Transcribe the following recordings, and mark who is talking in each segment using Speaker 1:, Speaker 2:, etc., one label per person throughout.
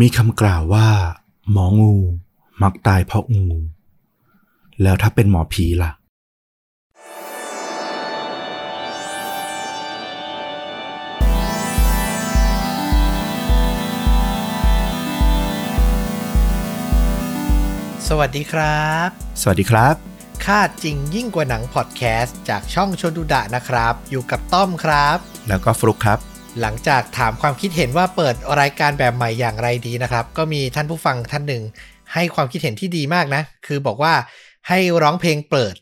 Speaker 1: มีคำกล่าวว่า หมองู มักตายเพราะงู แล้วถ้าเป็นหมอผีล่ะ
Speaker 2: สวัสดีครับ
Speaker 1: สวัสดีครับ
Speaker 2: ค่าจริงยิ่งกว่าหนังพอดแคสต์จากช่องชนดูดะนะครับ อยู่กับต้อมครับ
Speaker 1: แล้วก็ฟลุกครับ
Speaker 2: หลังจากถามความคิดเห็นว่าเปิดรายการแบบใหม่อย่างไรดีนะครับ ก็มีท่านผู้ฟังท่านหนึ่งให้ความคิดเห็นที่ดีมากนะ คือบอกว่าให้ร้องเพลงเปิด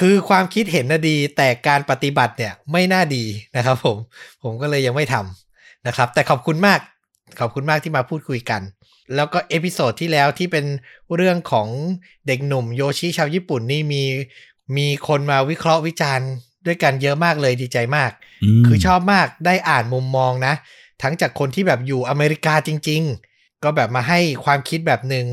Speaker 2: คือความคิดเห็นน่ะดี แต่การปฏิบัติเนี่ยไม่น่าดีนะครับ ผม ผมก็เลยยังไม่ทำนะครับ แต่ขอบคุณมาก ขอบคุณมากที่มาพูดคุยกัน แล้วก็ episode ที่แล้วที่เป็นเรื่องของเด็กหนุ่มโยชิชาวญี่ปุ่นนี่มีมีคนมาวิเคราะห์วิจารณ์ ด้วยกันเยอะมากเลยดีใจมาก
Speaker 1: ม
Speaker 2: คือชอบมากได้อ่านมุมมองนะ ทั้งจากคนที่แบบอยู่อเมริกาจริง ๆ ก็แบบมาให้ความคิดแบบหนึง่ง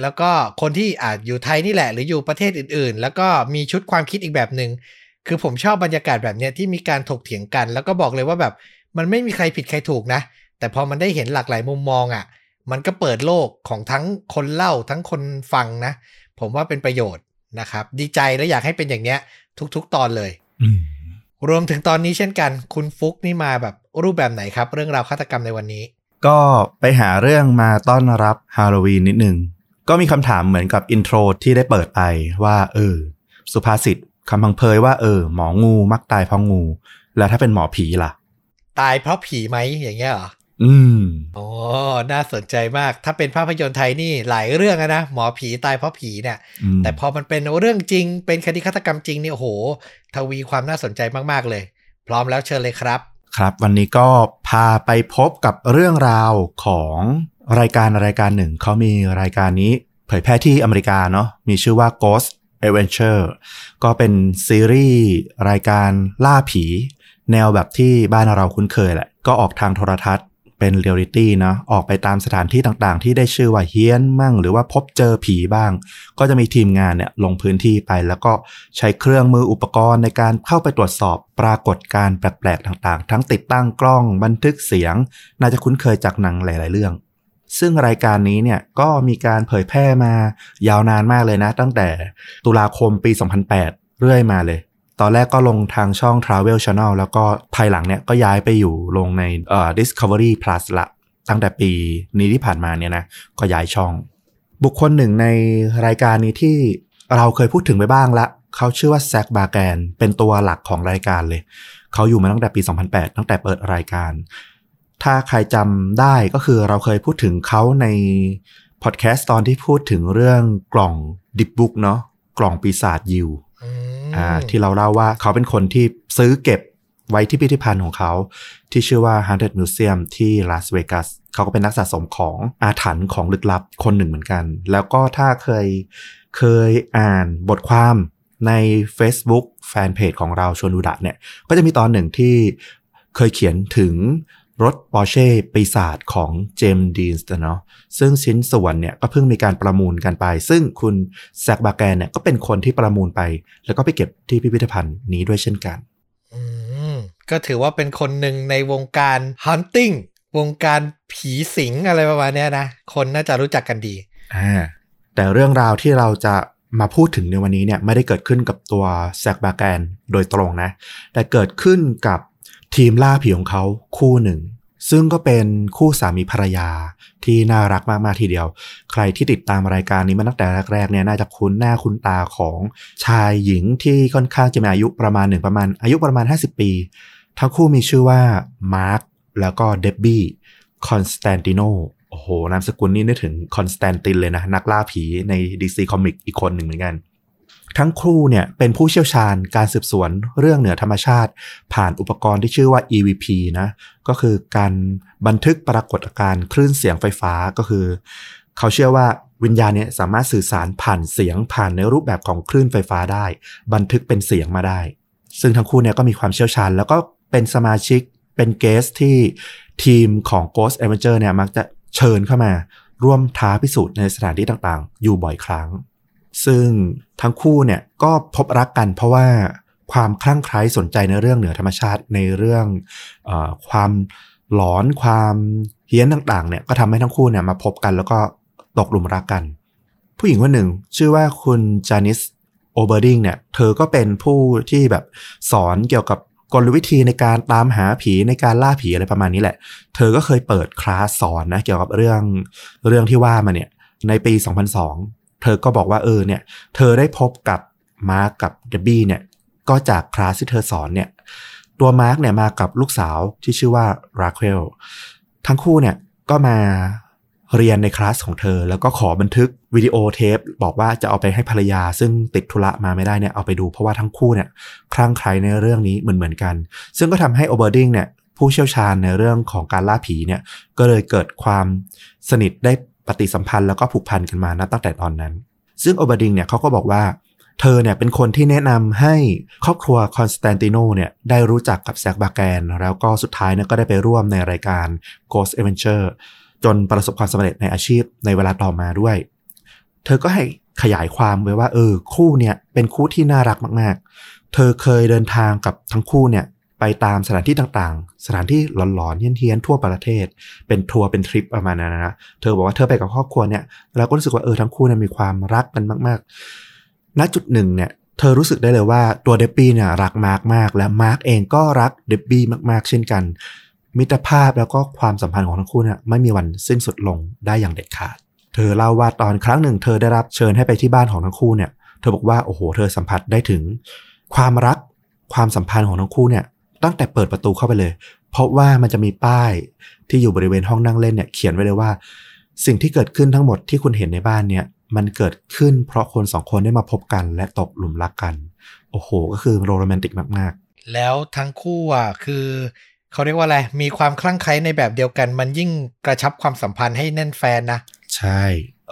Speaker 2: แล้วก็คนที่อาจอยู่ไทยนี่แหละ หรืออยู่ประเทศอื่น ๆ แล้วก็มีชุดความคิดอีกแบบหนึง่งคือผมชอบบรรยากาศแบบเนี้ยที่มีการถกเถียงกัน แล้วก็บอกเลยว่าแบบมันไม่มีใครผิดใครถูกนะ แต่พอมันได้เห็นหลากหลายมุมมองอะ่ะ มันก็เปิดโลกของทั้งคนเล่าทั้งคนฟังนะ ผมว่าเป็นประโยชน์นะครับ ดีใจและอยากให้เป็นอย่างเนี้ยทุก ๆ ตอนเลย
Speaker 1: อืม
Speaker 2: รวมถึงตอนนี้เช่นกัน คุณฟุกนี่มาแบบรูปแบบไหนครับ เรื่องราวฆาตกรรมในวันนี้
Speaker 1: ก็ไปหาเรื่องมาต้อนรับฮาโลวีนนิดนึง ก็มีคำถามเหมือนกับอินโทรที่ได้เปิดไปว่าเออ สุภาษิตคำพังเพยว่าเออ หมองูมักตายเพราะงู แล้วถ้าเป็นหมอผีล่ะ
Speaker 2: ตายเพราะผีไหมอย่างเงี้ยเหรอ
Speaker 1: อืม
Speaker 2: อ๋อน่าสนใจมาก ถ้าเป็นภาพยนตร์ไทยนี่หลายเรื่องอะนะ หมอผีตายเพราะผีเนี่ย
Speaker 1: อืม
Speaker 2: แต่พอมันเป็นเรื่องจริง เป็นคดีฆาตกรรมจริงนี่โอ้โห ทวีความน่าสนใจมากๆเลย พร้อมแล้วเชิญเลยครับ
Speaker 1: ครับ วันนี้ก็พาไปพบกับเรื่องราวของรายการรายการหนึ่ง เขามีรายการนี้เผยแพร่ที่อเมริกาเนาะ มีชื่อว่า Ghost Adventure ก็เป็นซีรีส์รายการล่าผี แนวแบบที่บ้านเราคุ้นเคยแหละ ก็ออกทางโทรทัศน์ เป็นเรียลิตี้เนาะออกไปตามสถานที่ต่างๆ ที่ได้ชื่อว่าเฮี้ยนมั่ง หรือว่าพบเจอผีบ้าง ก็จะมีทีมงานเนี่ยลงพื้นที่ไป แล้วก็ใช้เครื่องมืออุปกรณ์ในการเข้าไปตรวจสอบปรากฏการณ์แปลกๆต่างๆ ทั้งติดตั้งกล้องบันทึกเสียง น่าจะคุ้นเคยจากหนังหลาย ๆ เรื่อง ซึ่งรายการนี้เนี่ยก็มีการเผยแพร่มายาวนานมากเลยนะ ตั้งแต่ตุลาคมปี 2008 เรื่อยมาเลย ตอนแรกก็ลงทางช่อง Travel Channel แล้วก็ภายหลังเนี่ยก็ย้ายไปอยู่ลงในเอ่อ Discovery Plus ละตั้งแต่ปีนี้ที่ผ่านมาเนี่ยนะก็ย้ายช่อง บุคคลหนึ่งในรายการนี้ที่เราเคยพูดถึงไปบ้างละเขาชื่อว่าแซคบาแกนเป็นตัวหลักของรายการเลย เขาอยู่มาตั้งแต่ปี 2008 ตั้งแต่เปิดรายการ ถ้าใครจำได้ก็คือเราเคยพูดถึงเขาในพอดแคสต์ตอนที่พูดถึงเรื่องกล่องดิบบุ๊กเนาะกล่องปีศาจยิว
Speaker 2: อืม
Speaker 1: อ่าที่เราเล่าว่าเขาเป็นคนที่ซื้อเก็บไว้ที่พิพิธภัณฑ์ของเขา ที่ชื่อว่า Haunted Museum ที่ลาสเวกัสเขาก็เป็นนักสะสมของอาถรรพ์ของลึกลับคนหนึ่งเหมือนกัน แล้วก็ถ้าเคยเคยอ่านบทความใน Facebook แฟนเพจของเราชวนดูดะเนี่ย ก็จะมีตอนหนึ่งที่เคยเขียนถึง รถปอร์เช่ปีศาจของเจมส์ดีนส์เนาะซึ่งชิ้นส่วนเนี่ยก็เพิ่งมีการประมูลกันไป ซึ่งคุณแซคบาแกนเนี่ยก็เป็นคนที่ประมูลไป แล้วก็ไปเก็บที่พิพิธภัณฑ์นี้ด้วยเช่นกัน
Speaker 2: อืมก็ถือว่าเป็นคนหนึ่งในวงการ hunting วงการผีสิงอะไรประมาณเนี้ยนะ คนน่าจะรู้จักกันดี
Speaker 1: อ่าแต่เรื่องราวที่เราจะมาพูดถึงในวันนี้เนี่ยไม่ได้เกิดขึ้นกับตัวแซคบาแกนโดยตรงนะ แต่เกิดขึ้นกับ ทีมล่าผีของเขาคู่หนึ่ง ซึ่งก็เป็นคู่สามีภรรยาที่น่ารักมากๆทีเดียว ใครที่ติดตามรายการนี้มาตั้งแต่แรกๆเนี่ยน่าจะคุ้นหน้าคุ้นตาของชายหญิงที่ค่อนข้างจะมีอายุประมาณหนึ่งประมาณ อายุประมาณ 50 ปี ทั้งคู่มีชื่อว่ามาร์คแล้วก็เดบบี้คอนสแตนติโนโอ้โหนามสกุลนี่นึกถึงคอนสแตนตินเลยนะ นักล่าผีใน DC Comic อีกคนหนึ่งเหมือนกัน ทั้งคู่เนี่ยเป็นผู้เชี่ยวชาญการสืบสวนเรื่องเหนือธรรมชาติ ผ่านอุปกรณ์ที่ชื่อว่า EVP นะก็คือการบันทึกปรากฏการณ์คลื่นเสียงไฟฟ้าก็คือ เขาเชื่อว่าวิญญาณเนี่ยสามารถสื่อสารผ่านเสียงผ่านในรูปแบบของคลื่นไฟฟ้าได้ บันทึกเป็นเสียงมาได้ ซึ่งทั้งคู่เนี่ยก็มีความเชี่ยวชาญ แล้วก็เป็นสมาชิกเป็นเกสที่ทีมของ Ghost Adventure เนี่ยมักจะเชิญเข้ามาร่วมท้าพิสูจน์ในสถานที่ต่างๆ อยู่บ่อยครั้ง ซึ่งทั้งคู่เนี่ยก็พบรักกันเพราะว่าความคลั่งไคล้สนใจในเรื่องเหนือธรรมชาติในเรื่องอความหลอนความเฮี้ยนต่างๆเนี่ยก็ทำให้ทั้งคู่เนี่ยมาพบกันแล้วก็ตกหลุมรักกัน ผู้หญิงคนหนึ่งชื่อว่าคุณจานิสโอเบอร์ดิงเนี่ยเธอก็เป็นผู้ที่แบบสอนเกี่ยวกับกลวิธีในการตามหาผีในการล่าผีอะไรประมาณนี้แหละ เธอก็เคยเปิดคลาสสอนนะเกี่ยวกับเรื่องเรื่องที่ว่ามาเนี่ยในปี 2002 เธอก็บอกว่าเออเนี่ย เธอได้พบกับมาร์กกับเดบบี้เนี่ย ก็จากคลาสที่เธอสอนเนี่ย ตัวมาร์กเนี่ยมากับลูกสาวที่ชื่อว่าราเคลทั้งคู่เนี่ยก็มาเรียนในคลาสของเธอ แล้วก็ขอบันทึกวิดีโอเทป บอกว่าจะเอาไปให้ภรรยา ซึ่งติดธุระมาไม่ได้เนี่ยเอาไปดูเพราะว่าทั้งคู่เนี่ยคลั่งไคล้ในเรื่องนี้เหมือนเหมือนกัน ซึ่งก็ทำให้โอเบอร์ดิงเนี่ยผู้เชี่ยวชาญในเรื่องของการล่าผีเนี่ยก็เลยเกิดความสนิทได้ ปฏิสัมพันธ์แล้วก็ผูกพันกันมานะตั้งแต่ตอนนั้น ซึ่งโอเบอร์ดิงเนี่ยเขาก็บอกว่า เธอเนี่ยเป็นคนที่แนะนำให้ครอบครัวคอนสแตนติโนเนี่ยได้รู้จักกับแซกบาแกน แล้วก็สุดท้ายเนี่ยก็ได้ไปร่วมในรายการ Ghost Adventure จนประสบความสำเร็จในอาชีพในเวลาต่อมาด้วย เธอก็ให้ขยายความไว้ว่าเออคู่เนี่ยเป็นคู่ที่น่ารักมาก ๆ เธอเคยเดินทางกับทั้งคู่เนี่ย ไปตามสถานที่ต่างๆ สถานที่หลอนๆเฮี้ยนๆทั่วประเทศ เป็นทัวร์เป็นทริปประมาณนั้นนะ เธอบอกว่าเธอไปกับครอบครัวเนี่ยแล้วก็รู้สึกว่าเออทั้งคู่เนี่ยมีความรักกันมากๆ ณจุดหนึ่งเนี่ยเธอรู้สึกได้เลยว่าตัวเดบบี้เนี่ยรักมาร์กมาก และมาร์กเองก็รักเดบบี้มากๆ เช่นกัน มิตรภาพแล้วก็ความสัมพันธ์ของทั้งคู่เนี่ยไม่มีวันสิ้นสุดลงได้อย่างเด็ดขาด เธอเล่าว่าตอนครั้งหนึ่ง เธอได้รับเชิญให้ไปที่บ้านของทั้งคู่เนี่ย เธอบอกว่าโอ้โห เธอสัมผัสได้ถึง ความรักความสัมพันธ์ของทั้งคู่เนี่ย ตั้งแต่เปิดประตูเข้าไปเลย เพราะว่ามันจะมีป้ายที่อยู่บริเวณห้องนั่งเล่นเนี่ยเขียนไว้เลยว่า สิ่งที่เกิดขึ้นทั้งหมดที่คุณเห็นในบ้านเนี่ยมันเกิดขึ้นเพราะคนสองคนได้มาพบกันและตกหลุมรักกัน โอ้โห ก็คือโรแมนติกมาก
Speaker 2: ๆ แล้วทั้งคู่อะคือเขาเรียกว่าอะไร มีความคลั่งไคล้ในแบบเดียวกัน มันยิ่งกระชับความสัมพันธ์ให้แน่นแฟนนะ
Speaker 1: ใช่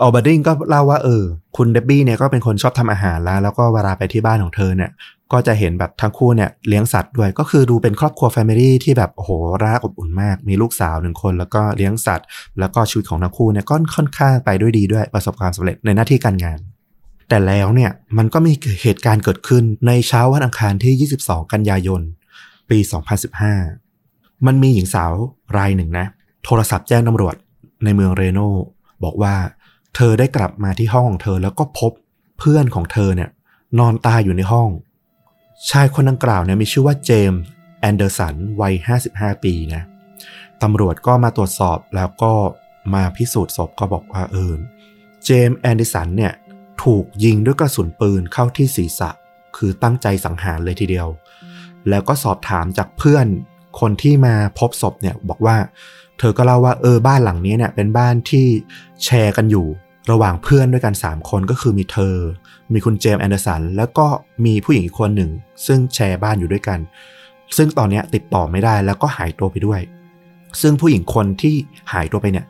Speaker 1: ออบดิงก็เล่าว่าเออ คุณเดบบี้เนี่ยก็เป็นคนชอบทำอาหารแล้ว แล้วก็เวลาไปที่บ้านของเธอเนี่ย ก็จะเห็นแบบทั้งคู่เนี่ยเลี้ยงสัตว์ด้วยก็คือดูเป็นครอบครัวแฟมิลี่ที่แบบโอ้โหรักอบอุ่นมาก มีลูกสาวหนึ่งคน แล้วก็เลี้ยงสัตว์ แล้วก็ชีวิตของทั้งคู่เนี่ยก็ค่อนข้างไปด้วยดีด้วยประสบความสำเร็จในหน้าที่การงาน แต่แล้วเนี่ยมันก็มีเหตุการณ์เกิดขึ้นในเช้าวันอังคารที่ 22 กันยายน ปี 2015 มันมีหญิงสาวรายหนึ่งนะ โทรศัพท์แจ้งตำรวจในเมืองเรโนบอกว่า เธอได้กลับมาที่ห้องของเธอแล้วก็พบเพื่อนของเธอเนี่ยนอนตายอยู่ในห้อง ชายคนดังกล่าวเนี่ยมีชื่อว่าเจมส์แอนเดอร์สันวัย 55 ปีนะตำรวจก็มาตรวจสอบแล้วก็มาพิสูจน์ศพก็บอกว่าเออเจมส์แอนเดอร์สันเนี่ยถูกยิงด้วยกระสุนปืนเข้าที่ศีรษะ คือตั้งใจสังหารเลยทีเดียว แล้วก็สอบถามจากเพื่อนคนที่มาพบศพเนี่ยบอกว่า เธอก็เล่าว่าเออบ้านหลังนี้เนี่ยเป็นบ้านที่แชร์กันอยู่ ระหว่างเพื่อนด้วยกัน 3 คนก็คือมีเธอ มีคุณเจมส์แอนเดอร์สัน แล้วก็มีผู้หญิงอีกคนหนึ่ง ซึ่งแชร์บ้านอยู่ด้วยกัน ซึ่งตอนนี้ติดต่อไม่ได้แล้วก็หายตัวไปด้วย ซึ่งผู้หญิงคนที่หายตัวไปเนี่ย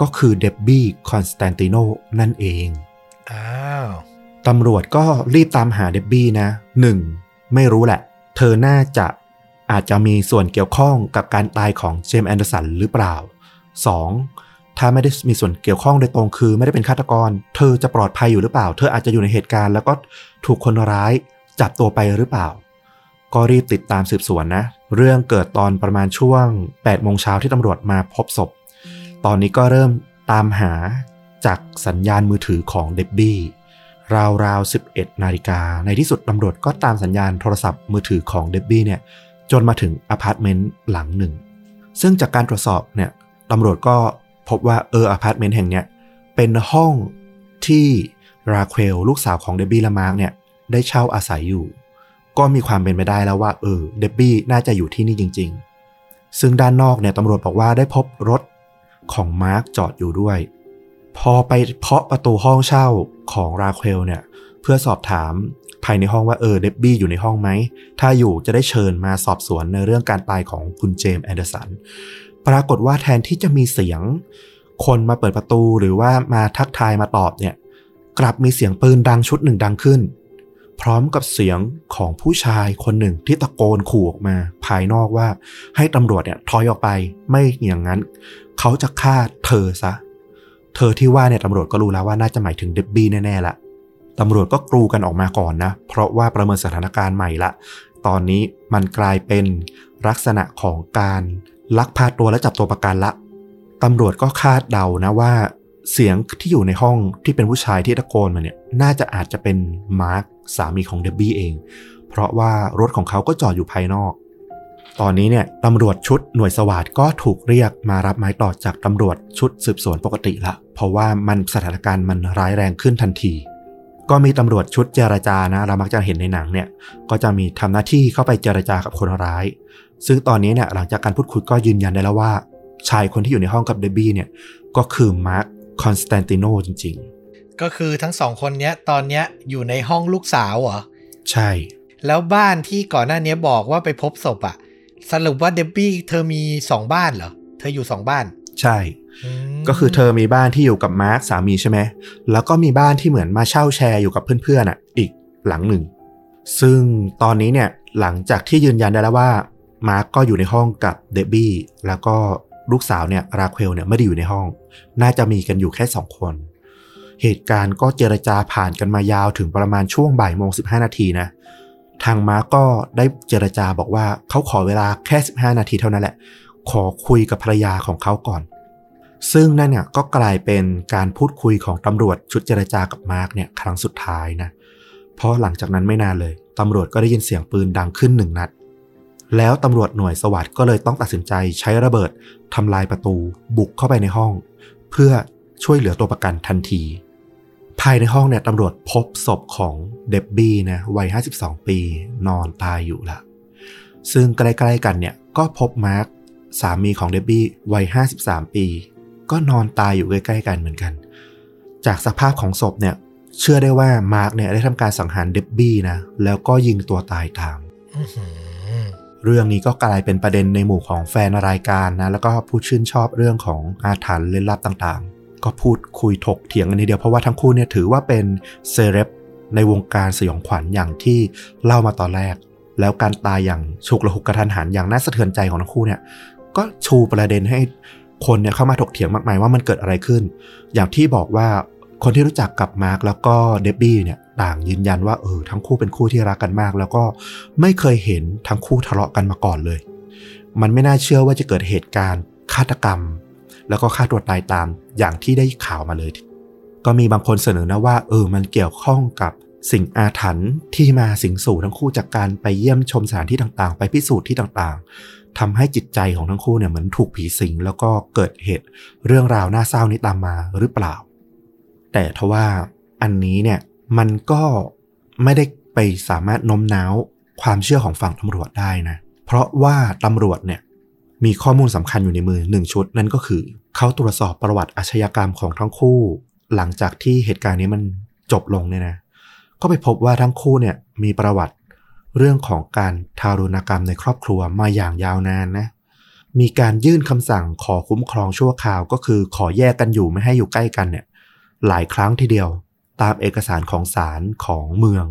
Speaker 1: ก็คือเดบบี้คอนสแตนติโนนั่นเอง
Speaker 2: อ้าว
Speaker 1: ตำรวจก็รีบตามหาเดบบี้นะหนึ่งไม่รู้แหละ เธอน่าจะอาจจะมีส่วนเกี่ยวข้องกับการตายของเจมส์แอนเดอร์สันหรือเปล่า 2. ถ้าไม่ได้มีส่วนเกี่ยวข้องโดยตรงคือ ไม่ได้เป็นฆาตกร เธอจะปลอดภัยอยู่หรือเปล่า เธออาจจะอยู่ในเหตุการณ์แล้วก็ถูกคนร้ายจับตัวไปหรือเปล่า ก็รีบติดตามสืบสวนนะ เรื่องเกิดตอนประมาณช่วง8โมงเช้าที่ตำรวจมาพบศพ ตอนนี้ก็เริ่มตามหาจากสัญญาณมือถือของเดบบี้ราวๆ11นาฬิกา ในที่สุดตำรวจก็ตามสัญญาณโทรศัพท์มือถือของเดบบี้เนี่ยจนมาถึงอพาร์ตเมนต์หลังหนึ่ง ซึ่งจากการตรวจสอบเนี่ยตำรวจก็ พบว่าเอออพาร์ตเมนต์แห่งเนี้ยเป็นห้องที่ราเคลลูกสาวของเดบบี้และมาร์กเนี่ยได้เช่าอาศัยอยู่ ก็มีความเป็นไปได้แล้วว่าเออเดบบี้น่าจะอยู่ที่นี่จริง ๆ ซึ่งด้านนอกเนี่ยตำรวจบอกว่าได้พบรถของมาร์กจอดอยู่ด้วย พอไปเคาะประตูห้องเช่าของราเคลเนี่ยเพื่อสอบถามภายในห้องว่าเออเดบบี้อยู่ในห้องไหม ถ้าอยู่จะได้เชิญมาสอบสวนในเรื่องการตายของคุณเจมส์แอนเดอร์สัน ปรากฏว่าแทนที่จะมีเสียง คนมาเปิดประตูหรือว่ามาทักทายมาตอบเนี่ย กลับมีเสียงปืนดังชุดหนึ่งดังขึ้น พร้อมกับเสียงของผู้ชายคนหนึ่งที่ตะโกนขู่ออกมา ภายนอกว่าให้ตำรวจเนี่ยถอยออกไปไม่อย่างนั้น เขาจะฆ่าเธอซะ เธอที่ว่าเนี่ยตำรวจก็รู้แล้วว่าน่าจะหมายถึงเดบบี้แน่ๆละตำรวจก็กรูกันออกมาก่อนนะ เพราะว่าประเมินสถานการณ์ใหม่ละ ตอนนี้มันกลายเป็นลักษณะของการ ลักพาตัวและจับตัวประกันละตำรวจก็คาดเดานะว่า เสียงที่อยู่ในห้องที่เป็นผู้ชายที่ตะโกนมาเนี่ยน่าจะอาจจะเป็นมาร์คสามีของเดบบี้เอง เพราะว่ารถของเขาก็จอดอยู่ภายนอก ตอนนี้เนี่ยตำรวจชุดหน่วยสวัสดก็ถูกเรียกมารับไม้ต่อจากตำรวจชุดสืบสวนปกติละ เพราะว่ามันสถานการณ์มันร้ายแรงขึ้นทันที ก็มีตำรวจชุดเจรจานะเรามักจะเห็นในหนังเนี่ยก็จะมีทำหน้าที่เข้าไปเจรจากับคนร้าย ซึ่งตอนนี้เนี่ยหลังจากการพูดคุยก็ยืนยันได้แล้วว่า ชายคนที่อยู่ในห้องกับเดบบี้เนี่ยก็คือมาร์คคอนสแตนติโนจริง
Speaker 2: ก็คือทั้งสองคนเนี้ยตอนเนี้ยอยู่ในห้องลูกสาวเหรอ
Speaker 1: ๆใช่
Speaker 2: แล้วบ้านที่ก่อนหน้านี้บอกว่าไปพบศพอะสรุปว่าเดบบี้เธอมีสองบ้านเหรอ เธออยู่สองบ้าน
Speaker 1: ใช่ อื
Speaker 2: ม
Speaker 1: ก็คือเธอมีบ้านที่อยู่กับมาร์คสามีใช่ไหม แล้วก็มีบ้านที่เหมือนมาเช่าแชร์อยู่กับเพื่อนๆอะ อีกหลังหนึ่ง ซึ่งตอนนี้เนี่ยหลังจากที่ยืนยันได้แล้วว่า มาร์คก็อยู่ในห้องกับเดบบี้แล้วก็ลูกสาวเนี่ยราเควลเนี่ยไม่ได้อยู่ในห้อง น่าจะมีกันอยู่แค่สองคน เหตุการณ์ก็เจรจาผ่านกันมายาวถึงประมาณช่วงบ่ายโมงสิบนาทีนะ ทางมาร์คก็ได้เจรจาบอกว่าเขาขอเวลาแค่15นาทีเท่านั้นแหละ ขอคุยกับภรรยาของเขาก่อน ซึ่งนั่นเนี่ยก็กลายเป็นการพูดคุยของตำรวจชุดเจรจากับมาร์กเนี่ยครั้งสุดท้ายนะ เพราะหลังจากนั้นไม่นานเลยตำรวจก็ได้ยินเสียงปืนดังขึ้นหนึ่งนัด แล้วตำรวจหน่วยสวัสด์ก็เลยต้องตัดสินใจใช้ระเบิดทำลายประตูบุกเข้าไปในห้อง เพื่อช่วยเหลือตัวประกันทันที ภายในห้องเนี่ยตำรวจพบศพของเดบบี้นะวัย 52 ปีนอนตายอยู่ละซึ่งใกล้ๆกันเนี่ยก็พบมาร์คสามีของเดบบี้วัย 53 ปี ก็นอนตายอยู่ใกล้ๆกันเหมือนกัน จากสภาพของศพเนี่ยเชื่อได้ว่ามาร์คเนี่ยได้ทำการสังหารเดบบี้นะแล้วก็ยิงตัวตายตาม เรื่องนี้ก็กลายเป็นประเด็นในหมู่ของแฟนรายการนะ แล้วก็ผู้ชื่นชอบเรื่องของอาถรรพ์ลึกลับต่างๆ ก็พูดคุยถกเถียงกันทีเดียวเพราะว่าทั้งคู่เนี่ยถือว่าเป็นเซเลบในวงการสยองขวัญอย่างที่เล่ามาตอนแรก แล้วการตายอย่างฉุกละหุกกระทันหันอย่างน่าสะเทือนใจของทั้งคู่เนี่ย ก็ชูประเด็นให้คนเนี่ยเข้ามาถกเถียงมากมายว่ามันเกิดอะไรขึ้น อย่างที่บอกว่าคนที่รู้จักกับมาร์คแล้วก็เดบบี้เนี่ย ต่างยืนยันว่าเออทั้งคู่เป็นคู่ที่รักกันมาก แล้วก็ไม่เคยเห็นทั้งคู่ทะเลาะกันมาก่อนเลย มันไม่น่าเชื่อว่าจะเกิดเหตุการณ์ฆาตกรรม แล้วก็ฆ่าตัวตายตามอย่างที่ได้ข่าวมาเลย ก็มีบางคนเสนอนะว่าเออมันเกี่ยวข้องกับสิ่งอาถรรพ์ที่มาสิงสู่ทั้งคู่จากการไปเยี่ยมชมสถานที่ต่างๆ ไปพิสูจน์ที่ต่างๆทำให้จิตใจของทั้งคู่เนี่ยเหมือนถูกผีสิง แล้วก็เกิดเหตุเรื่องราวน่าเศร้านี้ตามมาหรือเปล่า แต่ทว่าอันนี้เนี่ย มันก็ไม่ได้ไปสามารถโน้มน้าวความเชื่อของฝั่งตำรวจได้นะ เพราะว่าตำรวจเนี่ยมีข้อมูลสำคัญอยู่ในมือหนึ่งชุด นั่นก็คือเขาตรวจสอบประวัติอาชญากรรมของทั้งคู่ หลังจากที่เหตุการณ์นี้มันจบลงเนี่ยนะ ก็ไปพบว่าทั้งคู่เนี่ยมีประวัติเรื่องของการทารุณกรรมในครอบครัวมาอย่างยาวนานนะ มีการยื่นคำสั่งขอคุ้มครองชั่วคราว ก็คือขอแยกกันอยู่ไม่ให้อยู่ใกล้กันเนี่ย หลายครั้งทีเดียว ตามเอกสารของศาลของเมือง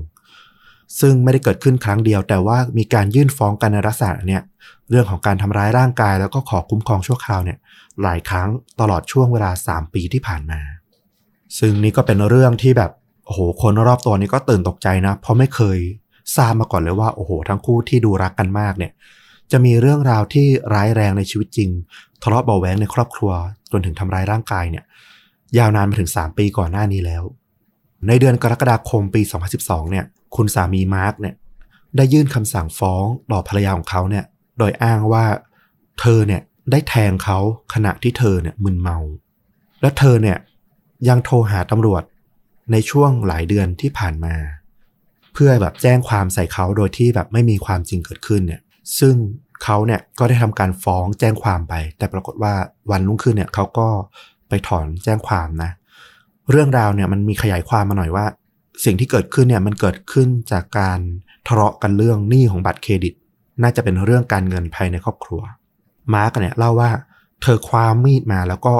Speaker 1: ซึ่งไม่ได้เกิดขึ้นครั้งเดียว แต่ว่ามีการยื่นฟ้องกันในลักษณะเนี่ยเรื่องของการทำร้ายร่างกายแล้วก็ขอคุ้มครองชั่วคราวเนี่ยหลายครั้งตลอดช่วงเวลา 3 ปีที่ผ่านมา ซึ่งนี่ก็เป็นเรื่องที่แบบโอ้โหคนรอบตัวนี้ก็ตื่นตกใจนะ เพราะไม่เคยทราบมาก่อนเลยว่าโอ้โห ทั้งคู่ที่ดูรักกันมากเนี่ย จะมีเรื่องราวที่ร้ายแรงในชีวิตจริงทะเลาะเบาะแวงในครอบครัวจนถึงทำร้ายร่างกายเนี่ย ยาวนานมาถึง 3 ปีก่อนหน้านี้แล้ว ในเดือนกรกฎาคมปี 2012 เนี่ย คุณสามีมาร์กเนี่ย ได้ยื่นคำสั่งฟ้องต่อภรรยาของเขาเนี่ย โดยอ้างว่าเธอเนี่ยได้แทงเขาขณะที่เธอเนี่ยมึนเมา และเธอเนี่ยยังโทรหาตำรวจในช่วงหลายเดือนที่ผ่านมา เพื่อแบบแจ้งความใส่เขาโดยที่แบบไม่มีความจริงเกิดขึ้นเนี่ย ซึ่งเขาเนี่ยก็ได้ทำการฟ้องแจ้งความไป แต่ปรากฏว่าวันรุ่งขึ้นเนี่ยเขาก็ไปถอนแจ้งความนะ เรื่องราวเนี่ยมันมีขยายความมาหน่อยว่า สิ่งที่เกิดขึ้นเนี่ยมันเกิดขึ้นจากการทะเลาะกันเรื่องหนี้ของบัตรเครดิต น่าจะเป็นเรื่องการเงินภายในครอบครัว มาร์กเนี่ยเล่าว่าเธอคว้ามีดมาแล้วก็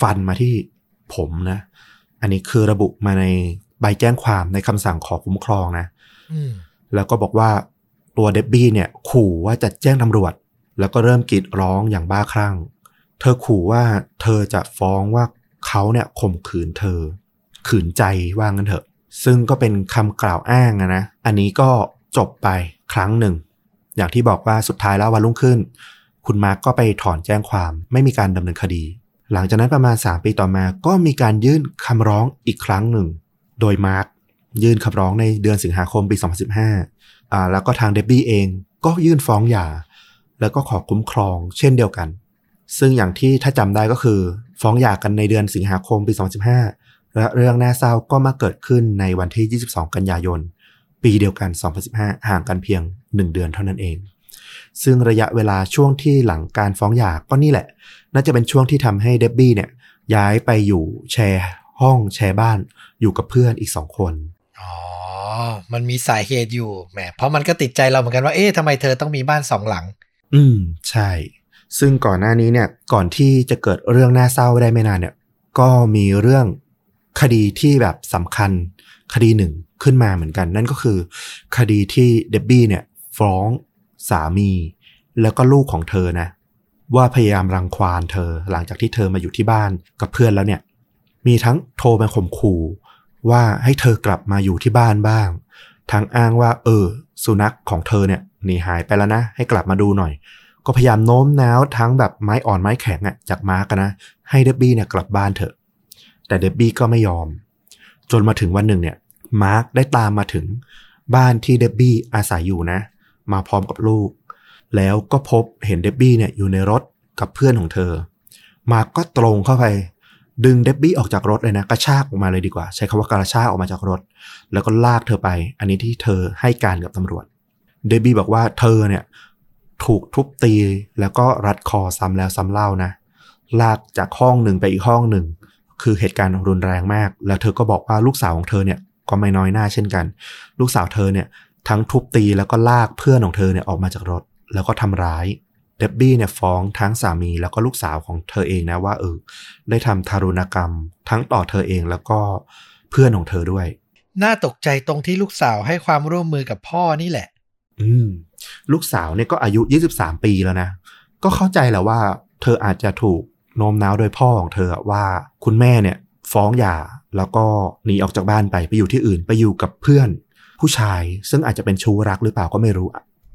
Speaker 1: ฟันมาที่ผมนะ อันนี้คือระบุมาในใบแจ้งความในคำสั่งขอคุ้มครองนะแล้วก็บอกว่าตัวเดบบี้เนี่ย ขู่ว่าจะแจ้งตำรวจ แล้วก็เริ่มกรีดร้องอย่างบ้าคลั่ง เธอขู่ว่าเธอจะฟ้องว่า เขาเนี่ยข่มขืนเธอ ขืนใจว่างั้นเถอะ ซึ่งก็เป็นคำกล่าวอ้างนะ อันนี้ก็จบไปครั้งหนึ่ง อย่างที่บอกว่าสุดท้ายแล้ววันรุ่งขึ้น คุณมาร์กก็ไปถอนแจ้งความไม่มีการดำเนินคดี หลังจากนั้นประมาณ 3 ปีต่อมาก็มีการยื่นคำร้องอีกครั้งหนึ่ง โดยมาร์กยื่นคำร้องในเดือนสิงหาคมปี 2015อ่าแล้วก็ทางเดบบี้เองก็ยื่นฟ้องหย่า แล้วก็ขอคุ้มครองเช่นเดียวกัน ซึ่งอย่างที่ถ้าจำได้ก็คือ ฟ้องหย่ากันในเดือนสิงหาคมปี 2015 และเรื่องน่าเศร้าก็มาเกิดขึ้นในวันที่ 22 กันยายน ปีเดียวกัน 2015 ห่างกันเพียง 1 เดือนเท่านั้นเอง ซึ่งระยะเวลาช่วงที่หลังการฟ้องหย่าก็นี่แหละ น่าจะเป็นช่วงที่ทำให้เดบบี้เนี่ยย้ายไปอยู่แชร์ห้องแชร์บ้านอยู่กับเพื่อนอีกสองคน
Speaker 2: อ๋อมันมีสาเหตุอยู่แหมเพราะมันก็ติดใจเราเหมือนกันว่าเอ๊ะทำไมเธอต้องมีบ้านสองหลัง
Speaker 1: อืมใช่ ซึ่งก่อนหน้านี้เนี่ยก่อนที่จะเกิดเรื่องน่าเศร้าได้ไม่นานเนี่ยก็มีเรื่องคดีที่แบบสำคัญคดีหนึ่งขึ้นมาเหมือนกัน นั่นก็คือ คดีที่เดบบี้เนี่ยฟ้องสามี แล้วก็ลูกของเธอนะ ว่าพยายามรังควานเธอ หลังจากที่เธอมาอยู่ที่บ้านกับเพื่อนแล้วเนี่ย มีทั้งโทรไปข่มขู่ว่าให้เธอกลับมาอยู่ที่บ้านบ้าง ทั้งอ้างว่า เออ สุนัขของเธอเนี่ยหนีหายไปแล้วนะ ให้กลับมาดูหน่อย ก็พยายามโน้มน้าวทั้งแบบไม้อ่อนไม้แข็งอะจากมาร์กนะให้เดบบี้เนี่ยกลับบ้านเถอะ แต่เดบบี้ก็ไม่ยอม จนมาถึงวันหนึ่งเนี่ยมาร์กได้ตามมาถึงบ้านที่เดบบี้อาศัยอยู่นะ มาพร้อมกับลูก แล้วก็พบเห็นเดบบี้เนี่ยอยู่ในรถกับเพื่อนของเธอ มาร์กก็ตรงเข้าไป ดึงเดบบี้ออกจากรถเลยนะ กระชากออกมาเลยดีกว่า ใช้คำว่ากระชากออกมาจากรถ แล้วก็ลากเธอไป อันนี้ที่เธอให้การกับตำรวจ เดบบี้บอกว่าเธอเนี่ย ถูกทุบตีแล้วก็รัดคอซ้ำแล้วซ้ำเล่านะ ลากจากห้องหนึ่งไปอีกห้องหนึ่ง คือเหตุการณ์รุนแรงมาก แล้วเธอก็บอกว่าลูกสาวของเธอเนี่ยก็ไม่น้อยหน้าเช่นกัน ลูกสาวเธอเนี่ยทั้งทุบตีแล้วก็ลากเพื่อนของเธอเนี่ยออกมาจากรถ แล้วก็ทำร้ายเดบบี้เนี่ยฟ้องทั้งสามีแล้วก็ลูกสาวของเธอเองนะว่าเออได้ทำทารุณกรรม ทั้งต่อเธอเองแล้วก็เพื่อนของเธอด้วย
Speaker 2: น่าตกใจตรงที่ลูกสาวให้ความร่วมมือกับพ่อนี่แหละ
Speaker 1: อืม ลูกสาวเนี่ยก็อายุ 23 ปีแล้วนะ ก็เข้าใจแหละว่า เธออาจจะถูกโน้มน้าวโดยพ่อของเธอว่าคุณแม่เนี่ยฟ้องหย่าแล้วก็หนีออกจากบ้านไปไปอยู่ที่อื่นไปอยู่กับเพื่อน ผู้ชายซึ่งอาจจะเป็นชู้รักหรือเปล่าก็ไม่รู้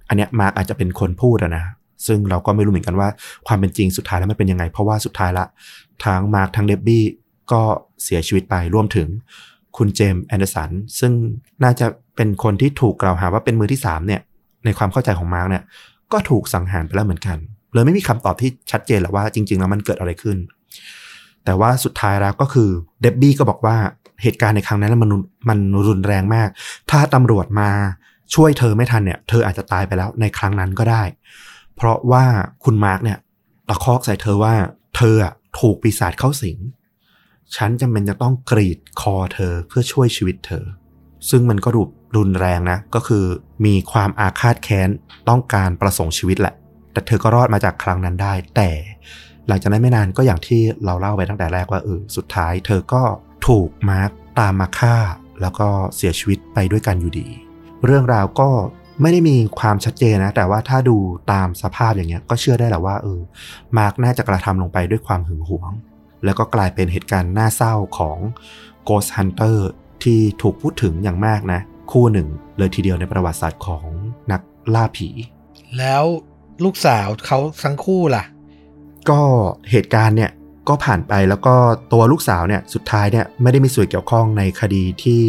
Speaker 1: อันเนี้ยมาร์กอาจจะเป็นคนพูดอะนะซึ่งเราก็ไม่รู้เหมือนกันว่าความเป็นจริงสุดท้ายแล้วมันเป็นยังไง เพราะว่าสุดท้ายละทั้งมาร์กทั้งเดบบี้ก็เสียชีวิตไปรวมถึงคุณเจมส์แอนเดอร์สันซึ่งน่าจะเป็นคนที่ถูกกล่าวหาว่าเป็นมือที่สามเนี่ย ในความเข้าใจของมาร์กเนี่ยก็ถูกสังหารไปแล้วเหมือนกัน เลยไม่มีคำตอบที่ชัดเจนหรอกว่าจริง ๆ แล้วมันเกิดอะไรขึ้น แต่ว่าสุดท้ายแล้วก็คือเดบบี้ก็บอกว่าเหตุการณ์ในครั้งนั้นมันมันรุนแรงมาก ถ้าตำรวจมาช่วยเธอไม่ทันเนี่ย เธออาจจะตายไปแล้วในครั้งนั้นก็ได้ เพราะว่าคุณมาร์กเนี่ยตะคอกใส่เธอว่า เธอถูกปีศาจเข้าสิง ฉันจำเป็นจะต้องกรีดคอเธอเพื่อช่วยชีวิตเธอ ซึ่งมันก็ดู รุนแรงนะ ก็คือมีความอาฆาตแค้นต้องการประสงค์ชีวิตแหละ แต่เธอก็รอดมาจากครั้งนั้นได้ แต่หลังจากนั้นไม่นานก็อย่างที่เราเล่าไปตั้งแต่แรกว่าเออสุดท้าย เธอก็ถูกมาร์กตามมาฆ่า แล้วก็เสียชีวิตไปด้วยกันอยู่ดี เรื่องราวก็ไม่ได้มีความชัดเจนนะ แต่ว่าถ้าดูตามสภาพอย่างเงี้ยก็เชื่อได้แหละว่าเออมาร์กน่าจะกระทำลงไปด้วยความหึงหวง แล้วก็กลายเป็นเหตุการณ์น่าเศร้าของ Ghost Hunter ที่ถูกพูดถึงอย่างมากนะ คู่หนึ่งเลยทีเดียวในประวัติศาสตร์ของนักล่าผี
Speaker 2: แล้วลูกสาวเขาทั้งคู่ล่ะ
Speaker 1: ก็เหตุการณ์เนี่ยก็ผ่านไปแล้วก็ตัวลูกสาวเนี่ยสุดท้ายเนี่ยไม่ได้มีส่วนเกี่ยวข้องในคดีที่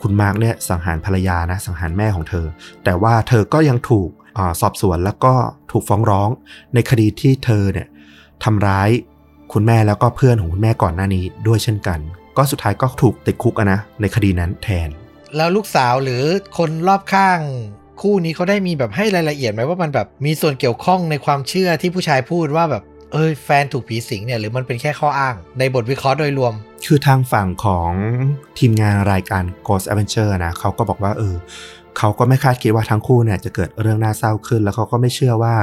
Speaker 1: คุณมาร์กเนี่ยสังหารภรรยานะสังหารแม่ของเธอ แต่ว่าเธอก็ยังถูกอาสอบสวนแล้วก็ถูกฟ้องร้องในคดีที่เธอเนี่ยทำร้ายคุณแม่แล้วก็เพื่อนของคุณแม่ก่อนหน้านี้ด้วยเช่นกัน ก็สุดท้ายก็ถูกติดคุกอะนะในคดีนั้นแทน
Speaker 2: แล้วลูกสาวหรือคนรอบข้างคู่นี้เขาได้มีแบบให้รายละเอียดไหมว่ามันแบบมีส่วนเกี่ยวข้องในความเชื่อที่ผู้ชายพูดว่าแบบเอ้ยแฟนถูกผีสิงเนี่ยหรือมันเป็นแค่ข้ออ้างในบทวิเคราะห์โดยรวม
Speaker 1: คือทางฝั่งของทีมงานรายการ Ghost Adventure นะเขาก็บอกว่าเออเขาก็ไม่คาดคิดว่าทั้งคู่เนี่ยจะเกิดเรื่องน่าเศร้าขึ้น แล้วเขาก็ไม่เชื่อว่า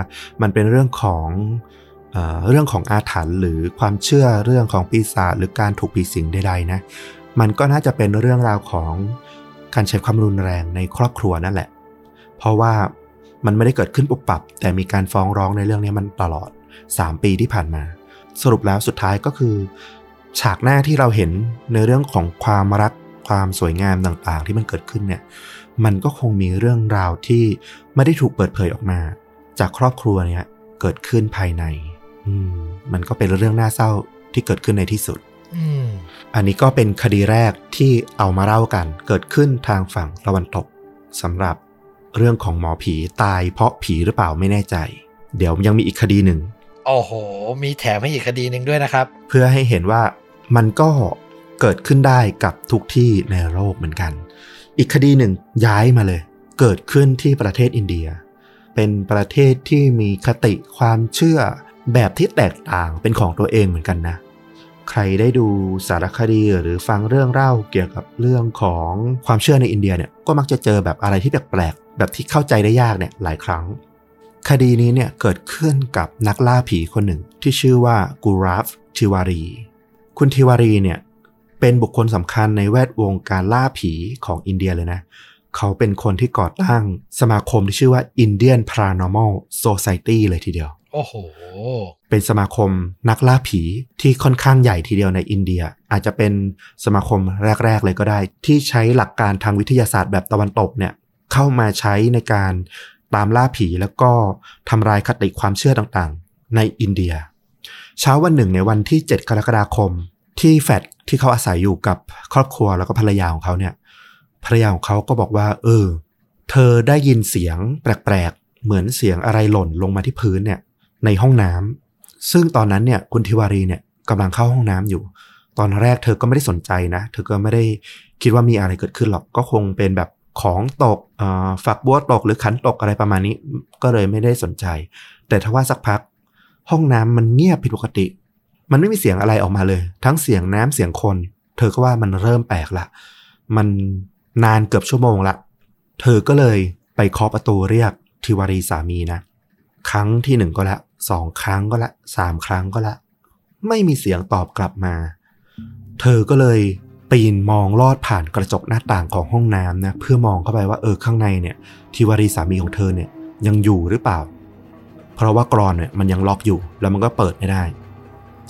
Speaker 1: มันเป็นเรื่องของเออเรื่องของอาถรรพ์หรือความเชื่อเรื่องของปีศาจหรือการถูกผีสิงใดๆนะมันก็น่าจะเป็นเรื่องราวของ การใช้ความรุนแรงในครอบครัวนั่นแหละ เพราะว่ามันไม่ได้เกิดขึ้นปุบปับ แต่มีการฟ้องร้องในเรื่องนี้มันตลอด 3 ปีที่ผ่านมา สรุปแล้วสุดท้ายก็คือ ฉากหน้าที่เราเห็นในเรื่องของความรักความสวยงามต่างๆ ที่มันเกิดขึ้นเนี่ย มันก็คงมีเรื่องราวที่ไม่ได้ถูกเปิดเผยออกมา จากครอบครัวเนี่ยเกิดขึ้นภายใน อืม มันก็เป็นเรื่องน่าเศร้าที่เกิดขึ้นในที่สุด
Speaker 2: อืม
Speaker 1: อันนี้ก็เป็นคดีแรกที่เอามาเล่ากัน เกิดขึ้นทางฝั่งตะวันตกสำหรับเรื่องของหมอผีตายเพราะผีหรือเปล่าไม่แน่ใจ เดี๋ยวยังมีอีกคดีหนึ่ง
Speaker 2: โอ้โห มีแถมให้อีกคดีหนึ่งด้วยนะครับ
Speaker 1: เพื่อให้เห็นว่ามันก็เกิดขึ้นได้กับทุกที่ในโลกเหมือนกัน อีกคดีหนึ่งย้ายมาเลย เกิดขึ้นที่ประเทศอินเดีย เป็นประเทศที่มีคติความเชื่อแบบที่แตกต่างเป็นของตัวเองเหมือนกันนะ ใครได้ดูสารคดีหรือฟังเรื่องเล่าเกี่ยวกับเรื่องของความเชื่อในอินเดียเนี่ยก็มักจะเจอแบบอะไรที่แปลกๆแบบที่เข้าใจได้ยากเนี่ยหลายครั้ง คดีนี้เนี่ยเกิดขึ้นกับนักล่าผีคนหนึ่งที่ชื่อว่ากูราฟทิวารี คุณทิวารีเนี่ยเป็นบุคคลสำคัญในแวดวงการล่าผีของอินเดียเลยนะ เขาเป็นคนที่ก่อตั้งสมาคมที่ชื่อว่า Indian Paranormal Society เลยทีเดียว
Speaker 2: โอ้โห
Speaker 1: เป็นสมาคมนักล่าผีที่ค่อนข้างใหญ่ทีเดียวในอินเดีย อาจจะเป็นสมาคมแรก ๆ เลยก็ได้ ที่ใช้หลักการทางวิทยาศาสตร์แบบตะวันตกเนี่ยเข้ามาใช้ในการตามล่าผีแล้วก็ทำลายคติความเชื่อต่างๆ ในอินเดีย เช้าวันหนึ่งในวันที่ 7 กรกฎาคม ที่แฟดที่เขาอาศัยอยู่กับครอบครัวแล้วก็ภรรยาของเขาเนี่ยภรรยาของเขาก็บอกว่า เออ เธอได้ยินเสียงแปลกๆ เหมือนเสียงอะไรหล่นลงมาที่พื้นเนี่ย ในห้องน้ำซึ่งตอนนั้นเนี่ยคุณทิวารีเนี่ยกำลังเข้าห้องน้ำอยู่ ตอนแรกเธอก็ไม่ได้สนใจนะ เธอก็ไม่ได้คิดว่ามีอะไรเกิดขึ้นหรอกก็คงเป็นแบบของตกฝักบัวตกหรือขันตกอะไรประมาณนี้ ก็เลยไม่ได้สนใจ แต่ทว่าสักพัก ห้องน้ำมันเงียบผิดปกติ มันไม่มีเสียงอะไรออกมาเลย ทั้งเสียงน้ำเสียงคน เธอก็ว่ามันเริ่มแปลกละมันนานเกือบชั่วโมงละ เธอก็เลยไปเคาะประตูเรียกทิวารีสามีนะ ครั้งที่หนึ่งก็และ สองครั้งก็ละสามครั้งก็ละ ไม่มีเสียงตอบกลับมา เธอก็เลยปีนมองลอดผ่านกระจกหน้าต่างของห้องน้ำนะเพื่อมองเข้าไปว่าเออข้างในเนี่ยทิวารีสามีของเธอเนี่ยยังอยู่หรือเปล่า เพราะว่ากรอนเนี่ยมันยังล็อกอยู่แล้วมันก็เปิดไม่ได้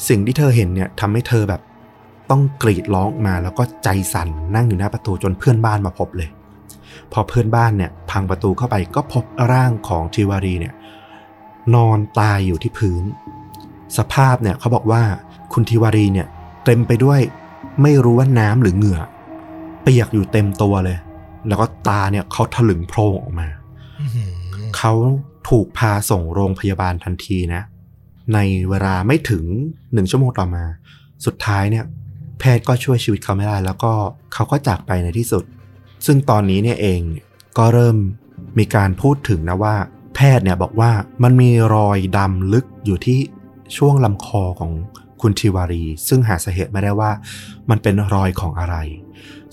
Speaker 1: สิ่งที่เธอเห็นเนี่ยทำให้เธอแบบต้องกรีดร้องมาแล้วก็ใจสั่นนั่งอยู่หน้าประตูจนเพื่อนบ้านมาพบเลย พอเพื่อนบ้านเนี่ยพังประตูเข้าไปก็พบร่างของทิวารีเนี่ย นอนตายอยู่ที่พื้น สภาพเนี่ยเขาบอกว่าคุณทิวารีเนี่ยเต็มไปด้วยไม่รู้ว่าน้ำหรือเหงื่อ เปียกอยู่เต็มตัวเลย แล้วก็ตาเนี่ยเขาถลึงโพรงออกมา
Speaker 2: อื้อหือ
Speaker 1: เขาถูกพาส่งโรงพยาบาลทันทีนะ ในเวลาไม่ถึงหนึ่งชั่วโมงต่อมา สุดท้ายเนี่ย แพทย์ก็ช่วยชีวิตเขาไม่ได้ แล้วก็เขาก็จากไปในที่สุด ซึ่งตอนนี้เนี่ยเองเนี่ยก็เริ่มมีการพูดถึงนะว่า แพทย์เนี่ยบอกว่ามันมีรอยดำลึกอยู่ที่ช่วงลำคอของคุณทิวารี ซึ่งหาสาเหตุไม่ได้ว่า มันเป็นรอยของอะไร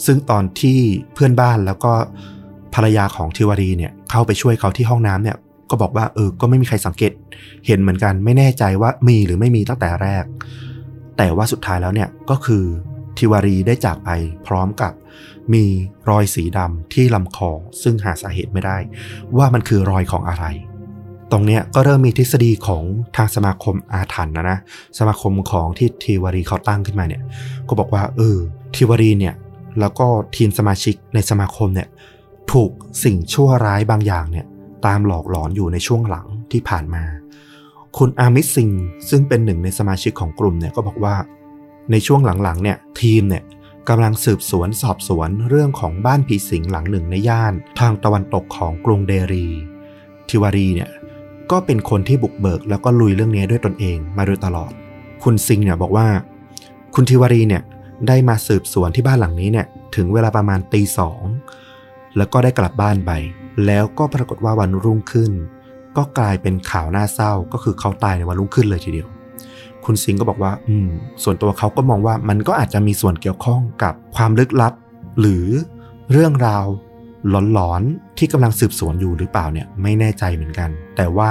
Speaker 1: ซึ่งตอนที่เพื่อนบ้านแล้วก็ภรรยาของทิวารีเนี่ยเข้าไปช่วยเขาที่ห้องน้ำเนี่ยก็บอกว่าเออ ก็ไม่มีใครสังเกต เห็นเหมือนกันไม่แน่ใจว่ามีหรือไม่มีตั้งแต่แรก แต่ว่าสุดท้ายแล้วเนี่ยก็คือ ทิวารีได้จากไปพร้อมกับมีรอยสีดำที่ลำคอซึ่งหาสาเหตุไม่ได้ ว่ามันคือรอยของอะไร ตรงเนี้ยก็เริ่มมีทฤษฎีของทางสมาคมอาถรรพ์นะนะ สมาคมของที่ทิวารีเขาตั้งขึ้นมาเนี่ยก็บอกว่าเออทิวารีเนี่ยแล้วก็ทีมสมาชิกในสมาคมเนี่ยถูกสิ่งชั่วร้ายบางอย่างเนี่ยตามหลอกหลอนอยู่ในช่วงหลังที่ผ่านมา คุณอามิสซิงซึ่งเป็นหนึ่งในสมาชิกของกลุ่มเนี่ยก็บอกว่า ในช่วงหลังๆเนี่ยทีมเนี่ยกำลังสืบสวนสอบสวนเรื่องของบ้านผีสิงหลังหนึ่งในย่าน ทางตะวันตกของกรุงเดรี ทิวารีเนี่ยก็เป็นคนที่บุกเบิกแล้วก็ลุยเรื่องนี้ด้วยตนเองมาโดยตลอด คุณซิงเนี่ยบอกว่า คุณทิวารีเนี่ยได้มาสืบสวนที่บ้านหลังนี้เนี่ยถึงเวลาประมาณตีสองแล้วก็ได้กลับบ้านไปแล้วก็ปรากฏว่าวันรุ่งขึ้น ก็กลายเป็นข่าวน่าเศร้าก็คือเขาตายในวันรุ่งขึ้นเลยทีเดียว คุณซิงก็บอกว่า อืม ส่วนตัวเขาก็มองว่ามันก็อาจจะมีส่วนเกี่ยวข้องกับความลึกลับ หรือเรื่องราวหลอนๆที่กำลังสืบสวนอยู่หรือเปล่าเนี่ยไม่แน่ใจเหมือนกัน แต่ว่า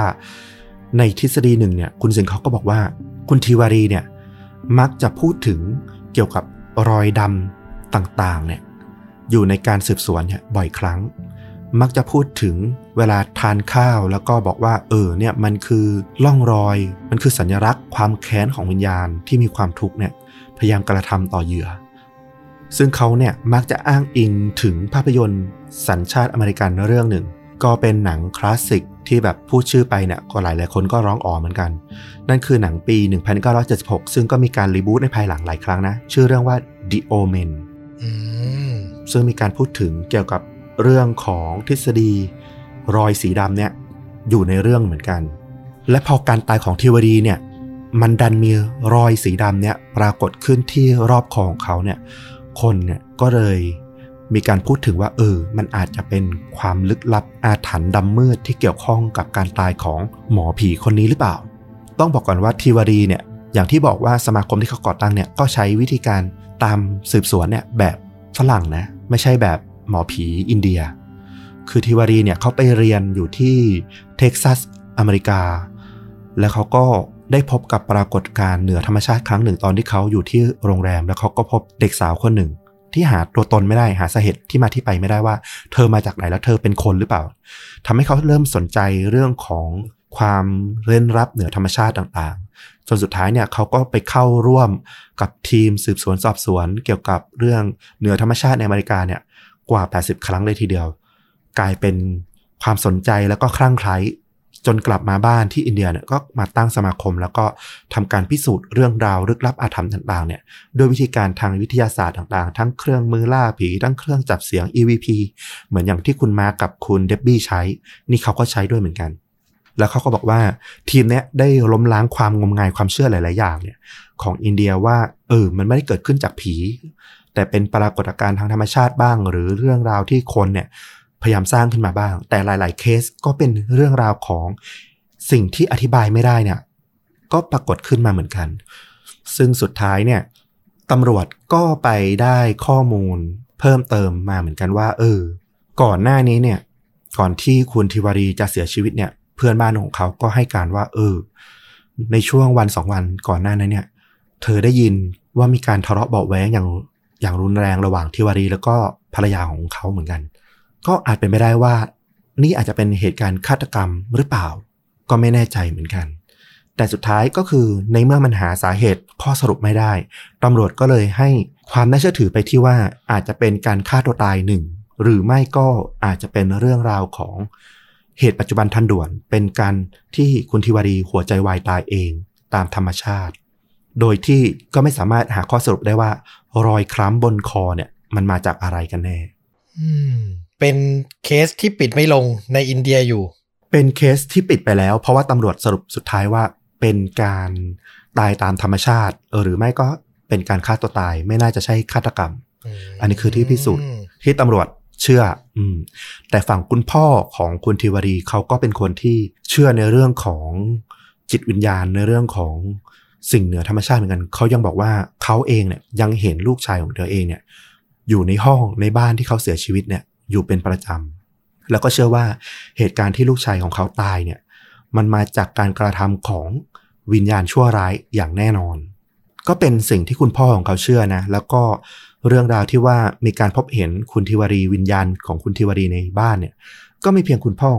Speaker 1: ในทฤษฎีหนึ่งเนี่ยคุณซิงเขาก็บอกว่า คุณทีวารีเนี่ยมักจะพูดถึงเกี่ยวกับรอยดำต่างๆเนี่ยอยู่ในการสืบสวนเนี่ยบ่อยครั้ง มักจะพูดถึงเวลาทานข้าวแล้วก็บอกว่า เออเนี่ยมันคือล่องรอย มันคือสัญลักษณ์ความแค้นของวิญญาณที่มีความทุกข์เนี่ยพยายามกระทำต่อเหยื่อ ซึ่งเขาเนี่ยมักจะอ้างอิงถึงภาพยนตร์สัญชาติอเมริกันเรื่องหนึ่ง ก็เป็นหนังคลาสสิกที่แบบพูดชื่อไปเนี่ยก็หลายหลายคนก็ร้องอ๋อเหมือนกัน นั่นคือหนังปี 1976 ซึ่งก็มีการรีบูตในภายหลังหลายครั้งนะ ชื่อเรื่องว่า The Omen
Speaker 2: อืม
Speaker 1: ซึ่งมีการพูดถึงเกี่ยวกับ เรื่องของทฤษฎีรอยสีดำเนี่ยอยู่ในเรื่องเหมือนกัน และพอการตายของทิวดีเนี่ยมันดันมีรอยสีดำเนี่ยปรากฏขึ้นที่รอบคอของเขาเนี่ยคนเนี่ยก็เลยมีการพูดถึงว่าเออ มันอาจจะเป็นความลึกลับอาถรรพ์ดำมืดที่เกี่ยวข้องกับการตายของหมอผีคนนี้หรือเปล่า ต้องบอกก่อนว่าทิวารีเนี่ยอย่างที่บอกว่าสมาคมที่เขาก่อตั้งเนี่ยก็ใช้วิธีการตามสืบสวนเนี่ยแบบฝรั่งนะไม่ใช่แบบ หมอผีอินเดีย คือทิวารีเนี่ยเขาไปเรียนอยู่ที่เท็กซัสอเมริกา แล้วเขาก็ได้พบกับปรากฏการณ์เหนือธรรมชาติครั้งหนึ่งตอนที่เขาอยู่ที่โรงแรม แล้วเขาก็พบเด็กสาวคนหนึ่ง ที่หาตัวตนไม่ได้หาสาเหตุที่มาที่ไปไม่ได้ว่า เธอมาจากไหนแล้วเธอเป็นคนหรือเปล่าทำให้เขาเริ่มสนใจเรื่องของความเร้นลับเหนือธรรมชาติต่างๆ จนสุดท้ายเนี่ยเขาก็ไปเข้าร่วมกับทีมสืบสวนสอบสวน เกี่ยวกับเรื่องเหนือธรรมชาติในอเมริกาเนี่ย กว่า 80 ครั้งเลยทีเดียว กลายเป็นความสนใจแล้วก็คลั่งไคล้จนกลับมาบ้านที่อินเดียเนี่ยก็มาตั้งสมาคม แล้วก็ทำการพิสูจน์เรื่องราวลึกลับอาถรรพ์ต่างๆเนี่ยด้วยวิธีการทางวิทยาศาสตร์ต่างๆ ทั้งเครื่องมือล่าผี ทั้งเครื่องจับเสียง EVP เหมือนอย่างที่คุณมากับคุณเดบบี้ใช้ นี่เขาก็ใช้ด้วยเหมือนกัน แล้วเขาก็บอกว่าทีมเนี้ยได้ล้มล้างความงมงายความเชื่อหลาย ๆ อย่างเนี่ยของอินเดียว่าเออมันไม่ได้เกิดขึ้นจากผี แต่เป็นปรากฏการณ์ทางธรรมชาติบ้าง หรือเรื่องราวที่คนเนี่ยพยายามสร้างขึ้นมาบ้าง แต่หลาย ๆ เคสก็เป็นเรื่องราวของสิ่งที่อธิบายไม่ได้เนี่ย ก็ปรากฏขึ้นมาเหมือนกัน ซึ่งสุดท้ายเนี่ยตำรวจก็ไปได้ข้อมูลเพิ่มเติมมาเหมือนกันว่า เออ ก่อนหน้านี้เนี่ย ก่อนที่คุณทิวารีจะเสียชีวิตเนี่ย เพื่อนบ้านของเขาก็ให้การว่า เออ ในช่วงวันสองวันก่อนหน้านั้นเนี่ย เธอได้ยินว่ามีการทะเลาะเบาะแว้งอย่าง อย่างรุนแรงระหว่างทิวารีแล้วก็ภรรยาของเขาเหมือนกัน ก็อาจเป็นไปได้ว่า นี่อาจจะเป็นเหตุการณ์ฆาตกรรมหรือเปล่า ก็ไม่แน่ใจเหมือนกัน แต่สุดท้ายก็คือในเมื่อมันหาสาเหตุข้อสรุปไม่ได้ตำรวจก็เลยให้ความน่าเชื่อถือไปที่ว่าอาจจะเป็นการฆ่าตัวตายหนึ่งหรือไม่ก็อาจจะเป็นเรื่องราวของเหตุปัจจุบันทันด่วนเป็นการที่คุณทิวารีหัวใจวายตายเองตามธรรมชาติ โดยที่ก็ไม่สามารถหาข้อสรุปได้ว่า รอยคล้ำบนคอเนี่ยมันมาจากอะไรกันแน่
Speaker 2: อืมเป็นเคสที่ปิดไม่ลงในอินเดียอยู่
Speaker 1: เป็นเคสที่ปิดไปแล้ว เพราะว่าตำรวจสรุปสุดท้ายว่า เป็นการตายตามธรรมชาติเออหรือไม่ก็เป็นการฆ่าตัวตายไม่น่าจะใช่ฆาตกรรม อันนี้คือที่พิสูจน์ที่ตำรวจเชื่อ อืม แต่ฝั่งคุณพ่อของคุณทิวารีเขาก็เป็นคนที่เชื่อในเรื่องของจิตวิญญาณในเรื่องของ สิ่งเหนือธรรมชาติเหมือนกันเขายังบอกว่าเขาเองเนี่ยยังเห็นลูกชายของเธอเองเนี่ยอยู่ในห้องในบ้านที่เขาเสียชีวิตเนี่ยอยู่เป็นประจำแล้วก็เชื่อว่าเหตุการณ์ที่ลูกชายของเขาตายเนี่ยมันมาจากการกระทำของวิญญาณชั่วร้ายอย่างแน่นอน ก็เป็นสิ่งที่คุณพ่อของเขาเชื่อนะ แล้วก็เรื่องราวที่ว่ามีการพบเห็นคุณทิวรีวิญญาณของคุณทิวรีในบ้านเนี่ย ก็ไมีเพียงคุณพ่อ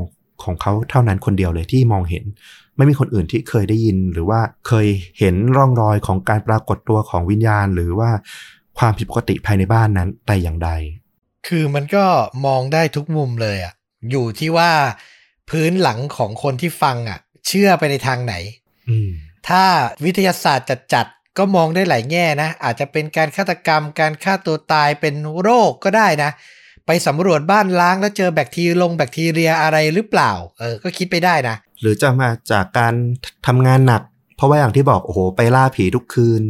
Speaker 1: ของเขาเท่านั้นคนเดียวเลยที่มองเห็น ไม่มีคนอื่นที่เคยได้ยิน หรือว่าเคยเห็นร่องรอยของการปรากฏตัวของวิญญาณ หรือว่าความผิดปกติภายในบ้านนั้นแต่อย่างใด
Speaker 2: คือมันก็มองได้ทุกมุมเลยอะ่ะอยู่ที่ว่าพื้นหลังของคนที่ฟังอะ่ะเชื่อไปในทางไหน
Speaker 1: อืม
Speaker 2: ถ้าวิทยาศาสตร์จัดๆก็มองได้หลายแง่นะ อาจจะเป็นการฆาตกรรม การฆ่าตัวตายเป็นโรคก็ได้นะ ไปสำรวจบ้านล้างแล้วเจอแบคทีลงแบคทีเรียอะไรหรือเปล่า เออ ก็คิดไปได้นะ
Speaker 1: หรือจะมาจากการทำงานหนัก เพราะว่าอย่างที่บอกโอ้โหไปล่าผีทุกคืน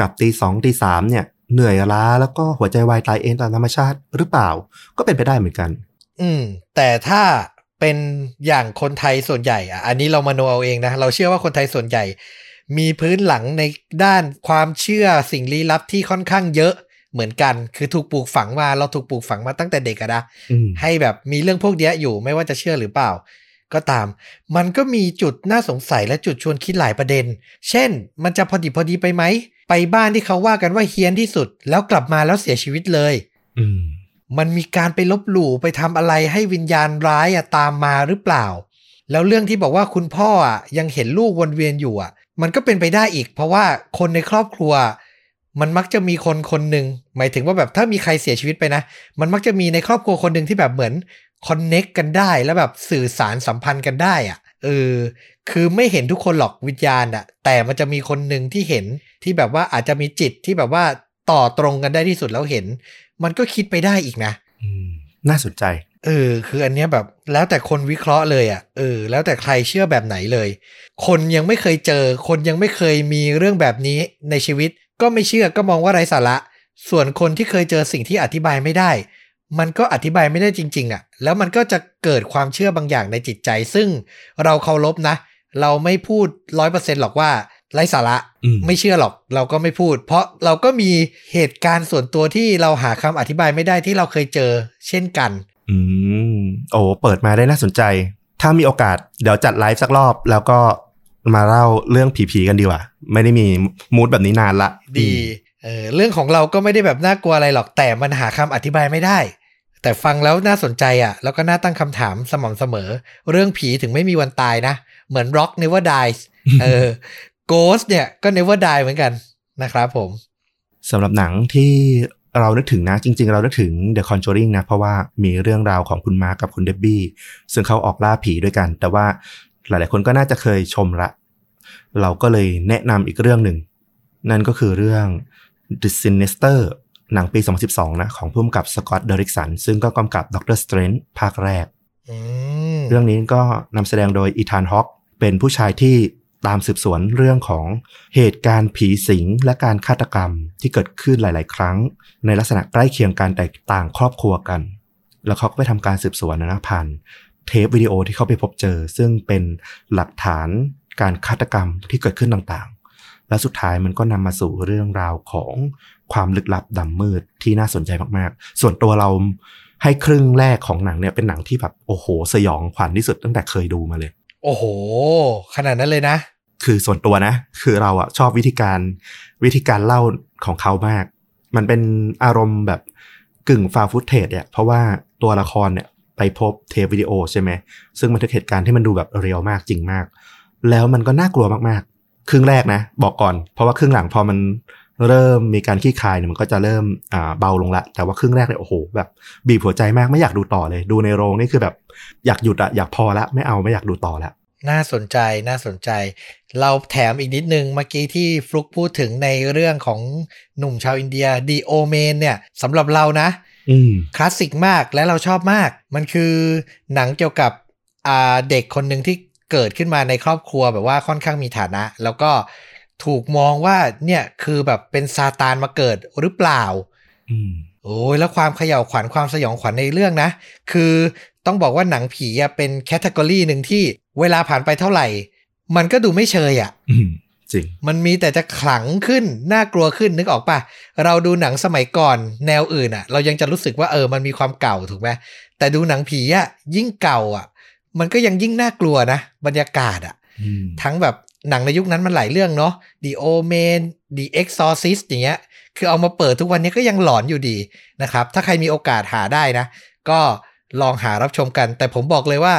Speaker 1: กับตีสองตีสามเนี่ยเหนื่อยล้าแล้วก็หัวใจวายตายเองตามธรรมชาติหรือเปล่า ก็เป็นไปได้เหมือนกัน
Speaker 2: อืม แต่ถ้าเป็นอย่างคนไทยส่วนใหญ่อะอันนี้เรามาโนเอาเองนะ เราเชื่อว่าคนไทยส่วนใหญ่ มีพื้นหลังในด้านความเชื่อสิ่งลี้ลับที่ค่อนข้างเยอะเหมือนกัน คือถูกปลูกฝังมาเราถูกปลูกฝังมาตั้งแต่เด็กอะนะ
Speaker 1: อืม
Speaker 2: ให้แบบมีเรื่องพวกเนี้ยอยู่ไม่ว่าจะเชื่อหรือเปล่า ก็ตาม มันก็มีจุดน่าสงสัยและจุดชวนคิดหลายประเด็น เช่น มันจะพอดีพอดีไปไหม ไปบ้านที่เขาว่ากันว่าเฮี้ยนที่สุด แล้วกลับมาแล้วเสียชีวิตเลย
Speaker 1: อืม
Speaker 2: มันมีการไปลบหลู่ไปทำอะไรให้วิญญาณร้ายอะตามมาหรือเปล่า แล้วเรื่องที่บอกว่าคุณพ่ออะยังเห็นลูกวนเวียนอยู่อะมันก็เป็นไปได้อีก เพราะว่าคนในครอบครัว มันมักจะมีคนคนหนึ่งหมายถึงว่าแบบถ้ามีใครเสียชีวิตไปนะ มันมักจะมีในครอบครัวคนหนึ่งที่แบบเหมือน คอนเน็กกันได้แล้วแบบสื่อสารสัมพันธ์กันได้อะเออ คือไม่เห็นทุกคนหรอกวิญญาณอะแต่มันจะมีคนหนึ่งที่เห็นที่แบบว่าอาจจะมีจิตที่แบบว่าต่อตรงกันได้ที่สุดแล้วเห็น มันก็คิดไปได้อีกนะ
Speaker 1: อืมน่าสนใจ
Speaker 2: เออ คืออันเนี้ยแบบแล้วแต่คนวิเคราะห์เลยอะ่ะ เออ แล้วแต่ใครเชื่อแบบไหนเลย คนยังไม่เคยเจอ คนยังไม่เคยมีเรื่องแบบนี้ในชีวิต ก็ไม่เชื่อก็มองว่าไร้สาระ ส่วนคนที่เคยเจอสิ่งที่อธิบายไม่ได้ มันก็อธิบายไม่ได้จริง ๆอะ่ะ แล้วมันก็จะเกิดความเชื่อบางอย่างในจิตใจ ซึ่งเราเคารพนะ เราไม่พูดร้อยเปอร์เซ็นหรอกว่าไร้สาระ
Speaker 1: อืม
Speaker 2: ไม่เชื่อหรอก เราก็ไม่พูด เพราะเราก็มีเหตุการณ์ส่วนตัวที่เราหาคำอธิบายไม่ได้ที่เราเคยเจอ เช่นกัน
Speaker 1: อืมโอ้เปิดมาได้น่าสนใจ ถ้ามีโอกาสเดี๋ยวจัดไลฟ์สักรอบ แล้วก็มาเล่าเรื่องผีๆกันดีกว่า ไม่ได้มีมูดแบบนี้นานละ
Speaker 2: ดี เออเรื่องของเราก็ไม่ได้แบบน่ากลัวอะไรหรอกแต่มันหาคำอธิบายไม่ได้ แต่ฟังแล้วน่าสนใจอะ แล้วก็น่าตั้งคำถามสม่ำเสมอ เรื่องผีถึงไม่มีวันตายนะ เหมือน Rock Never Dies เออ Ghost เนี่ยก็ Never Die เหมือนกันนะครับผม
Speaker 1: สำหรับหนังที่เรานึกถึงนะจริง ๆ เรานึกถึง The Conjuring นะ เพราะว่ามีเรื่องราวของคุณมาร์กับคุณเดบบี้ซึ่งเขาออกล่าผีด้วยกัน แต่ว่าหลายๆคนก็น่าจะเคยชมละ เราก็เลยแนะนำอีกเรื่องหนึ่ง นั่นก็คือเรื่อง The Sinister หนังปี 2012 นะ ของผู้กำกับสกอตต์เดริกสัน ซึ่งก็กำกับ Doctor Strange ภาคแรก
Speaker 2: อืม
Speaker 1: เรื่องนี้ก็นำแสดงโดยอีธานฮอคเป็นผู้ชายที่ตามสืบสวนเรื่องของเหตุการณ์ผีสิงและการฆาตกรรมที่เกิดขึ้นหลาย ๆ ครั้ง ในลักษณะใกล้เคียงกันแต่ต่างครอบครัวกัน แล้วเขาก็ไปทำการสืบสวนนะผ่านเทปวิดีโอที่เขาไปพบเจอ ซึ่งเป็นหลักฐานการฆาตกรรมที่เกิดขึ้นต่างๆ และสุดท้ายมันก็นำมาสู่เรื่องราวของความลึกลับดำมืดที่น่าสนใจมากๆ ส่วนตัวเราให้ครึ่งแรกของหนังเนี่ยเป็นหนังที่แบบโอ้โห สยองขวัญที่สุดตั้งแต่เคยดูมาเลย
Speaker 2: โอ้โห ขนาดนั้นเลยนะ
Speaker 1: คือส่วนตัวนะ คือเราอะชอบวิธีการวิธีการเล่าของเขามาก มันเป็นอารมณ์แบบกึ่งฟาฟุตเทจเนี่ยเพราะว่าตัวละครเนี่ยไปพบเทปวิดีโอใช่ไหมซึ่งมันถึงเหตุการณ์ที่มันดูแบบเรียลมากจริงมาก แล้วมันก็น่ากลัวมากๆ ครึ่งแรกนะ บอกก่อน เพราะว่าครึ่งหลังพอมันเริ่มมีการขี้คายเนี่ยมันก็จะเริ่มอ่าเบาลงละ แต่ว่าครึ่งแรกเนี่ยโอ้โหแบบบีบหัวใจมากไม่อยากดูต่อเลย ดูในโรงนี่คือแบบอยากหยุดอะอยากพอละไม่เอาไม่อยากดูต่อละ
Speaker 2: น่าสนใจน่าสนใจ เราแถมอีกนิดนึงเมื่อกี้ที่ฟลุกพูดถึงในเรื่องของหนุ่มชาวอินเดียดีโอเมนเนี่ยสำหรับเรานะ
Speaker 1: อืม
Speaker 2: คลาสสิกมากและเราชอบมาก มันคือหนังเกี่ยวกับอ่าเด็กคนหนึ่งที่ เกิดขึ้นมาในครอบครัวแบบว่าค่อนข้างมีฐานะ แล้วก็ถูกมองว่าเนี่ยคือแบบเป็นซาตานมาเกิดหรือเปล่า
Speaker 1: อืม
Speaker 2: โอ้ยแล้วความเขย่าวขวัญความสยองขวัญในเรื่องนะ คือต้องบอกว่าหนังผีอะเป็นแคตตากรีหนึ่งที่เวลาผ่านไปเท่าไหร่ มันก็ดูไม่เชยอะ
Speaker 1: อืมจริง
Speaker 2: มันมีแต่จะขลังขึ้น น่ากลัวขึ้นนึกออกปะเราดูหนังสมัยก่อนแนวอื่นอะเรายังจะรู้สึกว่าเออมันมีความเก่าถูกไหมแต่ดูหนังผีอะยิ่งเก่าอะ มันก็ยังยิ่งน่ากลัวนะ บรรยากาศอะ
Speaker 1: อืม
Speaker 2: ทั้งแบบหนังในยุคนั้นมันหลายเรื่องเนาะ The Omen The Exorcist อย่างเงี้ย คือเอามาเปิดทุกวันนี้ก็ยังหลอนอยู่ดีนะครับ ถ้าใครมีโอกาสหาได้นะ ก็ลองหารับชมกัน แต่ผมบอกเลยว่า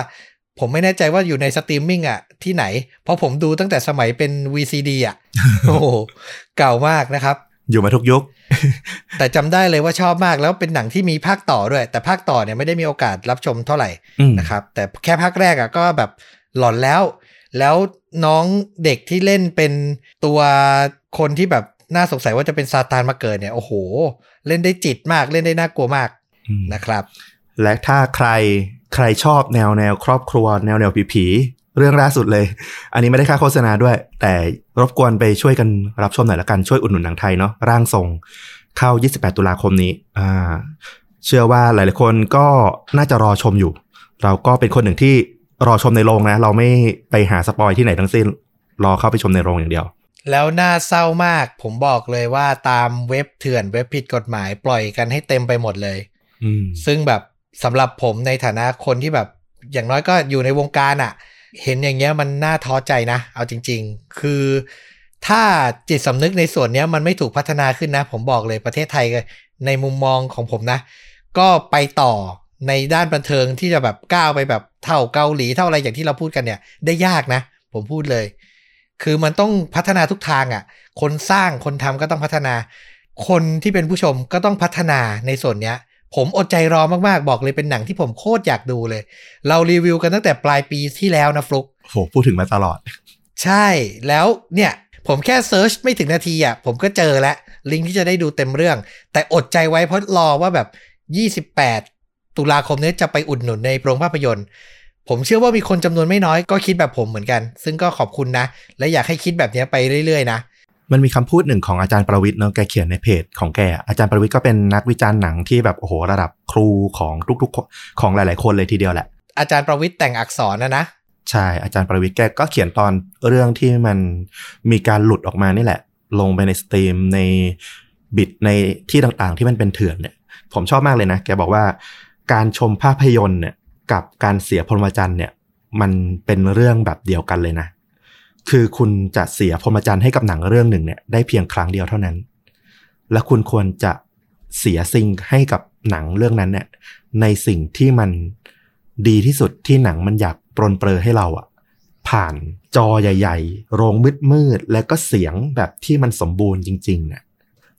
Speaker 2: ผมไม่แน่ใจว่าอยู่ในสตรีมมิ่งอะที่ไหน เพราะผมดูตั้งแต่สมัยเป็น VCD อะโอ้โหเก่ามากนะครับ
Speaker 1: อยู่มาทุกยุค
Speaker 2: แต่จำได้เลยว่าชอบมากแล้วเป็นหนังที่มีภาคต่อด้วย แต่ภาคต่อเนี่ยไม่ได้มีโอกาสรับชมเท่าไหร่
Speaker 1: อืม
Speaker 2: นะครับ แต่แค่ภาคแรกอะก็แบบหลอนแล้ว แล้วน้องเด็กที่เล่นเป็นตัวคนที่แบบน่าสงสัยว่าจะเป็นซาตานมาเกิดเนี่ยโอ้โห เล่นได้จิตมากเล่นได้น่ากลัวมาก
Speaker 1: อืม
Speaker 2: นะครับ
Speaker 1: และถ้าใครใครชอบแนวแนวครอบครัว แนวแนวผีผีๆ เรื่องล่าสุดเลย อันนี้ไม่ได้ค่าโฆษณาด้วย แต่รบกวนไปช่วยกันรับชมหน่อยละกันช่วยอุดหนุนหนังไทยเนาะร่างทรงเข้า 28 ตุลาคมนี้อ่าเชื่อว่าหลาย ๆ คนก็น่าจะรอชมอยู่ เราก็เป็นคนหนึ่งที่รอชมในโรงนะ เราไม่ไปหาสปอยที่ไหนทั้งสิ้น รอเข้าไปชมในโรงอย่างเดียว
Speaker 2: แล้วน่าเศร้ามาก ผมบอกเลยว่าตามเว็บเถื่อนเว็บผิดกฎหมายปล่อยกันให้เต็มไปหมดเลย
Speaker 1: อืม
Speaker 2: ซึ่งแบบสำหรับผมในฐานะคนที่แบบ อย่างน้อยก็อยู่ในวงการอะ เห็นอย่างเงี้ยมันน่าท้อใจนะ เอาจริง ๆ คือถ้าจิตสำนึกในส่วนเนี้ยมันไม่ถูกพัฒนาขึ้นนะ ผมบอกเลยประเทศไทยในมุมมองของผมนะ ก็ไปต่อในด้านบันเทิงที่จะแบบก้าวไปแบบเท่าเกาหลีเท่าอะไรอย่างที่เราพูดกันเนี่ย ได้ยากนะ ผมพูดเลย คือมันต้องพัฒนาทุกทางอะ่ะ คนสร้างคนทำก็ต้องพัฒนา คนที่เป็นผู้ชมก็ต้องพัฒนาในส่วนเนี้ย ผมอดใจรอมากๆ บอกเลยเป็นหนังที่ผมโคตรอยากดูเลย เรารีวิวกันตั้งแต่ปลายปีที่แล้วนะฟลุก
Speaker 1: โหพูดถึงมาตลอด
Speaker 2: ใช่แล้วเนี่ย ผมแค่เซิร์ชไม่ถึงนาทีอะผมก็เจอแล้ว ลิงก์ที่จะได้ดูเต็มเรื่อง แต่อดใจไว้เพราะรอว่าแบบ 28 ตุลาคมนี้จะไปอุดหนุนในโรงภาพยนตร์ ผมเชื่อว่ามีคนจำนวนไม่น้อยก็คิดแบบผมเหมือนกัน ซึ่งก็ขอบคุณนะ และอยากให้คิดแบบนี้ไปเรื่อยๆนะ
Speaker 1: มันมีคำพูดหนึ่งของอาจารย์ประวิทย์เนาะแกเขียนในเพจของแกอาจารย์ประวิทย์ก็เป็นนักวิจารณ์หนังที่แบบโอ้โหระดับครูของทุกๆของหลาย ๆ คนเลยทีเดียวแหละ
Speaker 2: อาจารย์ประวิทย์แต่งอักษรนะนะ
Speaker 1: ใช่อาจารย์ประวิทย์แกก็เขียนตอนเรื่องที่มันมีการหลุดออกมานี่แหละ ลงไปในสตรีมในบิดในที่ต่างๆ ที่มันเป็นเถื่อนเนี่ย ผมชอบมากเลยนะ แกบอกว่าการชมภาพยนตร์เนี่ยกับการเสียพรหมจรรย์เนี่ย มันเป็นเรื่องแบบเดียวกันเลยนะ คือคุณจะเสียพรหมจรรย์ให้กับหนังเรื่องหนึ่งเนี่ยได้เพียงครั้งเดียวเท่านั้น และคุณควรจะเสียสิ่งให้กับหนังเรื่องนั้นเนี่ยในสิ่งที่มันดีที่สุดที่หนังมันอยากปรนเปรอให้เราอะผ่านจอใหญ่ ๆ โรงมืดๆแล้วก็เสียงแบบที่มันสมบูรณ์จริงๆเนี่ย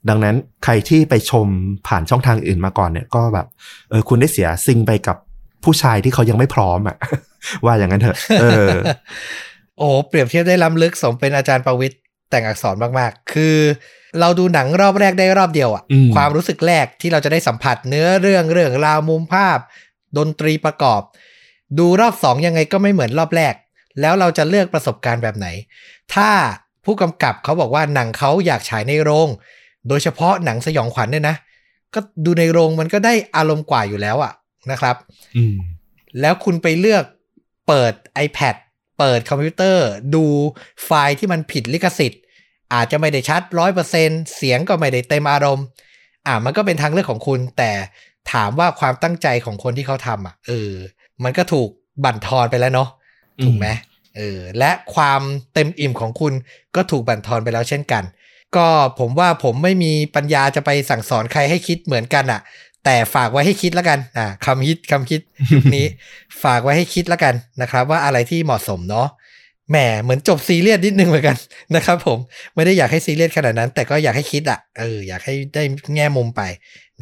Speaker 1: ดังนั้นใครที่ไปชมผ่านช่องทางอื่นมาก่อนเนี่ยก็แบบเออคุณได้เสียสิ่งไปกับผู้ชายที่เขายังไม่พร้อมอะว่าอย่างนั้นเถอะ เออ
Speaker 2: โอ้เปรียบเทียบได้ล้ำลึกสมเป็นอาจารย์ประวิทย์แต่งอักษรมากๆ คือเราดูหนังรอบแรกได้รอบเดียวอะ
Speaker 1: อืม
Speaker 2: ความรู้สึกแรกที่เราจะได้สัมผัสเนื้อเรื่องเรื่องราวมุมภาพ ดนตรีประกอบ ดูรอบสองยังไงก็ไม่เหมือนรอบแรก แล้วเราจะเลือกประสบการณ์แบบไหน ถ้าผู้กำกับเขาบอกว่าหนังเขาอยากฉายในโรง โดยเฉพาะหนังสยองขวัญเนี่ยนะ ก็ดูในโรงมันก็ได้อารมณ์กว่าอยู่แล้วอะนะครับ
Speaker 1: อืม
Speaker 2: แล้วคุณไปเลือกเปิด iPad เปิดคอมพิวเตอร์ ดูไฟล์ที่มันผิดลิขสิทธิ์ อาจจะไม่ได้ชัดร้อยเปอร์เซ็นเสียงก็ไม่ได้เต็มอารมณ์ อ่ามันก็เป็นทางเลือกของคุณแต่ถามว่าความตั้งใจของคนที่เขาทำอะเออ มันก็ถูกบั่นทอนไปแล้วเนาะ
Speaker 1: อืม
Speaker 2: ถูกไหมเออและความเต็มอิ่มของคุณก็ถูกบั่นทอนไปแล้วเช่นกัน ก็ผมว่าผมไม่มีปัญญาจะไปสั่งสอนใครให้คิดเหมือนกันอะ แต่ฝากไว้ให้คิดแล้วกันอ่าคำฮิตคำคิดยุคนี้ ฝากไว้ให้คิดแล้วกันนะครับ ว่าอะไรที่เหมาะสมเนาะแหมเหมือนจบซีเรียสนิดนึงเหมือนกันนะครับ ผมไม่ได้อยากให้ซีเรียสขนาดนั้น แต่ก็อยากให้คิดอะเอออยากให้ได้แง่มุมไป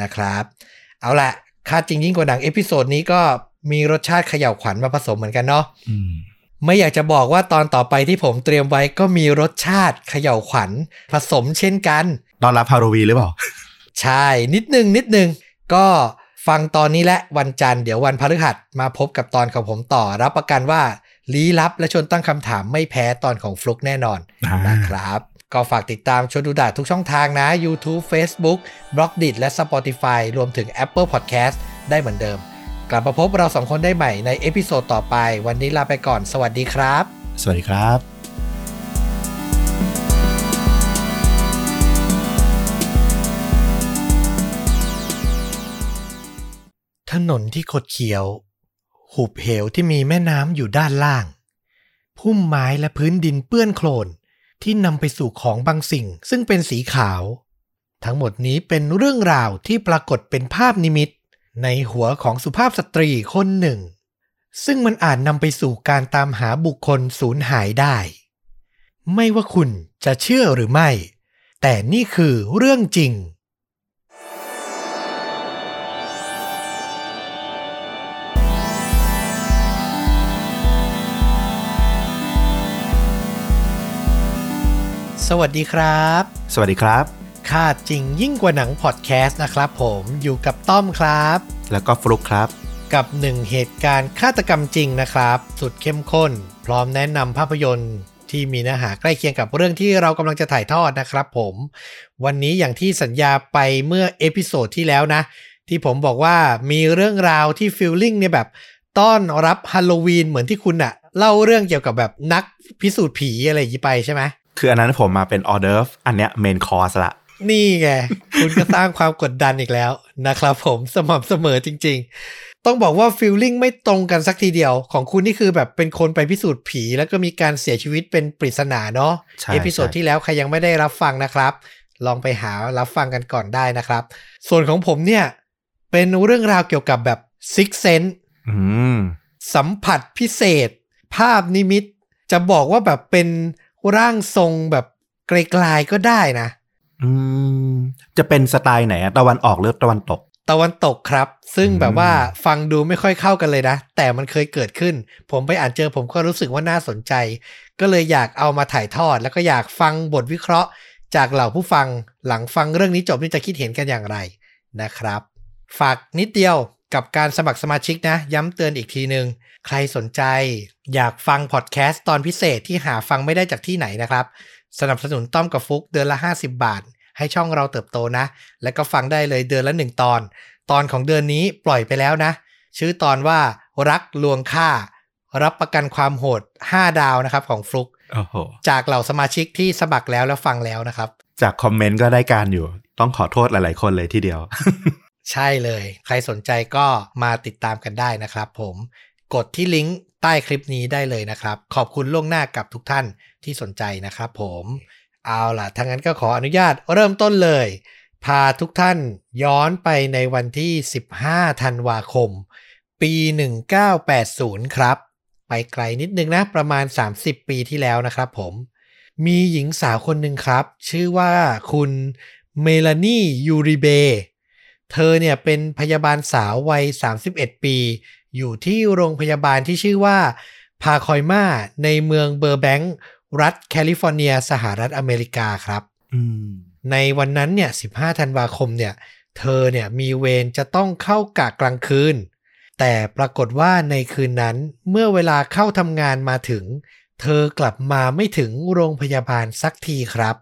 Speaker 2: นะครับ เอาละฆ่าจริงยิ่งกว่าหนัง episode นี้ก็มีรสชาติเขย่าวขวัญมาผสมเหมือนกันเนาะ
Speaker 1: อืม
Speaker 2: ไม่อยากจะบอกว่าตอนต่อไปที่ผมเตรียมไว้ก็มีรสชาติเขย่าวขวัญผสมเช่นกัน
Speaker 1: ตอนรับฮาโลวีนหรือเปล่า
Speaker 2: ใช่นิดนึงนิดนึง ก็ฟังตอนนี้และวันจันทร์เดี๋ยววันพฤหัสมาพบกับตอนของผมต่อ รับประกันว่าลี้ลับและชวนตั้งคำถามไม่แพ้ตอนของฟลุกแน่นอน
Speaker 1: อ่ะนะ
Speaker 2: ครับก็ฝากติดตามชวนดูดะทุกช่องทางนะ YouTube Facebook b l o g d i t และ Spotify รวมถึง Apple Podcast ได้เหมือนเดิม กลับมาพบเราสองคนได้ใหม่ใน episode ต่อไป วันนี้ลาไปก่อน สวัสดีครับ
Speaker 1: สวัสดีครับ
Speaker 2: ถนนที่คดเคี้ยว หุบเหวที่มีแม่น้ำอยู่ด้านล่าง พุ่มไม้และพื้นดินเปื้อนโคลนที่นำไปสู่ของบางสิ่งซึ่งเป็นสีขาว ทั้งหมดนี้เป็นเรื่องราวที่ปรากฏเป็นภาพนิมิต ในหัวของสุภาพสตรีคนหนึ่ง ซึ่งมันอาจนำไปสู่การตามหาบุคคลสูญหายได้ ไม่ว่าคุณจะเชื่อหรือไม่ แต่นี่คือเรื่องจริง สวัสดีครับ
Speaker 1: สวัสดีครับ
Speaker 2: ฆ่าจริงยิ่งกว่าหนังพอดแคสต์นะครับผมอยู่กับต้อมครับ
Speaker 1: แล้วก็ฟลุกครับ
Speaker 2: กับหนึ่งเหตุการณ์ฆาตกรรมจริงนะครับ สุดเข้มข้น พร้อมแนะนำภาพยนตร์ที่มีเนื้อหาใกล้เคียงกับเรื่องที่เรากำลังจะถ่ายทอดนะครับผม วันนี้อย่างที่สัญญาไปเมื่อ episode ที่แล้วนะ ที่ผมบอกว่ามีเรื่องราวที่ feeling เนี่ยแบบต้อนรับฮาโลวีนเหมือนที่คุณอะเล่าเรื่องเกี่ยวกับแบบนักพิสูจน์ผีอะไรอย่างนี้ไปใช่ไหม
Speaker 1: คืออันนั้นผมมาเป็นออเดอร์ฟอันเนี้ย main course ละ
Speaker 2: นี่ไง คุณก็สร้างความกดดันอีกแล้วนะครับผมสม่ำเสมอจริง ๆ ต้องบอกว่า feeling ไม่ตรงกันซะทีเดียว ของคุณนี่คือแบบเป็นคนไปพิสูจน์ผี แล้วก็มีการเสียชีวิตเป็นปริศนาเนาะ
Speaker 1: ใช่
Speaker 2: episode
Speaker 1: ใช่
Speaker 2: ที่แล้วใครยังไม่ได้รับฟังนะครับ ลองไปหารับฟังกันก่อนได้นะครับ ส่วนของผมเนี่ย เป็นเรื่องราวเกี่ยวกับแบบ Six Sense
Speaker 1: อืม
Speaker 2: สัมผัสพิเศษ ภาพนิมิต จะบอกว่าแบบเป็น ร่างทรงแบบไกลๆก็ได้นะ
Speaker 1: อืม จะเป็นสไตล์ไหนอะตะวันออกหรือตะวันตก
Speaker 2: ตะวันตกครับ ซึ่งแบบว่าฟังดูไม่ค่อยเข้ากันเลยนะ แต่มันเคยเกิดขึ้น ผมไปอ่านเจอผมก็รู้สึกว่าน่าสนใจ ก็เลยอยากเอามาถ่ายทอด แล้วก็อยากฟังบทวิเคราะห์ จากเหล่าผู้ฟังหลังฟังเรื่องนี้จบนี่จะคิดเห็นกันอย่างไรนะครับ ฝากนิดเดียวกับการสมัครสมาชิกนะ ย้ำเตือนอีกทีนึง ใครสนใจอยากฟังพอดแคสต์ตอนพิเศษที่หาฟังไม่ได้จากที่ไหนนะครับ สนับสนุนต้อมกับฟุกเดือนละ 50 บาท ให้ช่องเราเติบโตนะ และก็ฟังได้เลยเดือนละหนึ่งตอน ตอนของเดือนนี้ปล่อยไปแล้วนะ ชื่อตอนว่ารักลวงฆ่า รับประกันความโหด 5 ดาวนะครับของฟลุก
Speaker 1: โอ้โห
Speaker 2: จากเหล่าสมาชิกที่สมัครแล้วแล้วฟังแล้วนะครับ
Speaker 1: จากคอมเมนต์ก็ได้การอยู่ ต้องขอโทษหลาย ๆ คนเลยทีเดียว
Speaker 2: ใช่เลย ใครสนใจก็มาติดตามกันได้นะครับผม กดที่ลิงก์ใต้คลิปนี้ได้เลยนะครับ ขอบคุณล่วงหน้ากับทุกท่านที่สนใจนะครับผมเอาล่ะทั้งนั้นก็ขออนุญาตเริ่มต้นเลย พาทุกท่านย้อนไปในวันที่ 15 ธันวาคม ปี 1980 ครับ ไปไกลนิดนึงนะ ประมาณ 30 ปีที่แล้วนะครับผม มีหญิงสาวคนหนึ่งครับ ชื่อว่าคุณเมลานียูริเบ เธอเนี่ยเป็นพยาบาลสาววัย 31 ปี อยู่ที่โรงพยาบาลที่ชื่อว่าพาคอยม่าในเมืองเบอร์แบงค์รัฐแคลิฟอร์เนีย สหรัฐอเมริกาครับ
Speaker 1: อืม
Speaker 2: ในวันนั้นเนี่ย 15 ธันวาคมเนี่ย เธอเนี่ยมีเวรจะต้องเข้ากะกลางคืน แต่ปรากฏว่าในคืนนั้นเมื่อเวลาเข้าทำงานมาถึง เธอกลับมาไม่ถึงโรงพยาบาลสักทีครับ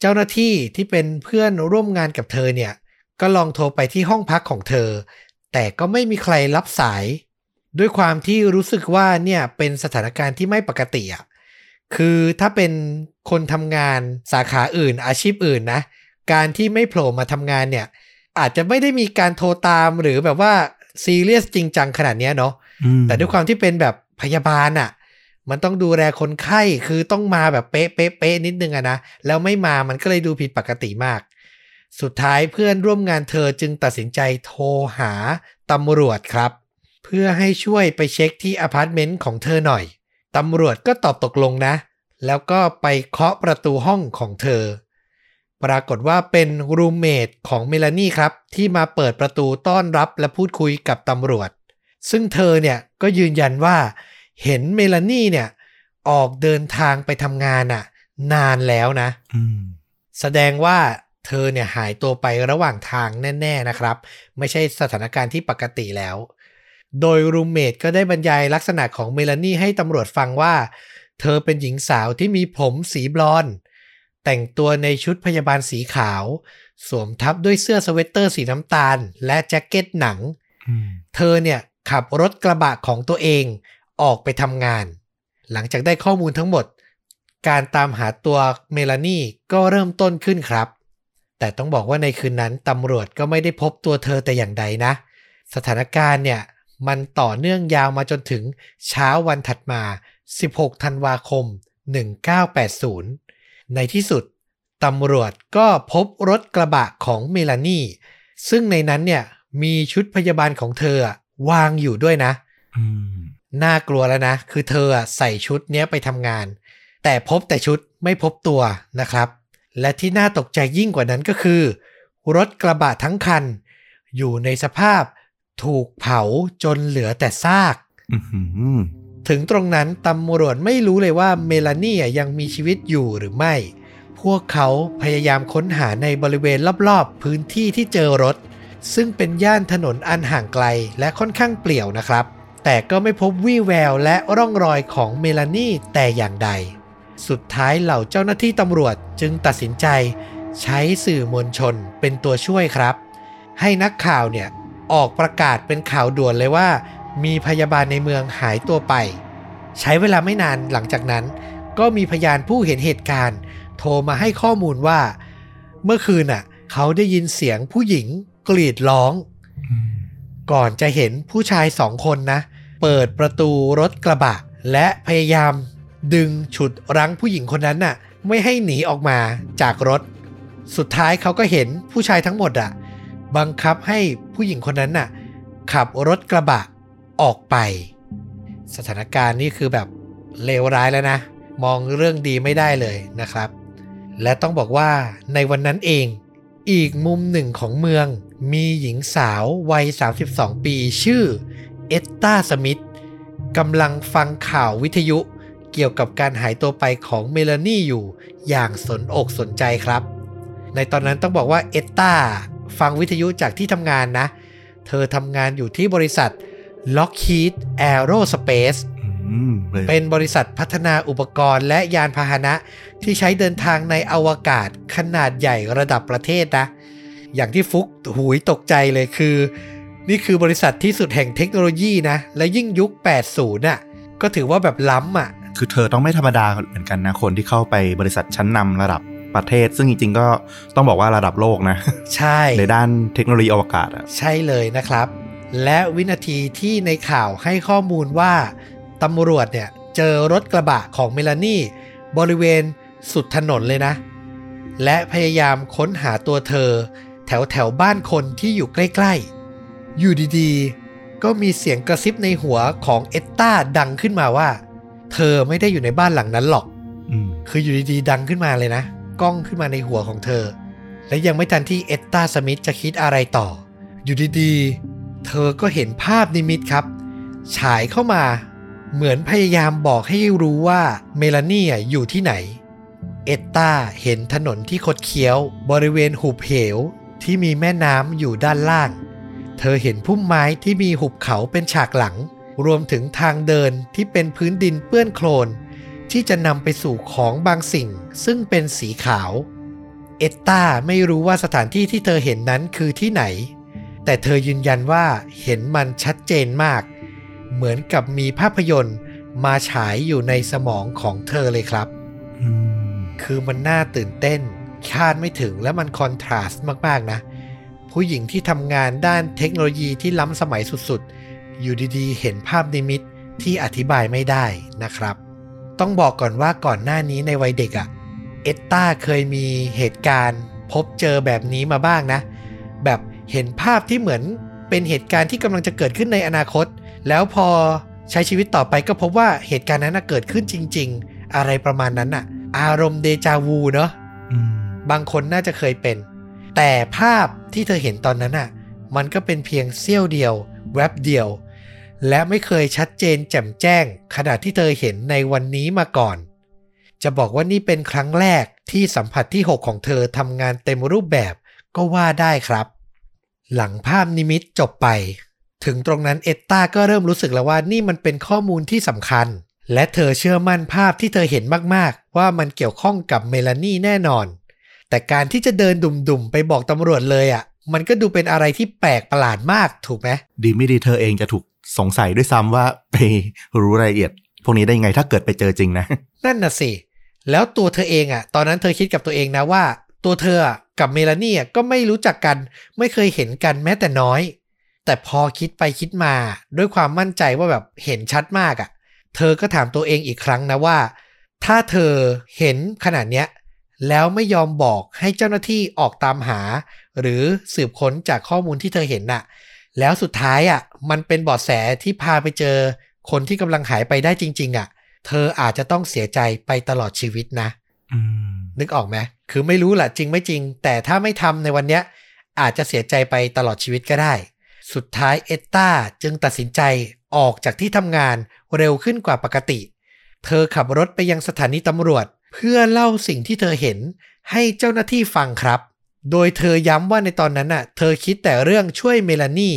Speaker 2: เจ้าหน้าที่ที่เป็นเพื่อนร่วมงานกับเธอเนี่ย ก็ลองโทรไปที่ห้องพักของเธอ แต่ก็ไม่มีใครรับสาย ด้วยความที่รู้สึกว่าเนี่ยเป็นสถานการณ์ที่ไม่ปกติอะคือถ้าเป็นคนทำงานสาขาอื่น อาชีพอื่นนะ การที่ไม่โผล่มาทำงานเนี่ย อาจจะไม่ได้มีการโทรตามหรือแบบว่าซีเรียสจริงจังขนาดเนี้ยเนาะ
Speaker 1: อืม
Speaker 2: แต่ด้วยความที่เป็นแบบพยาบาลอะ่ะ มันต้องดูแลคนไข้คือต้องมาแบบเป๊ะเป๊ะเป๊ะนิดนึงอะนะ แล้วไม่มามันก็เลยดูผิดปกติมาก สุดท้ายเพื่อนร่วมงานเธอจึงตัดสินใจโทรหาตำรวจครับ เพื่อให้ช่วยไปเช็คที่อพาร์ตเมนต์ของเธอหน่อย ตำรวจก็ตอบตกลงนะ แล้วก็ไปเคาะประตูห้องของเธอ ปรากฏว่าเป็นรูมเมทของเมลานี่ครับ ที่มาเปิดประตูต้อนรับและพูดคุยกับตำรวจ ซึ่งเธอเนี่ยก็ยืนยันว่า เห็นเมลานี่เนี่ยออกเดินทางไปทำงานน่ะนานแล้วนะ
Speaker 1: อืม
Speaker 2: แสดงว่าเธอเนี่ยหายตัวไประหว่างทางแน่ ๆนะครับ ไม่ใช่สถานการณ์ที่ปกติแล้ว โดยรูมเมทก็ได้บรรยายลักษณะของเมลานี่ให้ตำรวจฟังว่า เธอเป็นหญิงสาวที่มีผมสีบลอนด์แต่งตัวในชุดพยาบาลสีขาว สวมทับด้วยเสื้อสเวตเตอร์สีน้ำตาล และแจ็คเก็ตหนัง
Speaker 1: อืม
Speaker 2: เธอเนี่ยขับรถกระบะของตัวเองออกไปทำงาน หลังจากได้ข้อมูลทั้งหมด การตามหาตัวเมลานี่ก็เริ่มต้นขึ้นครับ แต่ต้องบอกว่าในคืนนั้นตำรวจก็ไม่ได้พบตัวเธอแต่อย่างใดนะ สถานการณ์เนี่ย มันต่อเนื่องยาวมาจนถึงเช้าวันถัดมา 16 ธันวาคม 1980 ในที่สุดตำรวจก็พบรถกระบะของเมลานี่ ซึ่งในนั้นเนี่ยมีชุดพยาบาลของเธออะวางอยู่ด้วยนะ
Speaker 1: อืม
Speaker 2: น่ากลัวแล้วนะ คือเธออะใส่ชุดเนี้ยไปทำงาน แต่พบแต่ชุดไม่พบตัวนะครับ และที่น่าตกใจยิ่งกว่านั้นก็คือ รถกระบะทั้งคัน อยู่ในสภาพ ถูกเผาจนเหลือแต่ซาก
Speaker 1: อื้อหือ
Speaker 2: ถึงตรงนั้นตำรวจไม่รู้เลยว่าเมลานี่อะยังมีชีวิตอยู่หรือไม่ พวกเขาพยายามค้นหาในบริเวณรอบๆ พื้นที่ที่เจอรถ ซึ่งเป็นย่านถนนอันห่างไกลและค่อนข้างเปลี่ยวนะครับ แต่ก็ไม่พบวี่แววและร่องรอยของเมลานี่แต่อย่างใด สุดท้ายเหล่าเจ้าหน้าที่ตำรวจจึงตัดสินใจ ใช้สื่อมวลชนเป็นตัวช่วยครับ ให้นักข่าวเนี่ย ออกประกาศเป็นข่าวด่วนเลยว่า มีพยาบาลในเมืองหายตัวไป ใช้เวลาไม่นานหลังจากนั้น ก็มีพยานผู้เห็นเหตุการณ์ โทรมาให้ข้อมูลว่า เมื่อคืนน่ะ เขาได้ยินเสียงผู้หญิงกรีดร้อง
Speaker 1: อืม
Speaker 2: ก่อนจะเห็นผู้ชายสองคนนะ เปิดประตูรถกระบะ และพยายามดึงฉุดรั้งผู้หญิงคนนั้นน่ะ ไม่ให้หนีออกมาจากรถ สุดท้ายเขาก็เห็นผู้ชายทั้งหมดอะ บังคับให้ผู้หญิงคนนั้นน่ะขับรถกระบะออกไป สถานการณ์นี่คือแบบเลวร้ายแล้วนะ มองเรื่องดีไม่ได้เลยนะครับ และต้องบอกว่าในวันนั้นเอง อีกมุมหนึ่งของเมืองมีหญิงสาววัย 32 ปีชื่อเอตตาสมิธกำลังฟังข่าววิทยุเกี่ยวกับการหายตัวไปของเมลานี่อยู่อย่างสนอกสนใจครับ ในตอนนั้นต้องบอกว่าเอตตา ฟังวิทยุจากที่ทำงานนะ เธอทำงานอยู่ที่บริษัท Lockheed Aerospace
Speaker 1: อืมเลย
Speaker 2: เป็นบริษัทพัฒนาอุปกรณ์และยานพาหนะที่ใช้เดินทางในอวกาศขนาดใหญ่ระดับประเทศนะ อย่างที่ฟุกหูยตกใจเลยคือ นี่คือบริษัทที่สุดแห่งเทคโนโลยีนะ และยิ่งยุค 80น่ะก็ถือว่าแบบล้ำอะ
Speaker 1: คือเธอต้องไม่ธรรมดาเหมือนกันนะ คนที่เข้าไปบริษัทชั้นนำระดับ ประเทศ ซึ่งจริงๆ ก็ต้องบอกว่าระดับโลกนะ
Speaker 2: ใช่
Speaker 1: ในด้านเทคโนโลยีอวกาศอะ
Speaker 2: ใช่เลยนะครับ และวินาทีที่ในข่าวให้ข้อมูลว่าตำรวจเนี่ยเจอรถกระบะของเมลานี่บริเวณสุดถนนเลยนะ และพยายามค้นหาตัวเธอ แถวแถวบ้านคนที่อยู่ใกล้ๆ อยู่ดีๆ ก็มีเสียงกระซิบในหัวของเอตตาดังขึ้นมาว่า เธอไม่ได้อยู่ในบ้านหลังนั้นหรอก
Speaker 1: อืม
Speaker 2: คืออยู่ดีๆ ดังขึ้นมาเลยนะ กล้องขึ้นมาในหัวของเธอ และยังไม่ทันที่เอตตาสมิธจะคิดอะไรต่อ อยู่ดีๆ เธอก็เห็นภาพนิมิตครับ ฉายเข้ามา เหมือนพยายามบอกให้รู้ว่าเมลานี่อะอยู่ที่ไหน เอตตาเห็นถนนที่คดเคี้ยว บริเวณหุบเหวที่มีแม่น้ำอยู่ด้านล่าง เธอเห็นพุ่มไม้ที่มีหุบเขาเป็นฉากหลัง รวมถึงทางเดินที่เป็นพื้นดินเปื้อนโคลน ที่จะนำไปสู่ของบางสิ่งซึ่งเป็นสีขาว เอตตาไม่รู้ว่าสถานที่ที่เธอเห็นนั้นคือที่ไหน แต่เธอยืนยันว่าเห็นมันชัดเจนมาก เหมือนกับมีภาพยนตร์มาฉายอยู่ในสมองของเธอเลยครับ คือมันน่าตื่นเต้น คาดไม่ถึงและมันคอนทราสต์มากๆนะ ผู้หญิงที่ทำงานด้านเทคโนโลยีที่ล้ำสมัยสุดๆ อยู่ดีๆ เห็นภาพนิมิตที่อธิบายไม่ได้นะครับ ต้องบอกก่อนว่าก่อนหน้านี้ในวัยเด็กอะเอตตาเคยมีเหตุการณ์ พบเจอแบบนี้มาบ้างนะ แบบเห็นภาพที่เหมือนเป็นเหตุการณ์ที่กำลังจะเกิดขึ้นในอนาคต แล้วพอใช้ชีวิตต่อไปก็พบว่าเหตุการณ์นั้นนะเกิดขึ้นจริง ๆ อะไรประมาณนั้นอะอารมณ์เดจาวูเนาะ
Speaker 1: อืม
Speaker 2: บางคนน่าจะเคยเป็น แต่ภาพที่เธอเห็นตอนนั้นอะ มันก็เป็นเพียงเสี้ยวเดียว แวบเดียว และไม่เคยชัดเจนแจ่มแจ้ง ขนาดที่เธอเห็นในวันนี้มาก่อน จะบอกว่านี่เป็นครั้งแรกที่สัมผัสที่ 6 ของเธอทำงานเต็มรูปแบบก็ว่าได้ครับ หลังภาพนิมิตจบไป ถึงตรงนั้นเอตตาก็เริ่มรู้สึกแล้วว่านี่มันเป็นข้อมูลที่สำคัญ และเธอเชื่อมั่นภาพที่เธอเห็นมากๆ ว่ามันเกี่ยวข้องกับเมลานี่แน่นอน แต่การที่จะเดินดุ่มๆไปบอกตำรวจเลยอะ่ะ มันก็ดูเป็นอะไรที่แปลกประหลาดมากถูกไหม
Speaker 1: ดีไม่ดีเธอเองจะถูกสงสัยด้วยซ้ำว่าไปรู้รายละเอียด พวกนี้ได้ยังไงถ้าเกิดไปเจอจริงนะ
Speaker 2: นั่นน่ะสิ แล้วตัวเธอเองอะ่ะ ตอนนั้นเธอคิดกับตัวเองนะว่า ตัวเธออะกับเมลานี่อะก็ไม่รู้จักกัน ไม่เคยเห็นกันแม้แต่น้อย แต่พอคิดไปคิดมา ด้วยความมั่นใจว่าแบบเห็นชัดมากอะ่ะ เธอก็ถามตัวเองอีกครั้งนะว่า ถ้าเธอเห็นขนาดเนี้ยแล้วไม่ยอมบอกให้เจ้าหน้าที่ออกตามหา หรือสืบค้นจากข้อมูลที่เธอเห็นน่ะ แล้วสุดท้ายอะมันเป็นเบาะแสที่พาไปเจอคนที่กำลังหายไปได้จริง ๆ อะ เธออาจจะต้องเสียใจไปตลอดชีวิตนะ
Speaker 1: อืม
Speaker 2: นึกออกไหมคือไม่รู้แหละจริงไม่จริง แต่ถ้าไม่ทำในวันเนี้ย อาจจะเสียใจไปตลอดชีวิตก็ได้ สุดท้ายเอตตาจึงตัดสินใจออกจากที่ทำงานเร็วขึ้นกว่าปกติ เธอขับรถไปยังสถานีตำรวจ เพื่อเล่าสิ่งที่เธอเห็นให้เจ้าหน้าที่ฟังครับ โดยเธอย้ำว่าในตอนนั้นน่ะ เธอคิดแต่เรื่องช่วยเมลานี่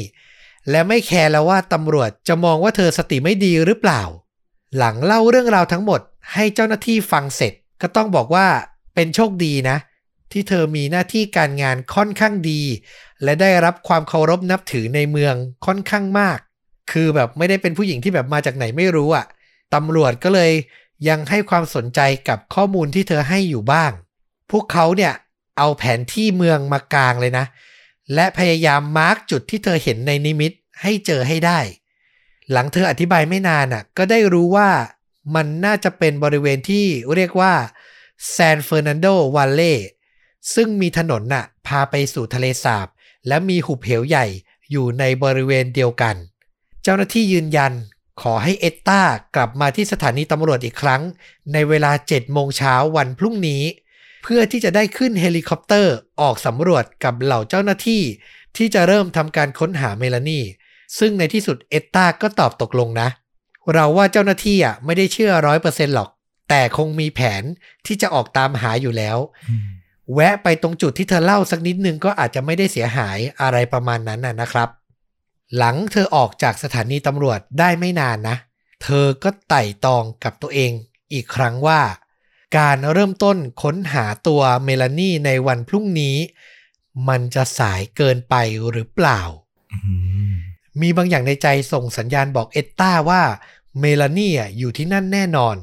Speaker 2: และไม่แคร์แล้วว่าตำรวจจะมองว่าเธอสติไม่ดีหรือเปล่า หลังเล่าเรื่องราวทั้งหมด ให้เจ้าหน้าที่ฟังเสร็จ ก็ต้องบอกว่าเป็นโชคดีนะ ที่เธอมีหน้าที่การงานค่อนข้างดี และได้รับความเคารพนับถือในเมืองค่อนข้างมาก คือแบบไม่ได้เป็นผู้หญิงที่แบบมาจากไหนไม่รู้อะ่ะตำรวจก็เลยยังให้ความสนใจกับข้อมูลที่เธอให้อยู่บ้าง พวกเขาเนี่ย เอาแผนที่เมืองมากลางเลยนะ และพยายาม mark จุดที่เธอเห็นในนิมิตให้เจอให้ได้ หลังเธออธิบายไม่นานอะ ก็ได้รู้ว่ามันน่าจะเป็นบริเวณที่เรียกว่าแซนเฟอร์นันโดวัลเลย์ซึ่งมีถนนน่ะ พาไปสู่ทะเลสาบ และมีหุบเหวใหญ่อยู่ในบริเวณเดียวกัน เจ้าหน้าที่ยืนยันขอให้เอตตากลับมาที่สถานีตำรวจอีกครั้ง ในเวลา7โมงเช้าวันพรุ่งนี้ เพื่อที่จะได้ขึ้นเฮลิคอปเตอร์ออกสำรวจกับเหล่าเจ้าหน้าที่ ที่จะเริ่มทำการค้นหาเมลานีซึ่งในที่สุดเอตตาก็ตอบตกลงนะ เราว่าเจ้าหน้าที่อะไม่ได้เชื่อร้อยเปอร์เซ็นต์หรอก แต่คงมีแผนที่จะออกตามหาอยู่แล้ว แวะไปตรงจุดที่เธอเล่าสักนิดนึงก็อาจจะไม่ได้เสียหายอะไรประมาณนั้นน่ะนะครับ หลังเธอออกจากสถานีตำรวจได้ไม่นานนะ เธอก็ไต่ตองกับตัวเอง อีกครั้งว่า การเริ่มต้นค้นหาตัวเมลานีในวันพรุ่งนี้ มันจะสายเกินไปหรือเปล่า มีบางอย่างในใจส่งสัญญาณบอกเอตตาว่าเมลานีอยู่ที่นั่นแน่นอน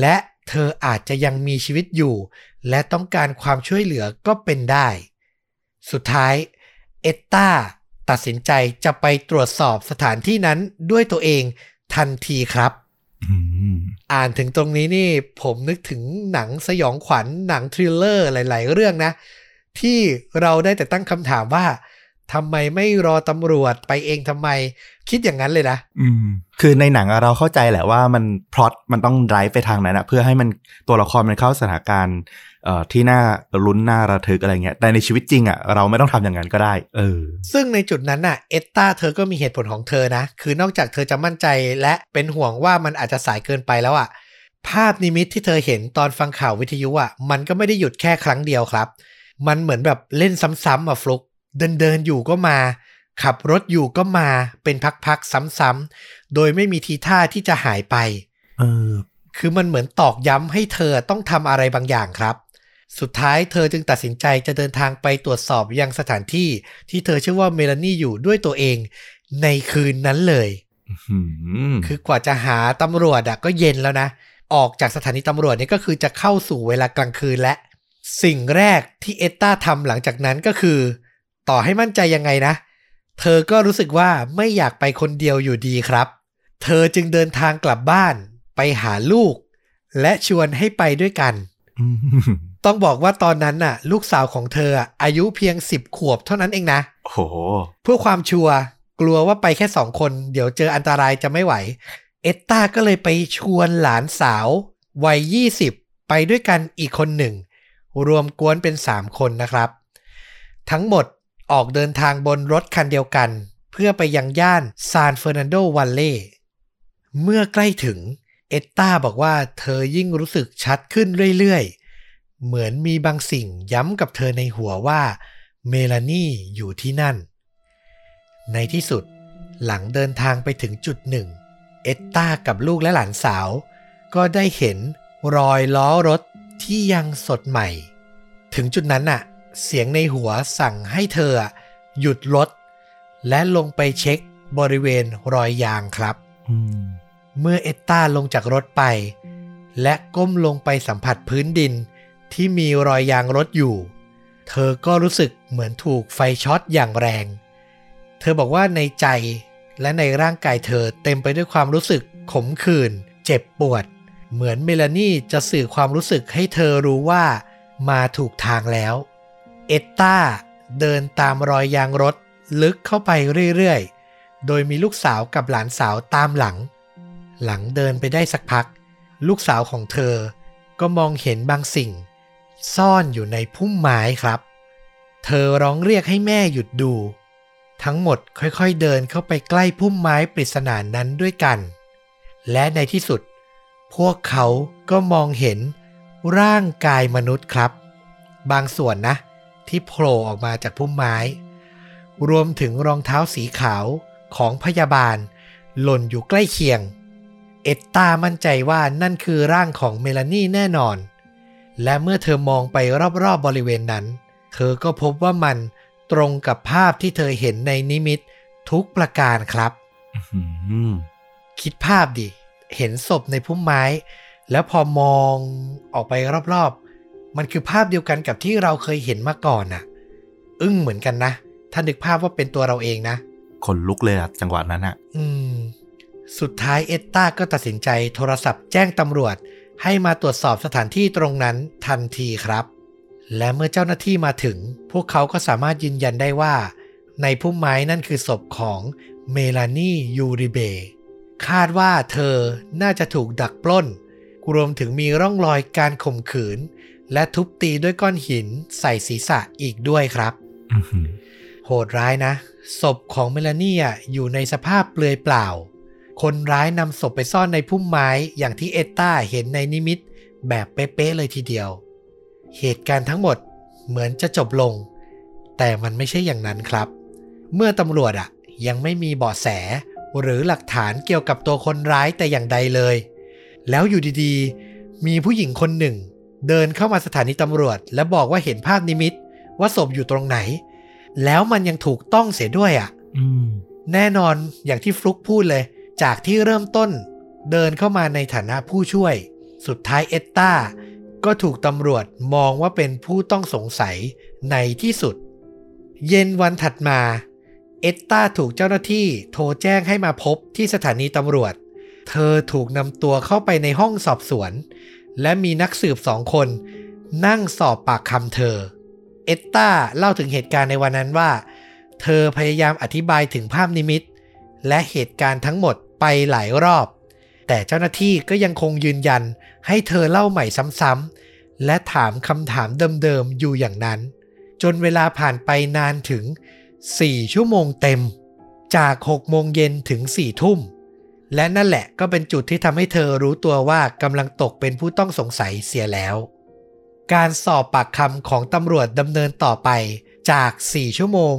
Speaker 2: และเธออาจจะยังมีชีวิตอยู่ และต้องการความช่วยเหลือก็เป็นได้ สุดท้ายเอตตาตัดสินใจจะไปตรวจสอบสถานที่นั้นด้วยตัวเองทันทีครับ อ่านถึงตรงนี้นี่ผมนึกถึงหนังสยองขวัญหนัง thriller หลาย ๆ เรื่องนะ ที่เราได้แต่ตั้งคำถามว่า ทำไมไม่รอตำรวจไปเองทำไม คิดอย่างนั้นเลยนะ
Speaker 1: อืม คือในหนังเราเข้าใจแหละว่ามันพล็อตมันต้อง drive ไปทางนั้นอะเพื่อให้มันตัวละครมันเข้าสถานการณ์เอ่อที่น่าลุ้นน่าระทึกอะไรเงี้ย แต่ในชีวิตจริงอะเราไม่ต้องทำอย่างนั้นก็ได้ เออ
Speaker 2: ซึ่งในจุดนั้นน่ะเอตตาเธอก็มีเหตุผลของเธอนะ คือนอกจากเธอจะมั่นใจและเป็นห่วงว่ามันอาจจะสายเกินไปแล้วอะภาพนิมิตที่เธอเห็นตอนฟังข่าววิทยุอะมันก็ไม่ได้หยุดแค่ครั้งเดียวครับ มันเหมือนแบบเล่นซ้ำๆอะฟลุก เดินเดินๆอยู่ก็มา ขับรถอยู่ก็มาเป็นพักๆซ้ำๆโดยไม่มีทีท่าที่จะหายไป
Speaker 1: เออ
Speaker 2: คือมันเหมือนตอกย้ำให้เธอต้องทำอะไรบางอย่างครับ สุดท้ายเธอจึงตัดสินใจจะเดินทางไปตรวจสอบยังสถานที่ที่เธอเชื่อว่าเมลานี่อยู่ด้วยตัวเอง ในคืนนั้นเลย
Speaker 1: หืม
Speaker 2: คือกว่าจะหาตำรวจอะก็เย็นแล้วนะ ออกจากสถานีตำรวจเนี่ยก็คือจะเข้าสู่เวลากลางคืนและ สิ่งแรกที่เอตตาทำหลังจากนั้นก็คือ ต่อให้มั่นใจยังไงนะ เธอก็รู้สึกว่าไม่อยากไปคนเดียวอยู่ดีครับ เธอจึงเดินทางกลับบ้านไปหาลูก และชวนให้ไปด้วยกัน
Speaker 1: อืม
Speaker 2: ต้องบอกว่าตอนนั้นน่ะ ลูกสาวของเธออะอายุเพียง10ขวบเท่านั้นเองนะ
Speaker 1: โอ้โห
Speaker 2: เพื่อความชัวร์กลัวว่าไปแค่สองคน เดี๋ยวเจออันตรายจะไม่ไหว เอตตาก็เลยไปชวนหลานสาว วัย20ไปด้วยกันอีกคนหนึ่ง รวมกวนเป็น3คนนะครับ ทั้งหมด ออกเดินทางบนรถคันเดียวกัน เพื่อไปยังย่านซานเฟอร์นันโดวัลเล่เมื่อใกล้ถึงเอตตาบอกว่าเธอยิ่งรู้สึกชัดขึ้นเรื่อยๆ เหมือนมีบางสิ่งย้ำกับเธอในหัวว่าเมลานี่อยู่ที่นั่น ในที่สุดหลังเดินทางไปถึงจุดหนึ่ง เอตตากับลูกและหลานสาว ก็ได้เห็นรอยล้อรถที่ยังสดใหม่ ถึงจุดนั้นน่ะ เสียงในหัวสั่งให้เธอหยุดรถและลงไปเช็คบริเวณรอยยางครับ
Speaker 1: อืม
Speaker 2: เมื่อเอตตาลงจากรถไป และก้มลงไปสัมผัสพื้นดินที่มีรอยยางรถอยู่ เธอก็รู้สึกเหมือนถูกไฟช็อตอย่างแรง เธอบอกว่าในใจและในร่างกายเธอเต็มไปด้วยความรู้สึกขมขื่นเจ็บปวด เหมือนเมลานี่จะสื่อความรู้สึกให้เธอรู้ว่ามาถูกทางแล้ว เอตตาเดินตามรอยยางรถลึกเข้าไปเรื่อยๆ โดยมีลูกสาวกับหลานสาวตามหลัง หลังเดินไปได้สักพัก ลูกสาวของเธอก็มองเห็นบางสิ่ง ซ่อนอยู่ในพุ่มไม้ครับ เธอร้องเรียกให้แม่หยุดดู ทั้งหมดค่อยๆเดินเข้าไปใกล้พุ่มไม้ปริศนานั้นด้วยกัน และในที่สุด พวกเขาก็มองเห็นร่างกายมนุษย์ครับ บางส่วนนะ ที่โผล่ออกมาจากพุ่มไม้ รวมถึงรองเท้าสีขาวของพยาบาล หล่นอยู่ใกล้เคียง เอตตามั่นใจว่านั่นคือร่างของเมลานี่แน่นอน และเมื่อเธอมองไปรอบๆบบริเวณนั้น เธอก็พบว่ามันตรงกับภาพที่เธอเห็นในนิมิตทุกประการครับ
Speaker 1: อืม
Speaker 2: คิดภาพดิ เห็นศพในพุ่มไม้ แล้วพอมองออกไปรอบๆ มันคือภาพเดียวกันกับที่เราเคยเห็นมาก่อนน่ะ อึ้งเหมือนกันนะ ถ้านึกภาพว่าเป็นตัวเราเองนะ
Speaker 1: คนลุกเลยอะจังหวะนั้นอะ
Speaker 2: อืม สุดท้ายเอตตาก็ตัดสินใจโทรศัพท์แจ้งตำรวจ ให้มาตรวจสอบสถานที่ตรงนั้นทันทีครับ และเมื่อเจ้าหน้าที่มาถึง พวกเขาก็สามารถยืนยันได้ว่า ในพุ่มไม้นั่นคือศพของเมลานียูริเบคาดว่าเธอน่าจะถูกดักปล้น รวมถึงมีร่องรอยการข่มขืน และทุบตีด้วยก้อนหินใส่ศีรษะอีกด้วยครับ
Speaker 1: อื้อหือ
Speaker 2: โหดร้ายนะ ศพของเมลานี่อะอยู่ในสภาพเปลือยเปล่า คนร้ายนำศพไปซ่อนในพุ่มไม้อย่างที่เอตตาเห็นในนิมิตแบบเป๊ะๆเลยทีเดียว เหตุการณ์ทั้งหมดเหมือนจะจบลง แต่มันไม่ใช่อย่างนั้นครับ เมื่อตำรวจอะยังไม่มีเบาะแส หรือหลักฐานเกี่ยวกับตัวคนร้ายแต่อย่างใดเลย แล้วอยู่ดีๆ มีผู้หญิงคนหนึ่ง เดินเข้ามาสถานีตำรวจ และบอกว่าเห็นภาพนิมิต ว่าศพอยู่ตรงไหน แล้วมันยังถูกต้องเสียด้วยอะ
Speaker 1: อืม
Speaker 2: แน่นอนอย่างที่ฟลุกพูดเลย จากที่เริ่มต้น เดินเข้ามาในฐานะผู้ช่วย สุดท้ายเอตตาก็ถูกตำรวจมองว่าเป็นผู้ต้องสงสัยในที่สุด เย็นวันถัดมา เอตตาถูกเจ้าหน้าที่โทรแจ้งให้มาพบที่สถานีตำรวจ เธอถูกนำตัวเข้าไปในห้องสอบสวน และมีนักสืบสองคน นั่งสอบปากคำเธอ เอตตาเล่าถึงเหตุการณ์ในวันนั้นว่า เธอพยายามอธิบายถึงภาพนิมิต และเหตุการณ์ทั้งหมดไปหลายรอบ แต่เจ้าหน้าที่ก็ยังคงยืนยันให้เธอเล่าใหม่ซ้ำๆ และถามคำถามเดิมๆ อยู่อย่างนั้น จนเวลาผ่านไปนานถึง 4 ชั่วโมงเต็ม จาก 6 โมงเย็นถึง 4 ทุ่ม และนั่นแหละก็เป็นจุดที่ทำให้เธอรู้ตัวว่ากำลังตกเป็นผู้ต้องสงสัยเสียแล้ว การสอบปากคำของตำรวจดำเนินต่อไปจาก 4 ชั่วโมง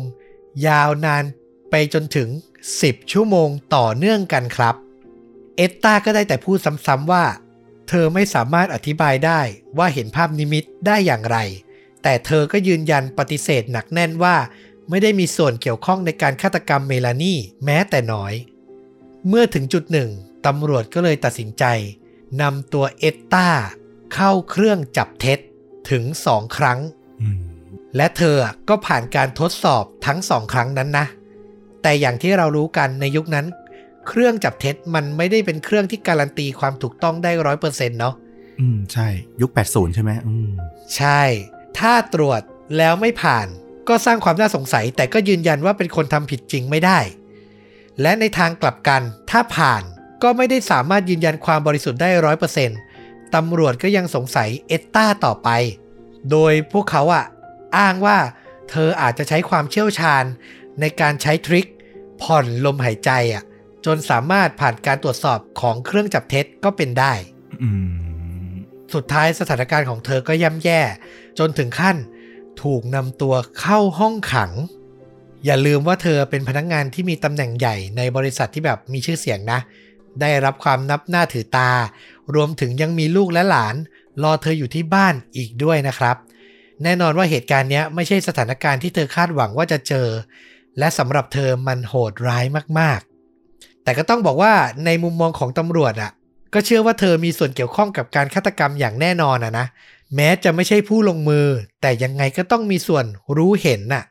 Speaker 2: ยาวนานไปจนถึง 10 ชั่วโมงต่อเนื่องกันครับ เอตตาก็ได้แต่พูดซ้ำๆว่า เธอไม่สามารถอธิบายได้ว่าเห็นภาพนิมิตได้อย่างไร แต่เธอก็ยืนยันปฏิเสธหนักแน่นว่า ไม่ได้มีส่วนเกี่ยวข้องในการฆาตกรรมเมลานี่แม้แต่น้อย เมื่อถึงจุดหนึ่งตำรวจก็เลยตัดสินใจนำตัวเอตตาเข้าเครื่องจับเท็จถึงสองครั้ง
Speaker 1: อืม
Speaker 2: และเธอก็ผ่านการทดสอบทั้งสองครั้งนั้นนะ แต่อย่างที่เรารู้กันในยุคนั้น เครื่องจับเท็จมันไม่ได้เป็นเครื่องที่การันตีความถูกต้องได้ร้อยเปอร์เซ็นต์เนาะ
Speaker 1: อืมใช่ยุค 80 ใช่ไหมอืม
Speaker 2: ใช่ ถ้าตรวจแล้วไม่ผ่าน ก็สร้างความน่าสงสัย แต่ก็ยืนยันว่าเป็นคนทำผิดจริงไม่ได้ และในทางกลับกัน ถ้าผ่านก็ไม่ได้สามารถยืนยันความบริสุทธิ์ได้ร้อยเปอร์เซ็นต์ตำรวจก็ยังสงสัยเอตตาต่อไป โดยพวกเขาอะอ้างว่า เธออาจจะใช้ความเชี่ยวชาญ ในการใช้ทริค ผ่อนลมหายใจอะจนสามารถผ่านการตรวจสอบของเครื่องจับเท็จก็เป็นได้ สุดท้ายสถานการณ์ของเธอก็ย่ำแย่ จนถึงขั้น ถูกนำตัวเข้าห้องขัง อย่าลืมว่าเธอเป็นพนักงงานที่มีตำแหน่งใหญ่ในบริษัทที่แบบมีชื่อเสียงนะ ได้รับความนับหน้าถือตา รวมถึงยังมีลูกและหลาน รอเธออยู่ที่บ้านอีกด้วยนะครับ แน่นอนว่าเหตุการณ์นี้ไม่ใช่สถานการณ์ที่เธอคาดหวังว่าจะเจอ และสำหรับเธอมันโหดร้ายมากๆ แต่ก็ต้องบอกว่าในมุมมองของตำรวจอะก็เชื่อว่าเธอมีส่วนเกี่ยวข้องกับการฆาตกรรมอย่างแน่นอนอะนะแม้จะไม่ใช่ผู้ลงมือ แต่ยังไงก็ต้องมีส่วนรู้เห็นน่ะ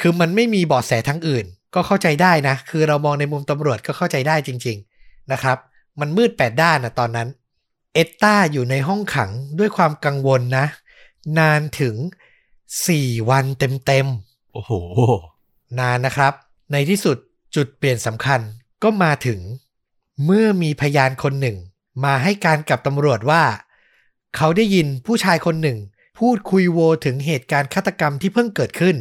Speaker 2: คือมันไม่มีเบาะแสทั้งอื่น ก็เข้าใจได้นะ คือเรามองในมุมตำรวจก็เข้าใจได้จริง ๆนะครับ มันมืดแปดด้านนะตอนนั้น เอตตาอยู่ในห้องขังด้วยความกังวลนะ นานถึง 4 วันเต็ม
Speaker 1: โอ้โห
Speaker 2: ๆนานนะครับ ในที่สุดจุดเปลี่ยนสำคัญก็มาถึงเมื่อมีพยานคนหนึ่ง มาให้การกับตำรวจว่า เขาได้ยินผู้ชายคนหนึ่ง พูดคุยโวถึงเหตุการณ์ฆาตกรรมที่เพิ่งเกิดขึ้น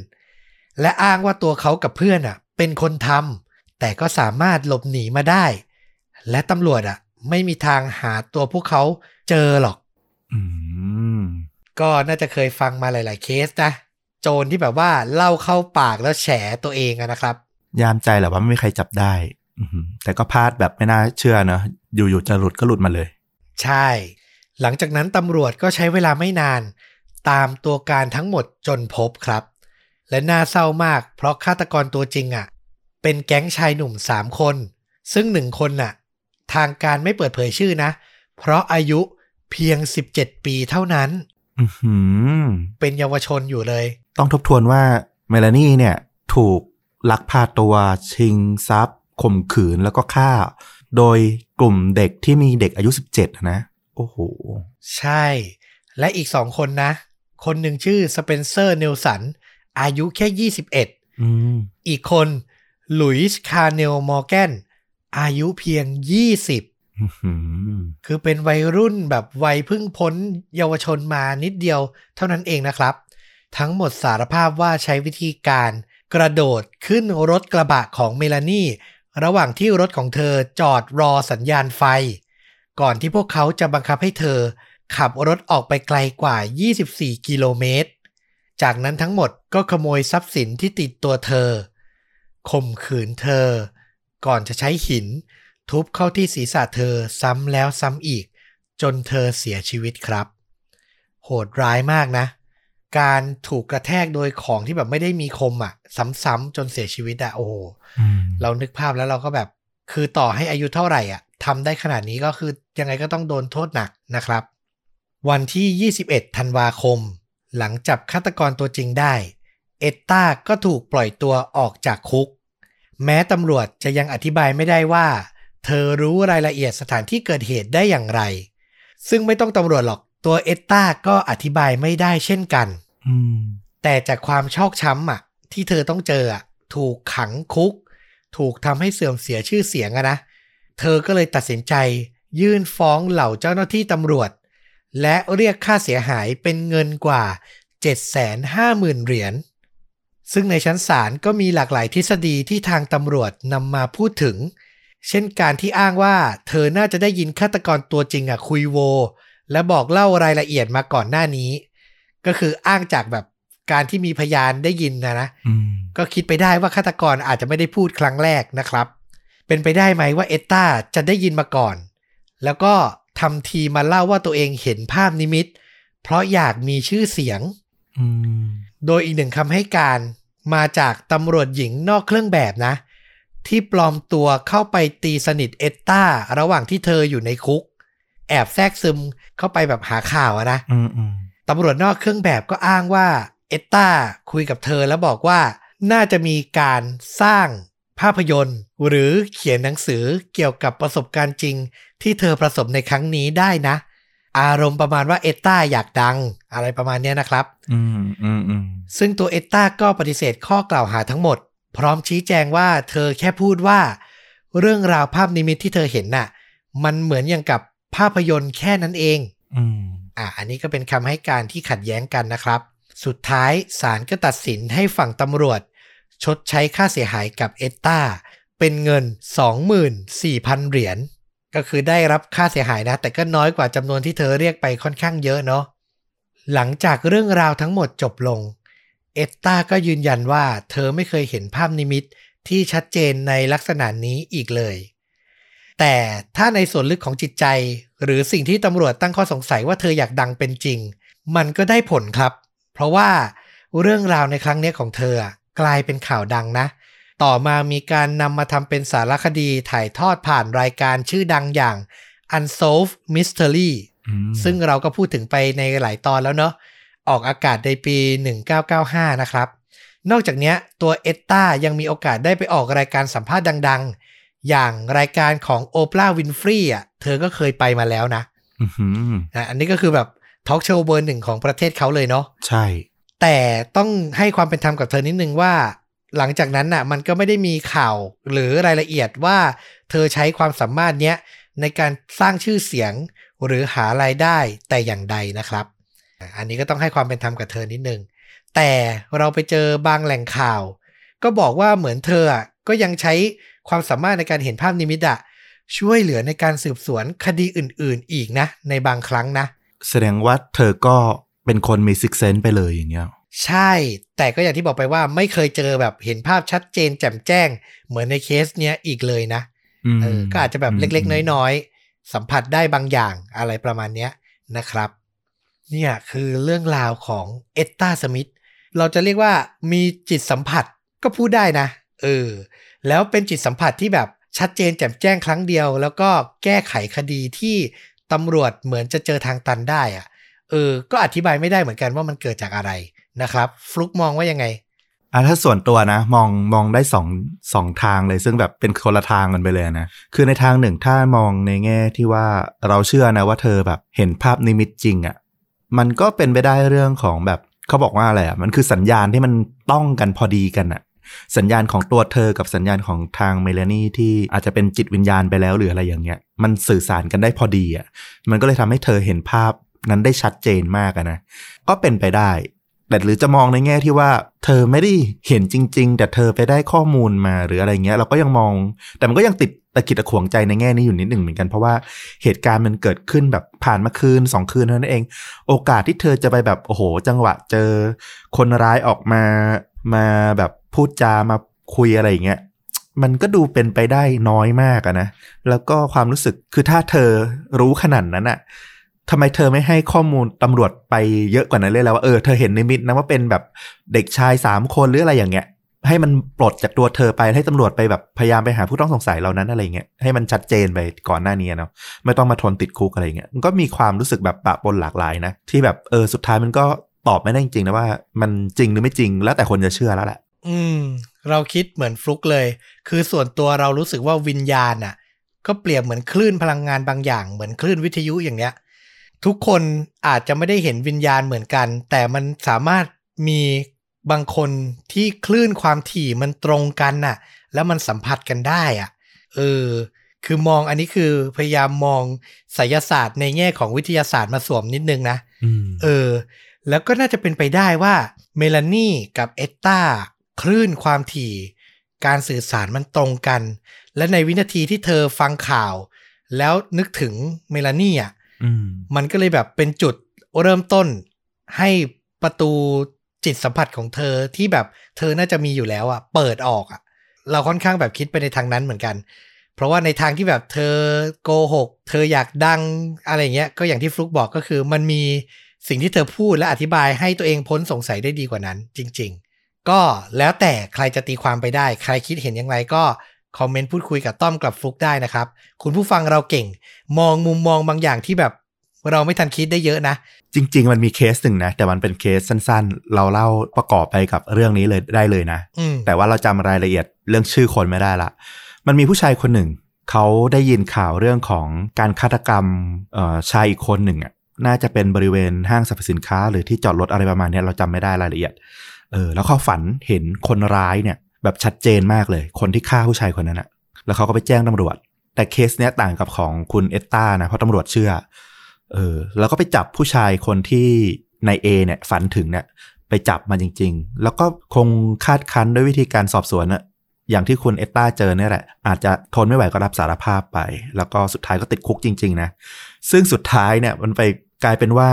Speaker 2: และอ้างว่าตัวเขากับเพื่อนอะ เป็นคนทำแต่ก็สามารถหลบหนีมาได้ และตำรวจอะ ไม่มีทางหาตัวพวกเขาเจอหรอก
Speaker 1: อืม
Speaker 2: ก็น่าจะเคยฟังมาหลาย ๆ เคสนะ โจรที่แบบว่าเล่าเข้าปากแล้วแฉตัวเองอะนะครับ
Speaker 1: ยามใจแหละว่าไม่มีใครจับได้อืมแต่ก็พลาดแบบไม่น่าเชื่อเนอะอยู่ๆจะหลุดก็หลุดมาเลย
Speaker 2: ใช่ หลังจากนั้นตำรวจก็ใช้เวลาไม่นาน ตามตัวการทั้งหมดจนพบครับ และน่าเศร้ามาก เพราะฆาตกรตัวจริงอะ่ะ เป็นแก๊งชายหนุ่มสามคน ซึ่งหนึ่งคนน่ะ ทางการไม่เปิดเผยชื่อนะ เพราะอายุเพียง17ปีเท่านั้น
Speaker 1: อือหือ
Speaker 2: เป็นเยาวชนอยู่เลย
Speaker 1: ต้องทบทวนว่าเมลานี่เนี่ย ถูกลักพาตัวชิงทรัพย์ข่มขืนแล้วก็ฆ่า โดยกลุ่มเด็กที่มีเด็กอายุ 17 นะ โอ้โห
Speaker 2: ใช่ และอีกสองคนนะ คนหนึ่งชื่อสเปนเซอร์เนลสัน อายุแค่ 21
Speaker 1: อืม
Speaker 2: อีกคนหลุยส์คาร์เนลมอร์แกนอายุเพียง 20
Speaker 1: อื้อหือ
Speaker 2: คือเป็นวัยรุ่นแบบวัยเพิ่งพ้นเยาวชนมานิดเดียวเท่านั้นเองนะครับ ทั้งหมดสารภาพว่าใช้วิธีการกระโดดขึ้นรถกระบะของเมลานีระหว่างที่รถของเธอจอดรอสัญญาณไฟ ก่อนที่พวกเขาจะบังคับให้เธอ ขับรถออกไปไกลกว่า 24 กิโลเมตร จากนั้นทั้งหมดก็ขโมยทรัพย์สินที่ติดตัวเธอข่มขืนเธอ ก่อนจะใช้หิน ทุบเข้าที่ศีรษะเธอซ้ำแล้วซ้ำอีก จนเธอเสียชีวิตครับ โหดร้ายมากนะ การถูกกระแทกโดยของที่แบบไม่ได้มีคมอะ ซ้ำๆจนเสียชีวิตอะโอ้โห
Speaker 1: อืม
Speaker 2: เรานึกภาพแล้วเราก็แบบ คือต่อให้อายุเท่าไหร่อะทำได้ขนาดนี้ก็คือยังไงก็ต้องโดนโทษหนักนะครับ วันที่ 21 ธันวาคม หลังจับฆาตกรตัวจริงได้ เอตตาก็ถูกปล่อยตัวออกจากคุก แม้ตำรวจจะยังอธิบายไม่ได้ว่า เธอรู้รายละเอียดสถานที่เกิดเหตุได้อย่างไร ซึ่งไม่ต้องตำรวจหรอกตัวเอตตาก็อธิบายไม่ได้เช่นกัน
Speaker 1: อืม
Speaker 2: แต่จากความชอกช้ำอะ ที่เธอต้องเจออะถูกขังคุก ถูกทำให้เสื่อมเสียชื่อเสียงอะนะ เธอก็เลยตัดสินใจ ยื่นฟ้องเหล่าเจ้าหน้าที่ตำรวจ และเรียกค่าเสียหายเป็นเงินกว่า 750,000 เหรียญ ซึ่งในชั้นศาลก็มีหลากหลายทฤษฎีที่ทางตำรวจนำมาพูดถึง เช่นการที่อ้างว่าเธอน่าจะได้ยินฆาตกรตัวจริงอะคุยโว และบอกเล่ารายละเอียดมาก่อนหน้านี้ ก็คืออ้างจากแบบการที่มีพยานได้ยินนะนะก็คิดไปได้ว่าฆาตกรอาจจะไม่ได้พูดครั้งแรกนะครับ เป็นไปได้ไหมว่าเอตตาจะได้ยินมาก่อน แล้วก็ ทำทีมาเล่าว่าตัวเองเห็นภาพนิมิต เพราะอยากมีชื่อเสียง
Speaker 1: อืม
Speaker 2: โดยอีกหนึ่งคำให้การมาจากตำรวจหญิงนอกเครื่องแบบนะ ที่ปลอมตัวเข้าไปตีสนิทเอตตาระหว่างที่เธออยู่ในคุก แอบแทรกซึมเข้าไปแบบหาข่าวอะนะ
Speaker 1: อืมอืม
Speaker 2: ตำรวจนอกเครื่องแบบก็อ้างว่าเอตตาคุยกับเธอแล้วบอกว่าน่าจะมีการสร้าง ภาพยนตร์ หรือเขียนหนังสือเกี่ยวกับประสบการณ์จริง ที่เธอประสบในครั้งนี้ได้นะ อารมณ์ประมาณว่าเอตตาอยากดัง อะไรประมาณเนี้ยนะครับ
Speaker 1: อืมอืมอืม
Speaker 2: ซึ่งตัวเอตตาก็ปฏิเสธข้อกล่าวหาทั้งหมด พร้อมชี้แจงว่าเธอแค่พูดว่า เรื่องราวภาพนิมิตที่เธอเห็นน่ะ มันเหมือนอย่างกับภาพยนตร์แค่นั้นเอง
Speaker 1: อืม
Speaker 2: อะอันนี้ก็เป็นคำให้การที่ขัดแย้งกันนะครับ สุดท้ายศาลก็ตัดสินให้ฝั่งตำรวจ ชดใช้ค่าเสียหายกับเอตตาเป็นเงิน 24,000 เหรียญก็คือได้รับค่าเสียหายนะ แต่ก็น้อยกว่าจำนวนที่เธอเรียกไปค่อนข้างเยอะเนาะหลังจากเรื่องราวทั้งหมดจบลง เอตตาก็ยืนยันว่าเธอไม่เคยเห็นภาพนิมิตที่ชัดเจนในลักษณะนี้อีกเลย แต่ถ้าในส่วนลึกของจิตใจ หรือสิ่งที่ตำรวจตั้งข้อสงสัยว่าเธออยากดังเป็นจริง มันก็ได้ผลครับ เพราะว่าเรื่องราวในครั้งนี้ของเธอ กลายเป็นข่าวดังนะ ต่อมามีการนำมาทำเป็นสารคดีถ่ายทอดผ่านรายการชื่อดังอย่าง Unsolved Mystery
Speaker 1: อืม
Speaker 2: ซึ่งเราก็พูดถึงไปในหลายตอนแล้วเนาะออกอากาศในปี 1995 นะครับ นอกจากเนี้ยตัวเอตตายังมีโอกาสได้ไปออกรายการสัมภาษณ์ดัง ๆ อย่างรายการของโอปราห์วินฟรีอะเธอก็เคยไปมาแล้วนะ
Speaker 1: อืม
Speaker 2: อะอันนี้ก็คือแบบทอล์กโชว์เบอร์หนึ่งของประเทศเขาเลยเนาะ
Speaker 1: ใช่
Speaker 2: แต่ต้องให้ความเป็นธรรมกับเธอนิดนึงว่า หลังจากนั้นน่ะ มันก็ไม่ได้มีข่าวหรือรายละเอียดว่า เธอใช้ความสามารถเนี้ยในการสร้างชื่อเสียงหรือหารายได้แต่อย่างใดนะครับ อันนี้ก็ต้องให้ความเป็นธรรมกับเธอนิดนึง แต่เราไปเจอบางแหล่งข่าว ก็บอกว่าเหมือนเธออะก็ยังใช้ความสามารถในการเห็นภาพนิมิตอะช่วยเหลือในการสืบสวนคดีอื่น ๆ อีกนะ ในบางครั้งนะ
Speaker 1: แสดงว่าเธอก็ เป็นคนมีซิกเซนไปเลยอย่างเงี้ย
Speaker 2: ใช่ แต่ก็อย่างที่บอกไปว่าไม่เคยเจอแบบเห็นภาพชัดเจนแจ่มแจ้ง เหมือนในเคสเนี้ยอีกเลยนะ
Speaker 1: อืม
Speaker 2: เออก็อาจจะแบบ
Speaker 1: ม
Speaker 2: เล็กๆ น้อยๆ สัมผัสได้บางอย่างอะไรประมาณเนี้ยนะครับ เนี่ยคือเรื่องราวของเอตตาสมิธเราจะเรียกว่ามีจิตสัมผัสก็พูดได้นะเออแล้วเป็นจิตสัมผัสที่แบบชัดเจนแจ่มแจ้งครั้งเดียว แล้วก็แก้ไขคดีที่ตำรวจเหมือนจะเจอทางตันได้อะ เออ ก็อธิบายไม่ได้เหมือนกันว่ามันเกิดจากอะไรนะครับ ฟลุกมองว่ายังไง
Speaker 1: อะถ้าส่วนตัวนะ มองมองได้สองสองทางเลยซึ่งแบบเป็นคนละทางกันไปเลยนะคือในทางหนึ่งถ้ามองในแง่ที่ว่าเราเชื่อนะว่าเธอแบบเห็นภาพนิมิตจริงอะ่ะมันก็เป็นไปได้เรื่องของแบบเขาบอกว่าอะไรอะ่ะมันคือสัญญาณที่มันต้องกันพอดีกันอะ่ะสัญญาณของตัวเธอกับสัญญาณของทางเมลานี่ที่อาจจะเป็นจิตวิญญาณไปแล้วหรืออะไรอย่างเงี้ย มันสื่อสารกันได้พอดีอะ่ะมันก็เลยทำให้เธอเห็นภาพ นั้นได้ชัดเจนมากนะ ก็เป็นไปได้ แต่หรือจะมองในแง่ที่ว่า เธอไม่ได้เห็นจริง ๆ แต่เธอไปได้ข้อมูลมาหรืออะไรเงี้ย เราก็ยังมอง แต่มันก็ยังติดตะกิดตะขวงใจในแง่นี้อยู่นิดหนึ่งเหมือนกันเพราะว่าเหตุการณ์มันเกิดขึ้นแบบผ่านมาคืนสองคืนเท่านั้นเอง โอกาสที่เธอจะไปแบบโอ้โห จังหวะเจอ คนร้ายออกมามาแบบพูดจามาคุยอะไรอย่างเงี้ยมันก็ดูเป็นไปได้น้อยมากนะ แล้วก็ความรู้สึกคือถ้าเธอรู้ขนาดนั้นอะ ทำไมเธอไม่ให้ข้อมูลตำรวจไปเยอะกว่านั้นเลยแล้วว่าเออเธอเห็นในมิตนะว่าเป็นแบบเด็กชายสามคนหรืออะไรอย่างเงี้ย ให้มันปลดจากตัวเธอไปให้ตำรวจไปแบบพยายามไปหาผู้ต้องสงสัยเหล่านั้นอะไรเงี้ยให้มันชัดเจนไปก่อนหน้านี้เนาะไม่ต้องมาทนติดคุกอะไรเงี้ยมันก็มีความรู้สึกแบบปะปนหลากหลายนะ ที่แบบเออสุดท้ายมันก็ตอบไม่ได้จริงๆนะว่า มันจริงหรือไม่จริงแล้วแต่คนจะเชื่อแล้วแหละ
Speaker 2: อืม เราคิดเหมือนฟลุกเลย คือส่วนตัวเรารู้สึกว่าวิญญาณอะ ก็เปรียบเหมือนคลื่นพลังงานบางอย่างเหมือนคลื่นวิทยุอย่างเนี้ย ทุกคนอาจจะไม่ได้เห็นวิญญาณเหมือนกัน แต่มันสามารถมีบางคนที่คลื่นความถี่มันตรงกันน่ะ แล้วมันสัมผัสกันได้อะ เออ คือมองอันนี้คือพยายามมองไสยศาสตร์ในแง่ของวิทยาศาสตร์มาสวมนิดนึงนะ
Speaker 1: อืม
Speaker 2: เออ แล้วก็น่าจะเป็นไปได้ว่าเมลานี่กับเอตตาคลื่นความถี่ การสื่อสารมันตรงกัน และในวินาทีที่เธอฟังข่าว แล้วนึกถึงเมลานี่อะ
Speaker 1: อื มั
Speaker 2: นก็เลยแบบเป็นจุดเริ่มต้นให้ประตูจิตสัมผัสของเธอที่แบบเธอน่าจะมีอยู่แล้วอะเปิดออกอะเราค่อนข้างแบบคิดไปในทางนั้นเหมือนกัน เพราะว่าในทางที่แบบเธอโกหก เธออยากดังอะไรเงี้ย ก็อย่างที่ฟลุกบอกก็คือมันมีสิ่งที่เธอพูดและอธิบายให้ตัวเองพ้นสงสัยได้ดีกว่านั้น จริง ๆ ก็แล้วแต่ใครจะตีความไปได้ ใครคิดเห็นอย่างไรก็ คอมเมนต์พูดคุยกับต้อมกับฟลุกได้นะครับ คุณผู้ฟังเราเก่ง มองมุมมองบางอย่างที่แบบเราไม่ทันคิดได้เยอะนะ
Speaker 1: จริง ๆ มันมีเคสหนึ่งนะ แต่มันเป็นเคสสั้นๆ เราเล่าประกอบไปกับเรื่องนี้เลยได้เลยนะ
Speaker 2: อืม
Speaker 1: แต่ว่าเราจำรายละเอียดเรื่องชื่อคนไม่ได้ละ มันมีผู้ชายคนหนึ่ง เขาได้ยินข่าวเรื่องของการฆาตกรรมเอ่อชายอีกคนหนึ่งอะน่าจะเป็นบริเวณห้างสรรพสินค้า หรือที่จอดรถอะไรประมาณเนี้ยเราจำไม่ได้รายละเอียดเออแล้วเขาฝันเห็นคนร้ายเนี่ย แบบชัดเจนมากเลย คนที่ฆ่าผู้ชายคนนั้นอะแล้วเขาก็ไปแจ้งตำรวจ แต่เคสเนี้ยต่างกับของคุณเอตตานะ เพราะตำรวจเชื่อ เออ แล้วก็ไปจับผู้ชายคนที่นายเอเนี่ย ฝันถึงเนี่ยไปจับมาจริง ๆ แล้วก็คงคาดคั้นด้วยวิธีการสอบสวนอะอย่างที่คุณเอตตาเจอเนี่ยแหละ อาจจะทนไม่ไหวก็รับสารภาพไป แล้วก็สุดท้ายก็ติดคุกจริง ๆ นะ ซึ่งสุดท้ายเนี่ยมันไปกลายเป็นว่า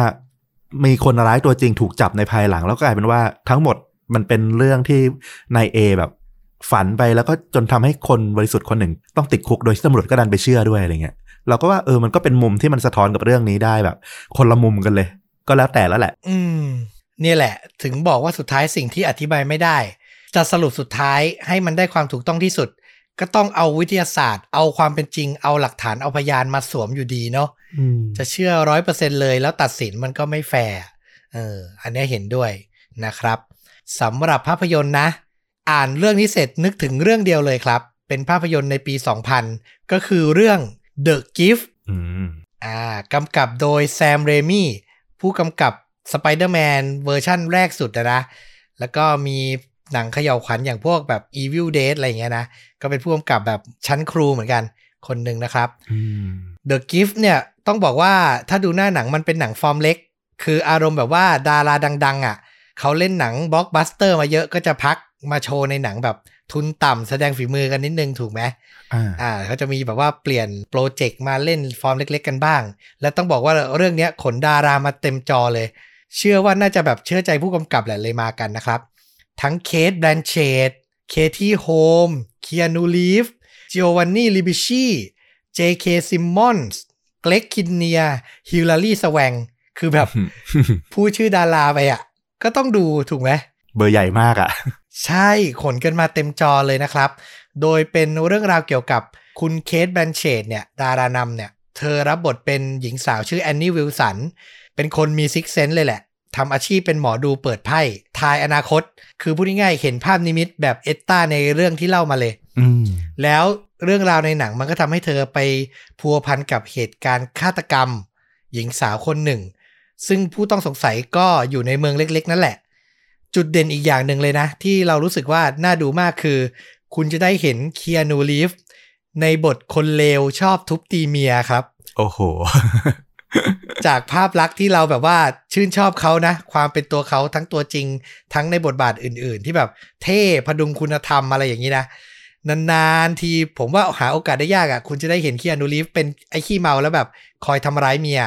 Speaker 1: มีคนร้ายตัวจริงถูกจับในภายหลัง แล้วก็กลายเป็นว่าทั้งหมดมันเป็นเรื่องที่นายเอแบบ ฝันไปแล้วก็จนทำให้คนบริสุทธิ์คนหนึ่ง ต้องติดคุกโดยที่ตำรวจก็ดันไปเชื่อด้วยอะไรเงี้ยเราก็ว่าเออมันก็เป็นมุมที่มันสะท้อนกับเรื่องนี้ได้แบบ คนละมุมกันเลย ก็แล้วแต่แล้วแหละ
Speaker 2: อืมเนี่ยแหละ ถึงบอกว่าสุดท้ายสิ่งที่อธิบายไม่ได้ จะสรุปสุดท้ายให้มันได้ความถูกต้องที่สุด ก็ต้องเอาวิทยาศาสตร์ เอาความเป็นจริงเอาหลักฐานเอาพยานมาสวมอยู่ดีเนาะ
Speaker 1: อืม
Speaker 2: จะเชื่อร้อยเปอร์เซ็นเลยแล้วตัดสินมันก็ไม่แฟร์เออ อันเนี้ยเห็นด้วยนะครับสำหรับภาพยนตร์นะ อ่านเรื่องนี้เสร็จนึกถึงเรื่องเดียวเลยครับ เป็นภาพยนตร์ในปี 2000 ก็คือเรื่อง The Gift
Speaker 1: อืม
Speaker 2: อ่ากำกับโดยแซมเรมี่ผู้กำกับ Spider-Man เวอร์ชั่นแรกสุดอะนะ แล้วก็มีหนังเขย่าขวัญอย่างพวกแบบ Evil Dead อะไรอย่างเงี้ยนะ ก็เป็นผู้กำกับแบบชั้นครูเหมือนกันคนหนึ่งนะครับ
Speaker 1: อืม
Speaker 2: The Gift เนี่ยต้องบอกว่าถ้าดูหน้าหนังมันเป็นหนังฟอร์มเล็ก คืออารมณ์แบบว่าดาราดัง ๆอะเขาเล่นหนังบล็อกบัสเตอร์มาเยอะก็จะพัก มาโชว์ในหนังแบบทุนต่ำแสดงฝีมือกันนิดนึงถูกไหม
Speaker 1: อ่า
Speaker 2: อ่าเขาจะมีแบบว่าเปลี่ยนโปรเจกต์มาเล่นฟอร์มเล็ก ๆ กันบ้าง และต้องบอกว่าเรื่องเนี้ยขนดารามาเต็มจอเลย เชื่อว่าน่าจะแบบเชื่อใจผู้กำกับแหละเลยมากันนะครับ ทั้งเคทแบลนเชตต์เคที่โฮมเคียนูรีฟส์จิโอวานนี่ลิบิชีเจเคซิมมอนส์เกร็กคินเนียร์ฮิลลารีสแวงก์คือแบบพูดชื่อดาราไปอะ ก็ต้องดูถูกไหม
Speaker 1: เบอร์ใหญ่มากอะ
Speaker 2: ใช่ขนกันมาเต็มจอเลยนะครับ โดยเป็นเรื่องราวเกี่ยวกับคุณเคทแบลนเชตต์เนี่ย ดารานำเนี่ย เธอรับบทเป็นหญิงสาวชื่อแอนนี่วิลสัน เป็นคนมี sixth sense เลยแหละทำอาชีพเป็นหมอดูเปิดไพ่ทายอนาคต คือพูดง่ายๆเห็นภาพนิมิตแบบเอตตาในเรื่องที่เล่ามาเลย
Speaker 1: อืม
Speaker 2: แล้วเรื่องราวในหนังมันก็ทำให้เธอไปพัวพันกับเหตุการณ์ฆาตกรรม หญิงสาวคนหนึ่ง ซึ่งผู้ต้องสงสัยก็อยู่ในเมืองเล็ก ๆ นั่นแหละ จุดเด่นอีกอย่างหนึ่งเลยนะ ที่เรารู้สึกว่าน่าดูมากคือ คุณจะได้เห็นเคียนูรีฟในบทคนเลวชอบทุบตีเมียครับ
Speaker 1: โอ้โห
Speaker 2: จากภาพลักษณ์ที่เราแบบว่าชื่นชอบเขานะ ความเป็นตัวเขาทั้งตัวจริง ทั้งในบทบาทอื่น ๆ ที่แบบเท่พดุงคุณธรรมอะไรอย่างนี้นะนานๆทีผมว่าหาโอกาสได้ยากอะ่ะ คุณจะได้เห็นคีอานูรีฟเป็นไอ้ขี้เมาแล้วแบบคอยทำร้ายเมีย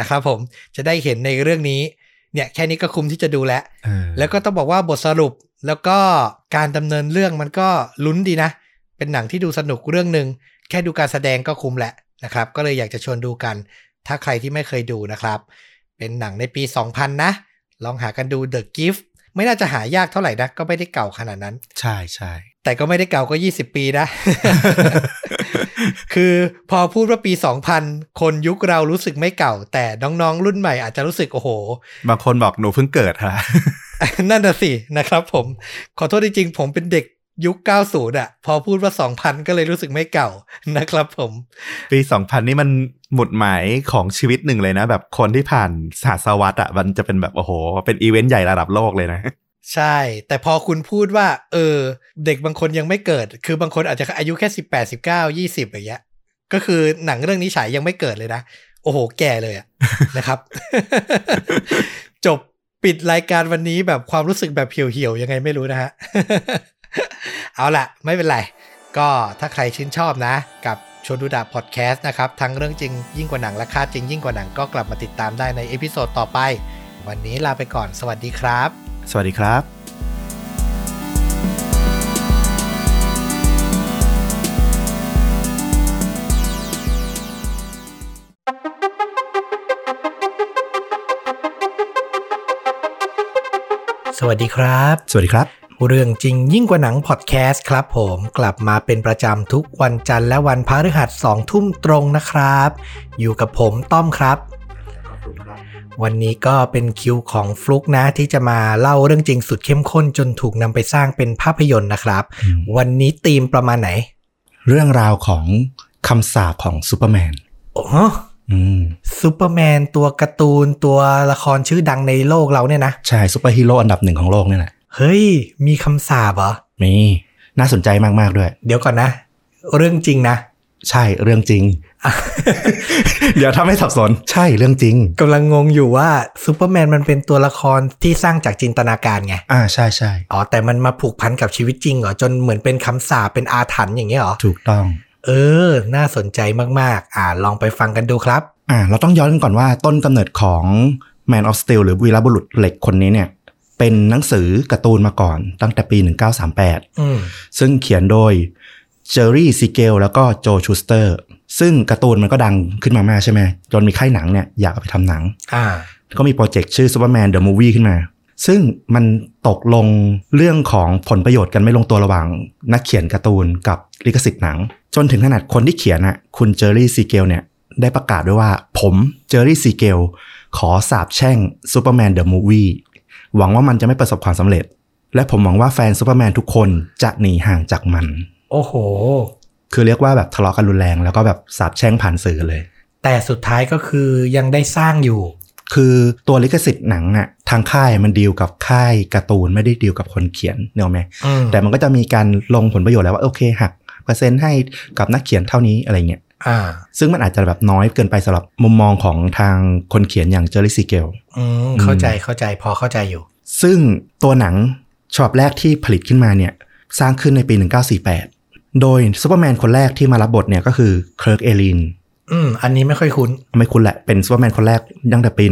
Speaker 2: นะครับผมจะได้เห็นในเรื่องนี้ เนี่ยแค่นี้ก็คุ้มที่จะดูแล้ว
Speaker 1: เออ
Speaker 2: แล้วก็ต้องบอกว่าบทสรุปแล้วก็การดำเนินเรื่องมันก็ลุ้นดีนะ เป็นหนังที่ดูสนุกเรื่องหนึ่งแค่ดูการแสดงก็คุ้มแหละนะครับ ก็เลยอยากจะชวนดูกัน ถ้าใครที่ไม่เคยดูนะครับ เป็นหนังในปี 2000 นะ ลองหากันดู The Gift ไม่น่าจะหายากเท่าไหร่นะ ก็ไม่ได้เก่าขนาดนั้น
Speaker 1: ใช่ใช่
Speaker 2: แต่ก็ไม่ได้เก่าก็ 20 ปีนะ คือพอพูดว่าปี 2000 คนยุคเรารู้สึกไม่เก่า แต่น้องๆ รุ่นใหม่อาจจะรู้สึกโอ้โห
Speaker 1: บางคนบอกหนูเพิ่งเกิดฮะ
Speaker 2: นั่นน่ะสินะครับผม ขอโทษจริงๆ ผมเป็นเด็กยุค 90 อะ พอพูดว่า 2,000 ก็เลยรู้สึกไม่เก่านะครับผม
Speaker 1: ปี 2000 นี่มันหมุดหมายของชีวิตหนึ่งเลยนะ แบบคนที่ผ่านศาสวัตอะมันจะเป็นแบบ โอ้โห เป็นอีเวนต์ใหญ่ระดับโลกเลยนะ
Speaker 2: ใช่ แต่พอคุณพูดว่า เออ เด็กบางคนยังไม่เกิด คือบางคนอาจจะอายุแค่18 19 20อย่างเงี้ย ก็คือหนังเรื่องนี้ฉายยังไม่เกิดเลยนะ โอ้โห แก่เลยอะนะครับ จบปิดรายการวันนี้แบบความรู้สึกแบบเหี่ยวๆ ยังไงไม่รู้นะฮะ เอาละไม่เป็นไร ก็ถ้าใครชื่นชอบนะ กับชวนดูดาพอดแคสต์นะครับ ทั้งเรื่องจริงยิ่งกว่าหนังและฆ่าจริงยิ่งกว่าหนังก็กลับมาติดตามได้ใน episode ต่อไป วันนี้ลาไปก่อนสวัสดีครับ
Speaker 1: สวัสดีครับ
Speaker 2: สวัสดีครับ
Speaker 1: สวัสดีครับ
Speaker 2: เรื่องจริงยิ่งกว่าหนังพอดแคสต์ครับผมกลับมาเป็นประจำทุกวันจันทร์และวันพฤหัสสองทุ่มตรงนะครับ อยู่กับผมต้อมครับ วันนี้ก็เป็นคิวของฟลุกนะที่จะมาเล่าเรื่องจริงสุดเข้มข้นจนถูกนำไปสร้างเป็นภาพยนตร์นะครับ
Speaker 1: อืม
Speaker 2: วันนี้ธีมประมาณไหน
Speaker 1: เรื่องราวของคำสาปของซูเปอร์แมน
Speaker 2: โอ้โห
Speaker 1: อืม
Speaker 2: ซูเปอร์แมนตัวการ์ตูนตัวละครชื่อดังในโลกเราเนี่ยนะ
Speaker 1: ใช่ซูเปอร์ฮีโร่อันดับหนึ่งของโลกนี่แหละ
Speaker 2: เฮ้ย มีคำสาปเหรอ
Speaker 1: มี น่าสนใจมาก ๆ ด้วย
Speaker 2: เดี๋ยวก่อนนะ เรื่องจริงนะ
Speaker 1: ใช่เรื่องจริง เดี๋ยวถ้าไม่สับสน ใช่เรื่องจริง
Speaker 2: กำลังงงอยู่ว่าซูเปอร์แมนมันเป็นตัวละครที่สร้างจากจินตนาการไง
Speaker 1: อ่าใช่ใช่
Speaker 2: อ๋อ แต่มันมาผูกพันกับชีวิตจริงเหรอ จนเหมือนเป็นคำสาปเป็นอาถรรพ์อย่างเงี้ยเหรอ
Speaker 1: ถูกต้อง
Speaker 2: เออ น่าสนใจมาก ๆ อ่า ลองไปฟังกันดูครับ
Speaker 1: อ่า เราต้องย้อนกันก่อนว่าต้นกำเนิดของ Man of Steel หรือวีรบุรุษเหล็กคนนี้เนี่ยเป็นหนังสือการ์ตูนมาก่อนตั้งแต่ปี 1938
Speaker 2: อืม
Speaker 1: ซึ่งเขียนโดย เจอรี่ซีเกลแล้วก็โจชูสเตอร์ ซึ่งการ์ตูนมันก็ดังขึ้นมามากใช่ไหมจนมีค่ายหนังเนี่ยอยากเอาไปทำหนัง
Speaker 2: อ่า
Speaker 1: ก็มีโปรเจกต์ชื่อ Superman the Movie ขึ้นมา ซึ่งมันตกลงเรื่องของผลประโยชน์กันไม่ลงตัวระหว่าง นักเขียนการ์ตูนกับลิขสิทธิ์หนัง จนถึงขนาดคนที่เขียนน่ะคุณเจอรี่ซีเกลเนี่ยได้ประกาศด้วยว่า ผมเจอรี่ซีเกลขอสาปแช่ง Superman the Movie หวังว่ามันจะไม่ประสบความสำเร็จ และผมหวังว่าแฟนซูเปอร์แมนทุกคนจะหนีห่างจากมัน
Speaker 2: โอ้โห
Speaker 1: คือเรียกว่าแบบทะเลาะกันรุนแรงแล้วก็แบบสาปแช่งผ่านสื่อเลย
Speaker 2: แต่สุดท้ายก็คือยังได้สร้างอยู่
Speaker 1: คือตัวลิขสิทธิ์หนังอะทางค่ายมันดีลกับค่ายการ์ตูนไม่ได้ดีลกับคนเขียนเนกอะไหม
Speaker 2: อืม
Speaker 1: แต่มันก็จะมีการลงผลประโยชน์แล้วว่าโอเคหักเปอร์เซ็นต์ให้กับนักเขียนเท่านี้อะไรเงี้ย
Speaker 2: อ่า
Speaker 1: ซึ่งมันอาจจะแบบน้อยเกินไปสำหรับมุมมองของทางคนเขียนอย่างเจอร์รี่ซีเกล
Speaker 2: อืมเข้าใจเข้าใจพอเข้าใจอยู่
Speaker 1: ซึ่งตัวหนังฉบับแรกที่ผลิตขึ้นมาเนี่ย สร้างขึ้นในปี 1948 โดยซูเปอร์แมนคนแรกที่มารับบทเนี่ยก็คือเคิร์กอลิน
Speaker 2: อืม อันนี้ไม่ค่อยคุ้น
Speaker 1: ไม่คุ้นแหละ เป็นซูเปอร์แมนคนแรกตั้งแต่ปี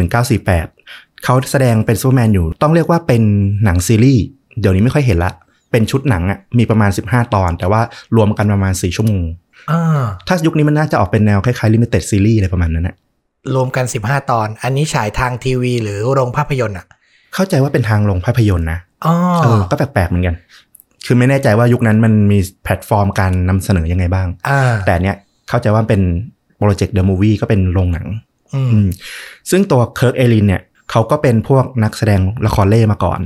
Speaker 1: 1948 เขาแสดงเป็นซูเปอร์แมนอยู่ ต้องเรียกว่าเป็นหนังซีรีส์ เดี๋ยวนี้ไม่ค่อยเห็นละ เป็นชุดหนังอะมีประมาณ 15 ตอน แต่ว่ารวมกันประมาณ 4 ชั่วโมง
Speaker 2: อ่า
Speaker 1: ถ้ายุคนี้มันน่าจะออกเป็นแนวคล้ายๆ limited series อะไรประมาณนั้นนะ
Speaker 2: รวมกัน 15 ตอน อันนี้ฉายทางทีวี หรือโรงภาพยนตร์อะ
Speaker 1: เข้าใจว่าเป็นทางโรงภาพยนตร์นะ
Speaker 2: อ๋อ
Speaker 1: เออ ก็แปลกๆเหมือนกัน คือไม่แน่ใจว่ายุคนั้นมันมีแพลตฟอร์มการนำเสนอยังไงบ้าง
Speaker 2: อ่า
Speaker 1: แต่เนี้ยเข้าใจว่าเป็นโปรเจกต์ the movie ก็เป็นโรงหนัง
Speaker 2: อืม
Speaker 1: อืมซึ่งตัวเคิร์กอลินเนี่ยเขาก็เป็นพวกนักแสดงละครเร่มาก่อน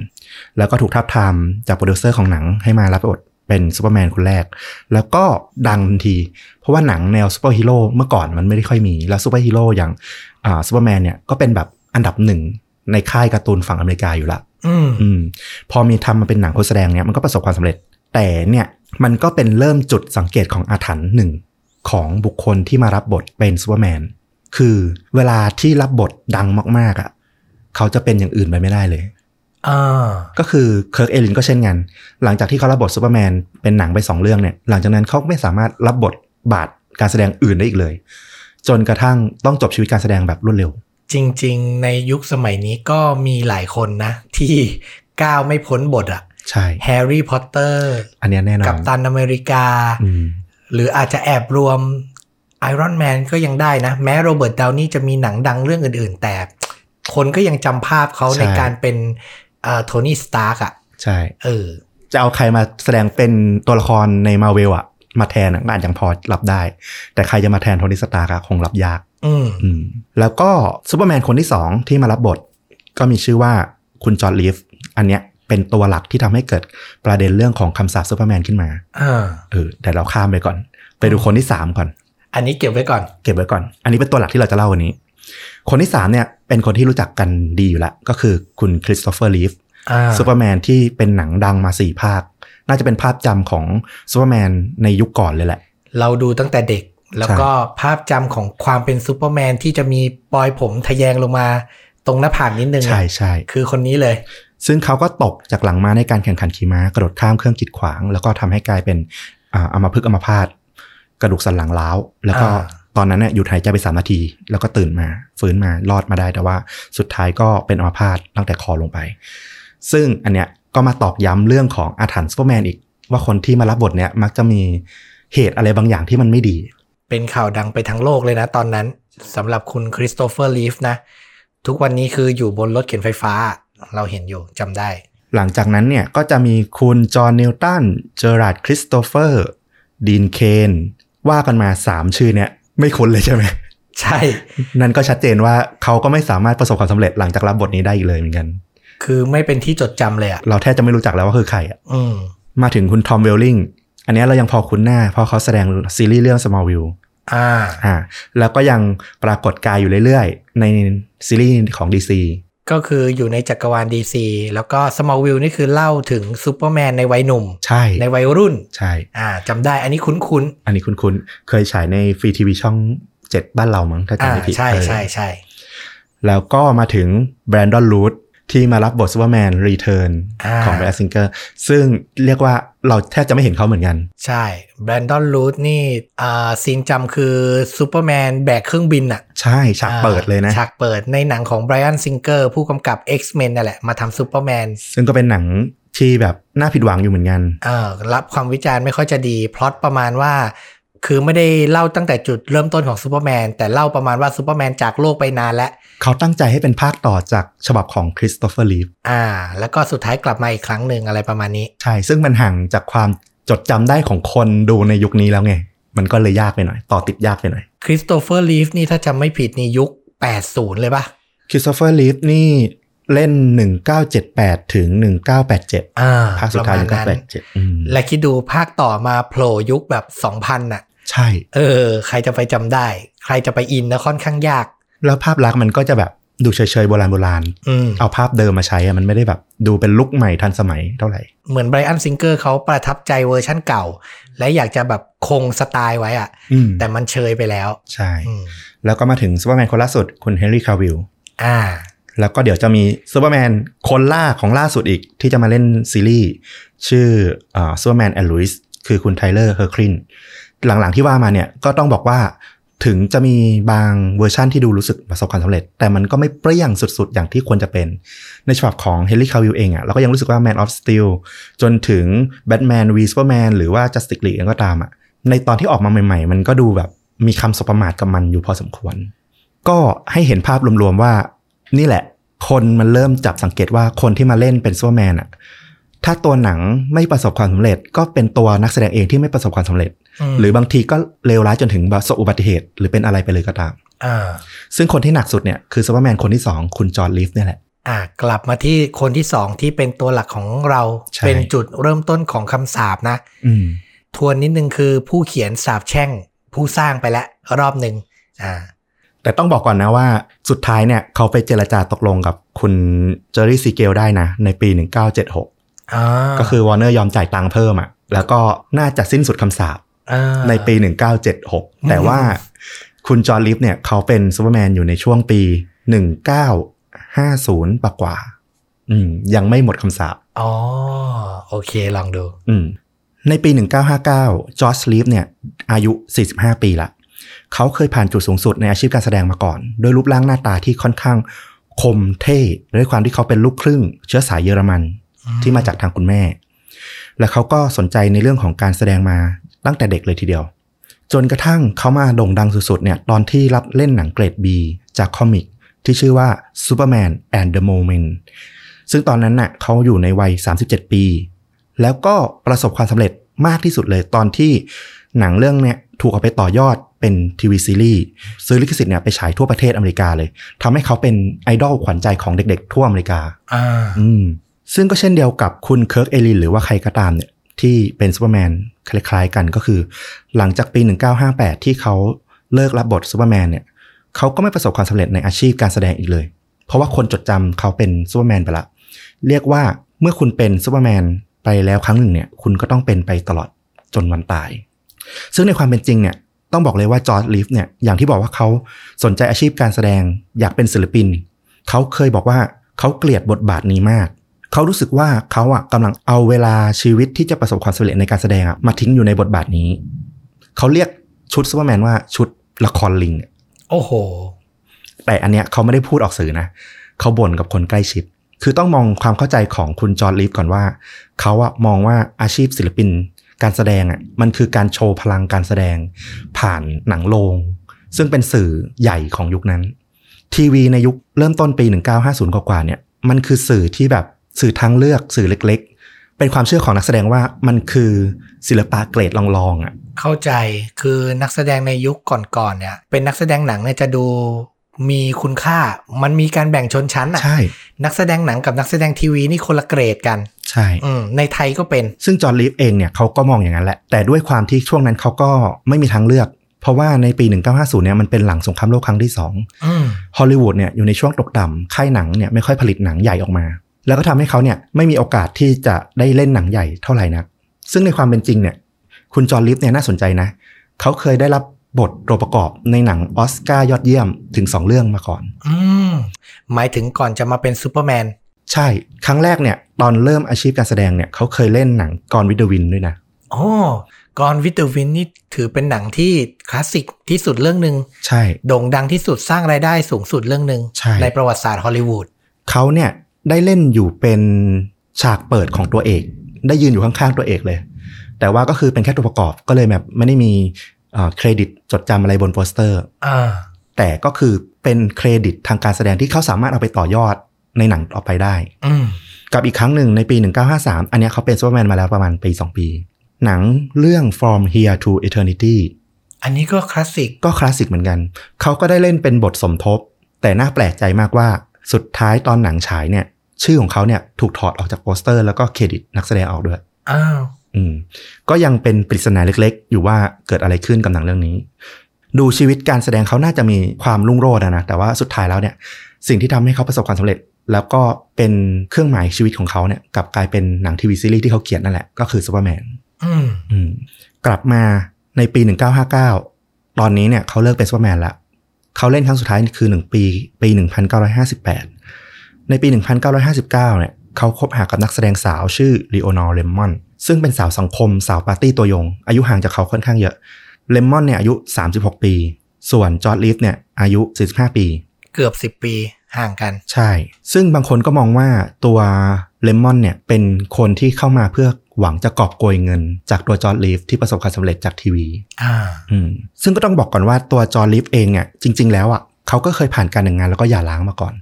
Speaker 1: แล้วก็ถูกทาบทามจากโปรดิวเซอร์ของหนังให้มารับบทเป็นซูเปอร์แมนคนแรก แล้วก็ดังทันที เพราะว่าหนังแนวซูเปอร์ฮีโร่เมื่อก่อนมันไม่ได้ค่อยมี แล้วซูเปอร์ฮีโร่อย่างอ่าซูเปอร์แมนเนี่ยก็เป็นแบบอันดับหนึ่งในค่ายการ์ตูนฝั่งอเมริกาอยู่ละ
Speaker 2: อืม
Speaker 1: อืมพอมีทำมาเป็นหนังคนแสดงเนี่ยมันก็ประสบความสำเร็จ แต่เนี่ยมันก็เป็นเริ่มจุดสังเกตของอาถรรพ์หนึ่งของบุคคลที่มารับบทเป็นซูเปอร์แมนคือเวลาที่รับบทดังมากๆอะเขาจะเป็นอย่างอื่นไปไม่ได้เลย
Speaker 2: อ่า
Speaker 1: ก็คือเคิร์กอลินก็เช่นกัน หลังจากที่เขารับบทซูเปอร์แมนเป็นหนังไปสองเรื่องเนี่ย หลังจากนั้นเขาไม่สามารถรับบทบาทการแสดงอื่นได้อีกเลย จนกระทั่งต้องจบชีวิตการแสดงแบบรวดเร็ว
Speaker 2: จริง ๆ ในยุคสมัยนี้ก็มีหลายคนนะ ที่ก้าวไม่พ้นบทอะ
Speaker 1: ใช่
Speaker 2: แฮร์รี่พอตเตอร์
Speaker 1: อันเนี้ยแน่นอน
Speaker 2: กับตันอเมริกา
Speaker 1: อืม
Speaker 2: หรืออาจจะแอบรวมไอรอนแมนก็ยังได้นะ แม้โรเบิร์ตดาวนี่จะมีหนังดังเรื่องอื่น ๆ แต่คนก็ยังจำภาพเขาในการเป็นโทนี่สตาร์กอะ
Speaker 1: ใช่
Speaker 2: เออ
Speaker 1: จะเอาใครมาแสดงเป็นตัวละครในมาเวลอะมาแทนอะก็อาจยังพอรับได้ แต่ใครจะมาแทนโทนี่สตาร์กอะคงรับยาก
Speaker 2: อืม
Speaker 1: อืม แล้วก็ซูเปอร์แมนคนที่สองที่มารับบท ก็มีชื่อว่าคุณจอร์จรีฟอันเนี้ยเป็นตัวหลักที่ทำให้เกิดประเด็นเรื่องของคำสาปซูเปอร์แมนขึ้นมา
Speaker 2: อ่า
Speaker 1: เออแต่เราข้ามไปก่อน ไปดูคนที่สามก่อน
Speaker 2: อันนี้เก็บไว้ก่อน
Speaker 1: เก็บไว้ก่อน อันนี้เป็นตัวหลักที่เราจะเล่าวันนี้ คนที่สามเนี่ยเป็นคนที่รู้จักกันดีอยู่แล้ว ก็คือคุณคริสโตเฟอร์รีฟ
Speaker 2: อ่า
Speaker 1: ซูเปอร์แมนที่เป็นหนังดังมาสี่ภาค น่าจะเป็นภาพจำของซูเปอร์แมนในยุคก่อนเลยแหละ
Speaker 2: เราดูตั้งแต่เด็ก แล้วก็ภาพจำของความเป็นซูเปอร์แมนที่จะมีปอยผมทะแยงลงมาตรงหน้าผากนิดนึงอะ
Speaker 1: ใช่ใช่
Speaker 2: คือคนนี้เลย
Speaker 1: ซึ่งเขาก็ตกจากหลังม้าในการแข่งขันขี่ม้ากระโดดข้ามเครื่องกีดขวาง แล้วก็ทำให้กลายเป็นอ่าอัมพฤกษ์อัมพาตกระดูกสันหลังร้าว แล้วก็
Speaker 2: อ่า
Speaker 1: ตอนนั้นเนี่ยหยุดหายใจไปสามนาที แล้วก็ตื่นมาฟื้นมารอดมาได้แต่ว่าสุดท้ายก็เป็นอัมพาตตั้งแต่คอลงไป ซึ่งอันเนี้ยก็มาตอกย้ำเรื่องของอาถรรพ์ซูเปอร์แมนอีก ว่าคนที่มารับบทเนี้ยมักจะมีเหตุอะไรบางอย่างที่มันไม่ดี
Speaker 2: เป็นข่าวดังไปทั้งโลกเลยนะตอนนั้นสำหรับคุณคริสโตเฟอร์รีฟนะ ทุกวันนี้คืออยู่บนรถเข็นไฟฟ้า เราเห็นอยู่จำได้
Speaker 1: หลังจากนั้นเนี่ยก็จะมีคุณจอห์นนิวตันเจอราร์ดคริสโตเฟอร์ ดีนเคนว่ากันมา 3 ชื่อเนี่ย ไม่คุ้นเลยใช่ไหม
Speaker 2: ใช่
Speaker 1: นั่นก็ชัดเจนว่าเขาก็ไม่สามารถประสบความสำเร็จหลังจากรับบทนี้ได้อีกเลยเหมือนกัน
Speaker 2: คือไม่เป็นที่จดจำเลยอะ
Speaker 1: เราแทบจะไม่รู้จักแล้วว่าคือใครอะ
Speaker 2: อืม
Speaker 1: มาถึงคุณทอมเวลลิง อันเนี้ยเรายังพอคุ้นหน้า เพราะเขาแสดงซีรีส์เรื่อง Smallville
Speaker 2: อ่า
Speaker 1: อ่า แล้วก็ยังปรากฏกายอยู่เรื่อยๆ ในซีรีส์ของ DC
Speaker 2: ก็คืออยู่ในจักรวาลดีซีแล้วก็ Smallville นี่คือเล่าถึงซูเปอร์แมนในวัยหนุ่ม
Speaker 1: ใช่
Speaker 2: ในวัยรุ่น
Speaker 1: ใช่
Speaker 2: อ่าจำได้ อันนี้คุ้น
Speaker 1: อันนี้คุ้นๆ เคยฉายในฟรีทีวีช่องเจ็ดบ้านเรามั้งถ้า
Speaker 2: ๆอ่า
Speaker 1: จำไม่ผิด
Speaker 2: ใช่
Speaker 1: เออ
Speaker 2: ใช่ใช่
Speaker 1: แล้วก็มาถึงแบรนดอนรูท ที่มารับบท Superman Returns อ่าของไบรอันซิงเกอร์ซึ่งเรียกว่าเราแทบจะไม่เห็นเขาเหมือนกัน
Speaker 2: ใช่แบรนดอนรูทนี่อ่าซีนจำคือซูเปอร์แมนแบกเครื่องบินอะ
Speaker 1: ใช่ ฉากเปิดเลยนะ
Speaker 2: ฉากเปิดในหนังของไบรอันซิงเกอร์ผู้กำกับ X-Men นั่นแหละ มาทำซูเปอร์แมน
Speaker 1: ซึ่งก็เป็นหนังที่แบบน่าผิดหวังอยู่เหมือนกัน
Speaker 2: เอ่อรับความวิจารณ์ไม่ค่อยจะดี พล็อตประมาณว่า คือไม่ได้เล่าตั้งแต่จุดเริ่มต้นของซูเปอร์แมนแต่เล่าประมาณว่าซูเปอร์แมนจากโลกไปนานแล้ว
Speaker 1: เขาตั้งใจให้เป็นภาคต่อจากฉบับของคริสโตเฟอร์รีฟ
Speaker 2: อ่า แล้วก็สุดท้ายกลับมาอีกครั้งหนึ่งอะไรประมาณนี้
Speaker 1: ใช่ ซึ่งมันห่างจากความจดจำได้ของคนดูในยุคนี้แล้วไง มันก็เลยยากไปหน่อย ต่อติดยากไปหน่อย
Speaker 2: คริสโตเฟอร์รีฟนี่ถ้าจำไม่ผิดนี่ยุค 80 เลยปะ
Speaker 1: คริสโตเฟอร์รีฟนี่เล่น 1978 ถึง 1987
Speaker 2: อ่า
Speaker 1: ภาคสุดท้าย
Speaker 2: ประมาณนั้น
Speaker 1: 1987อืม
Speaker 2: และคิดดูภาคต่อมาโผล่ยุคแบบ 2000 น่ะ
Speaker 1: ใช่
Speaker 2: เออ ใครจะไปจำได้ ใครจะไปอินนะค่อนข้างยาก
Speaker 1: แล้วภาพลักษณ์มันก็จะแบบดูเฉยๆโบราณโบราณ
Speaker 2: อืม
Speaker 1: เอาภาพเดิมมาใช้อะมันไม่ได้แบบดูเป็นลุคใหม่ทันสมัยเท่าไหร่
Speaker 2: เหมือนไบรอันซิงเกอร์เขาประทับใจเวอร์ชั่นเก่า และอยากจะแบบคงสไตล์ไว้อะ
Speaker 1: อืม
Speaker 2: แต่มันเชยไปแล้ว
Speaker 1: ใช่
Speaker 2: อืม
Speaker 1: แล้วก็มาถึงซูเปอร์แมนคนล่าสุดคุณเฮนรี่คาวิล
Speaker 2: อ่า
Speaker 1: แล้วก็เดี๋ยวจะมีซูเปอร์แมนคนล่าของล่าสุดอีกที่จะมาเล่นซีรีส์ชื่อ Superman and Lois คือคุณไทเลอร์เฮอร์คริน หลังๆที่ว่ามาเนี่ยก็ต้องบอกว่าถึงจะมีบางเวอร์ชั่นที่ดูรู้สึกประสบความสำเร็จ แต่มันก็ไม่เปรี้ยงสุดๆ อย่างที่ควรจะเป็น ในฉบับของเฮนรี่คาวิลเองอะ่ะเราก็ยังรู้สึกว่า Man of Steel จนถึง Batman v Superman หรือว่า Justice League เองก็ตามอะ่ะในตอนที่ออกมาใหม่ๆ มันก็ดูแบบมีคำสบประมาทกับมันอยู่พอสมควร ก็ให้เห็นภาพรวมๆว่า นี่แหละ คนมันเริ่มจับสังเกตว่าคนที่มาเล่นเป็นซูเปอร์แมนอะ ถ้าตัวหนังไม่ประสบความสำเร็จ ก็เป็นตัวนักแสดงเองที่ไม่ประสบความสำเร็จ
Speaker 2: อืม
Speaker 1: หรือบางทีก็เลวร้ายจนถึงประสบอุบัติเหตุ หรือเป็นอะไรไปเลยก็ตาม
Speaker 2: อ่า
Speaker 1: ซึ่งคนที่หนักสุดเนี่ยคือซูเปอร์แมนคนที่สองคุณจอร์จ รีฟเนี่ยแหละ
Speaker 2: อ่ากลับมาที่คนที่สองที่เป็นตัวหลักของเรา
Speaker 1: ใช่
Speaker 2: เป็นจุดเริ่มต้นของคำสาปนะ
Speaker 1: อืม
Speaker 2: ทวนนิดนึงคือผู้เขียนสาปแช่ง ผู้สร้างไปแล้วรอบหนึ่งอ่า
Speaker 1: แต่ต้องบอกก่อนนะว่าสุดท้ายเนี่ยเขาไปเจรจาตกลงกับคุณเจอรี่ซีเกลได้นะ ในปี 1976
Speaker 2: อ่า
Speaker 1: ก็คือวอร์เนอร์ยอมจ่ายตังค์เพิ่มอะแล้วก็น่าจะสิ้นสุดคำสาป
Speaker 2: อ่า
Speaker 1: ในปี 1976 แต่ว่าคุณจอร์จ รีฟเนี่ยเขาเป็นซูเปอร์แมนอยู่ในช่วงปี 1950ปะกว่า อืม ยังไม่หมดคำสาป
Speaker 2: อ๋อ โอเค ลองดู
Speaker 1: อืม ในปี 1959 จอร์จลีฟเนี่ย อายุ 45 ปีละเขาเคยผ่านจุดสูงสุดในอาชีพการแสดงมาก่อน โดยรูปร่างหน้าตาที่ค่อนข้างคมเท่ด้วยความที่เขาเป็นลูกครึ่ง เชื้อสายเยอรมัน ที่มาจากทางคุณแม่ และเขาก็สนใจในเรื่องของการแสดงมาตั้งแต่เด็กเลยทีเดียว จนกระทั่งเขามาโด่งดังสุดๆเนี่ยตอนที่รับเล่นหนังเกรด B จาก comic ที่ชื่อว่า Superman and the Mole Men ซึ่งตอนนั้นน่ะเขาอยู่ในวัย 37 ปี แล้วก็ประสบความสำเร็จมากที่สุดเลยตอนที่หนังเรื่องเนี้ยถูกเอาไปต่อยอดเป็นทีวีซีรีส์ซื้อลิขสิทธิ์เนี่ยไปฉายทั่วประเทศอเมริกาเลยทำให้เขาเป็นไอดอลขวัญใจของเด็กๆทั่วอเมริกา
Speaker 2: อ่า
Speaker 1: อืม ซึ่งก็เช่นเดียวกับคุณเคิร์ก อลินหรือว่าใครก็ตามเนี่ยที่เป็นซูเปอร์แมนคล้ายๆกันก็คือ หลังจากปี 1958 ที่เขาเลิกรับบทซูเปอร์แมนเนี่ยเขาก็ไม่ประสบความสำเร็จในอาชีพการแสดงอีกเลย เพราะว่าคนจดจำเขาเป็นซูเปอร์แมนไปละ เรียกว่าเมื่อคุณเป็นซูเปอร์แมนไปแล้วครั้งหนึ่งเนี่ยคุณก็ต้องเป็นไปตลอดจนวันตาย ซึ่งในความเป็นจริงเนี่ยต้องบอกเลยว่าจอร์จ รีฟเนี่ยอย่างที่บอกว่าเขาสนใจอาชีพการแสดงอยากเป็นศิลปิน เขาเคยบอกว่าเขาเกลียดบทบาทนี้มาก เขารู้สึกว่าเขาอะกำลังเอาเวลาชีวิตที่จะประสบความสำเร็จในการแสดงอะมาทิ้งอยู่ในบทบาทนี้ เขาเรียกชุดซูเปอร์แมนว่าชุดละครลิง
Speaker 2: โอ้โห
Speaker 1: แต่อันเนี้ยเขาไม่ได้พูดออกสื่อนะ เขาบ่นกับคนใกล้ชิด คือต้องมองความเข้าใจของคุณจอร์จ รีฟก่อนว่า เขาอะมองว่าอาชีพศิลปิน การแสดงอะมันคือการโชว์พลังการแสดง ผ่านหนังโรง ซึ่งเป็นสื่อใหญ่ของยุคนั้น ทีวีในยุคเริ่มต้นปี 1950 กว่าๆเนี่ย มันคือสื่อที่แบบ สื่อทางเลือกสื่อเล็ก ๆ เป็นความเชื่อของนักแสดงว่ามันคือศิลปะเกรดรองๆอะ
Speaker 2: เข้าใจคือนักแสดงในยุคก่อนๆเนี่ยเป็นนักแสดงหนังเนี่ยจะดูมีคุณค่ามันมีการแบ่งชนชั้นอะ
Speaker 1: ใช่
Speaker 2: นักแสดงหนังกับนักแสดงทีวีนี่คนละเกรดกัน
Speaker 1: ใช่
Speaker 2: อืมในไทยก็เป็น
Speaker 1: ซึ่งจอร์จ รีฟเองเนี่ยเขาก็มองอย่างนั้นแหละ แต่ด้วยความที่ช่วงนั้นเขาก็ไม่มีทางเลือก เพราะว่าในปี 1950 เนี่ยมันเป็นหลังสงครามโลกครั้งที่
Speaker 2: อืม
Speaker 1: 2ฮอลลีวูดเนี่ยอยู่ในช่วงตกต่ำค่ายหนังเนี่ยไม่ค่อยผลิตหนังใหญ่ออกมา แล้วก็ทำให้เขาเนี่ยไม่มีโอกาสที่จะได้เล่นหนังใหญ่เท่าไหร่นัก ซึ่งในความเป็นจริงเนี่ย คุณจอร์จ รีฟเนี่ยน่าสนใจนะ เขาเคยได้รับบทตัวประกอบในหนังออสการ์ยอดเยี่ยมถึง2เรื่องมาก่อน
Speaker 2: อืมหมายถึงก่อนจะมาเป็นซูเปอร์แมน
Speaker 1: ใช่ ครั้งแรกเนี่ย ตอนเริ่มอาชีพการแสดงเนี่ย เขาเคยเล่นหนัง Gone with the Wind ด้วยนะ
Speaker 2: โอ้ Gone with the Wind นี่ถือเป็นหนังที่คลาสสิกที่สุดเรื่องหนึ่ง
Speaker 1: ใช่
Speaker 2: โด่งดังที่สุดสร้างรายได้สูงสุดเรื่องหนึ่ง
Speaker 1: ใช่
Speaker 2: ประวัติศาสตร์ฮอลลีวูด
Speaker 1: เขาเนี่ย ได้เล่นอยู่เป็นฉากเปิดของตัวเอก ได้ยืนอยู่ข้างๆตัวเอกเลย แต่ว่าก็คือเป็นแค่ตัวประกอบก็เลยแบบไม่ได้มีเอ่อเครดิตจดจำอะไรบนโปสเตอร์
Speaker 2: อ่า
Speaker 1: แต่ก็คือเป็นเครดิตทางการแสดงที่เขาสามารถเอาไปต่อยอดในหนังต่อไปได้
Speaker 2: อืม
Speaker 1: กับอีกครั้งหนึ่งในปี 1953 อันเนี้ยเขาเป็นซูเปอร์แมนมาแล้วประมาณปี 2 ปี หนังเรื่อง From Here to Eternity
Speaker 2: อันนี้ก็คลาสสิก
Speaker 1: ก็คลาสสิกเหมือนกัน เขาก็ได้เล่นเป็นบทสมทบ แต่น่าแปลกใจมากว่าสุดท้ายตอนหนังฉายเนี่ย ชื่อของเขาเนี่ยถูกถอดออกจากโปสเตอร์ แล้วก็เครดิตนักแสดงออกด้วย
Speaker 2: อ้าว
Speaker 1: อืมก็ยังเป็นปริศนาเล็กๆ อยู่ว่าเกิดอะไรขึ้นกับหนังเรื่องนี้ ดูชีวิตการแสดงเขาน่าจะมีความรุ่งโรจน์อะนะแต่ว่าสุดท้ายแล้วเนี่ย สิ่งที่ทำให้เขาประสบความสำเร็จ แล้วก็เป็นเครื่องหมายชีวิตของเขาเนี่ยกลับกลายเป็นหนังทีวีซีรีส์ที่เขาเกลียดนั่นแหละก็คือซูเปอร์แมน
Speaker 2: อืม
Speaker 1: อืมกลับมาในปี 1959 ตอนนี้เนี่ยเขาเลิกเป็นซูเปอร์แมนละเขาเล่นครั้งสุดท้ายคือ1ปี ปี 1958 ในปี 1959 เนี่ยเขาคบหากับนักแสดงสาวชื่อลีโอนอร์เลมมอนซึ่งเป็นสาวสังคมสาวปาร์ตี้ตัวยง อายุห่างจากเขาค่อนข้างเยอะเลมมอนเนี่ยอายุ 36 ปี ส่วนจอร์จ รีฟเนี่ยอายุ 45 ปี
Speaker 2: เกือบสิบปีห่างกัน
Speaker 1: ใช่ ซึ่งบางคนก็มองว่าตัวเลมมอนเนี่ยเป็นคนที่เข้ามาเพื่อหวังจะกอบโกยเงิน จากตัวจอร์จ รีฟที่ประสบความสำเร็จจากทีวี
Speaker 2: อ่า
Speaker 1: อืมซึ่งก็ต้องบอกก่อนว่าตัวจอร์จ รีฟเองเนี่ยจริง ๆ แล้วอะเขาก็เคยผ่านการแต่งงานแล้วก็หย่าร้างมาก่อน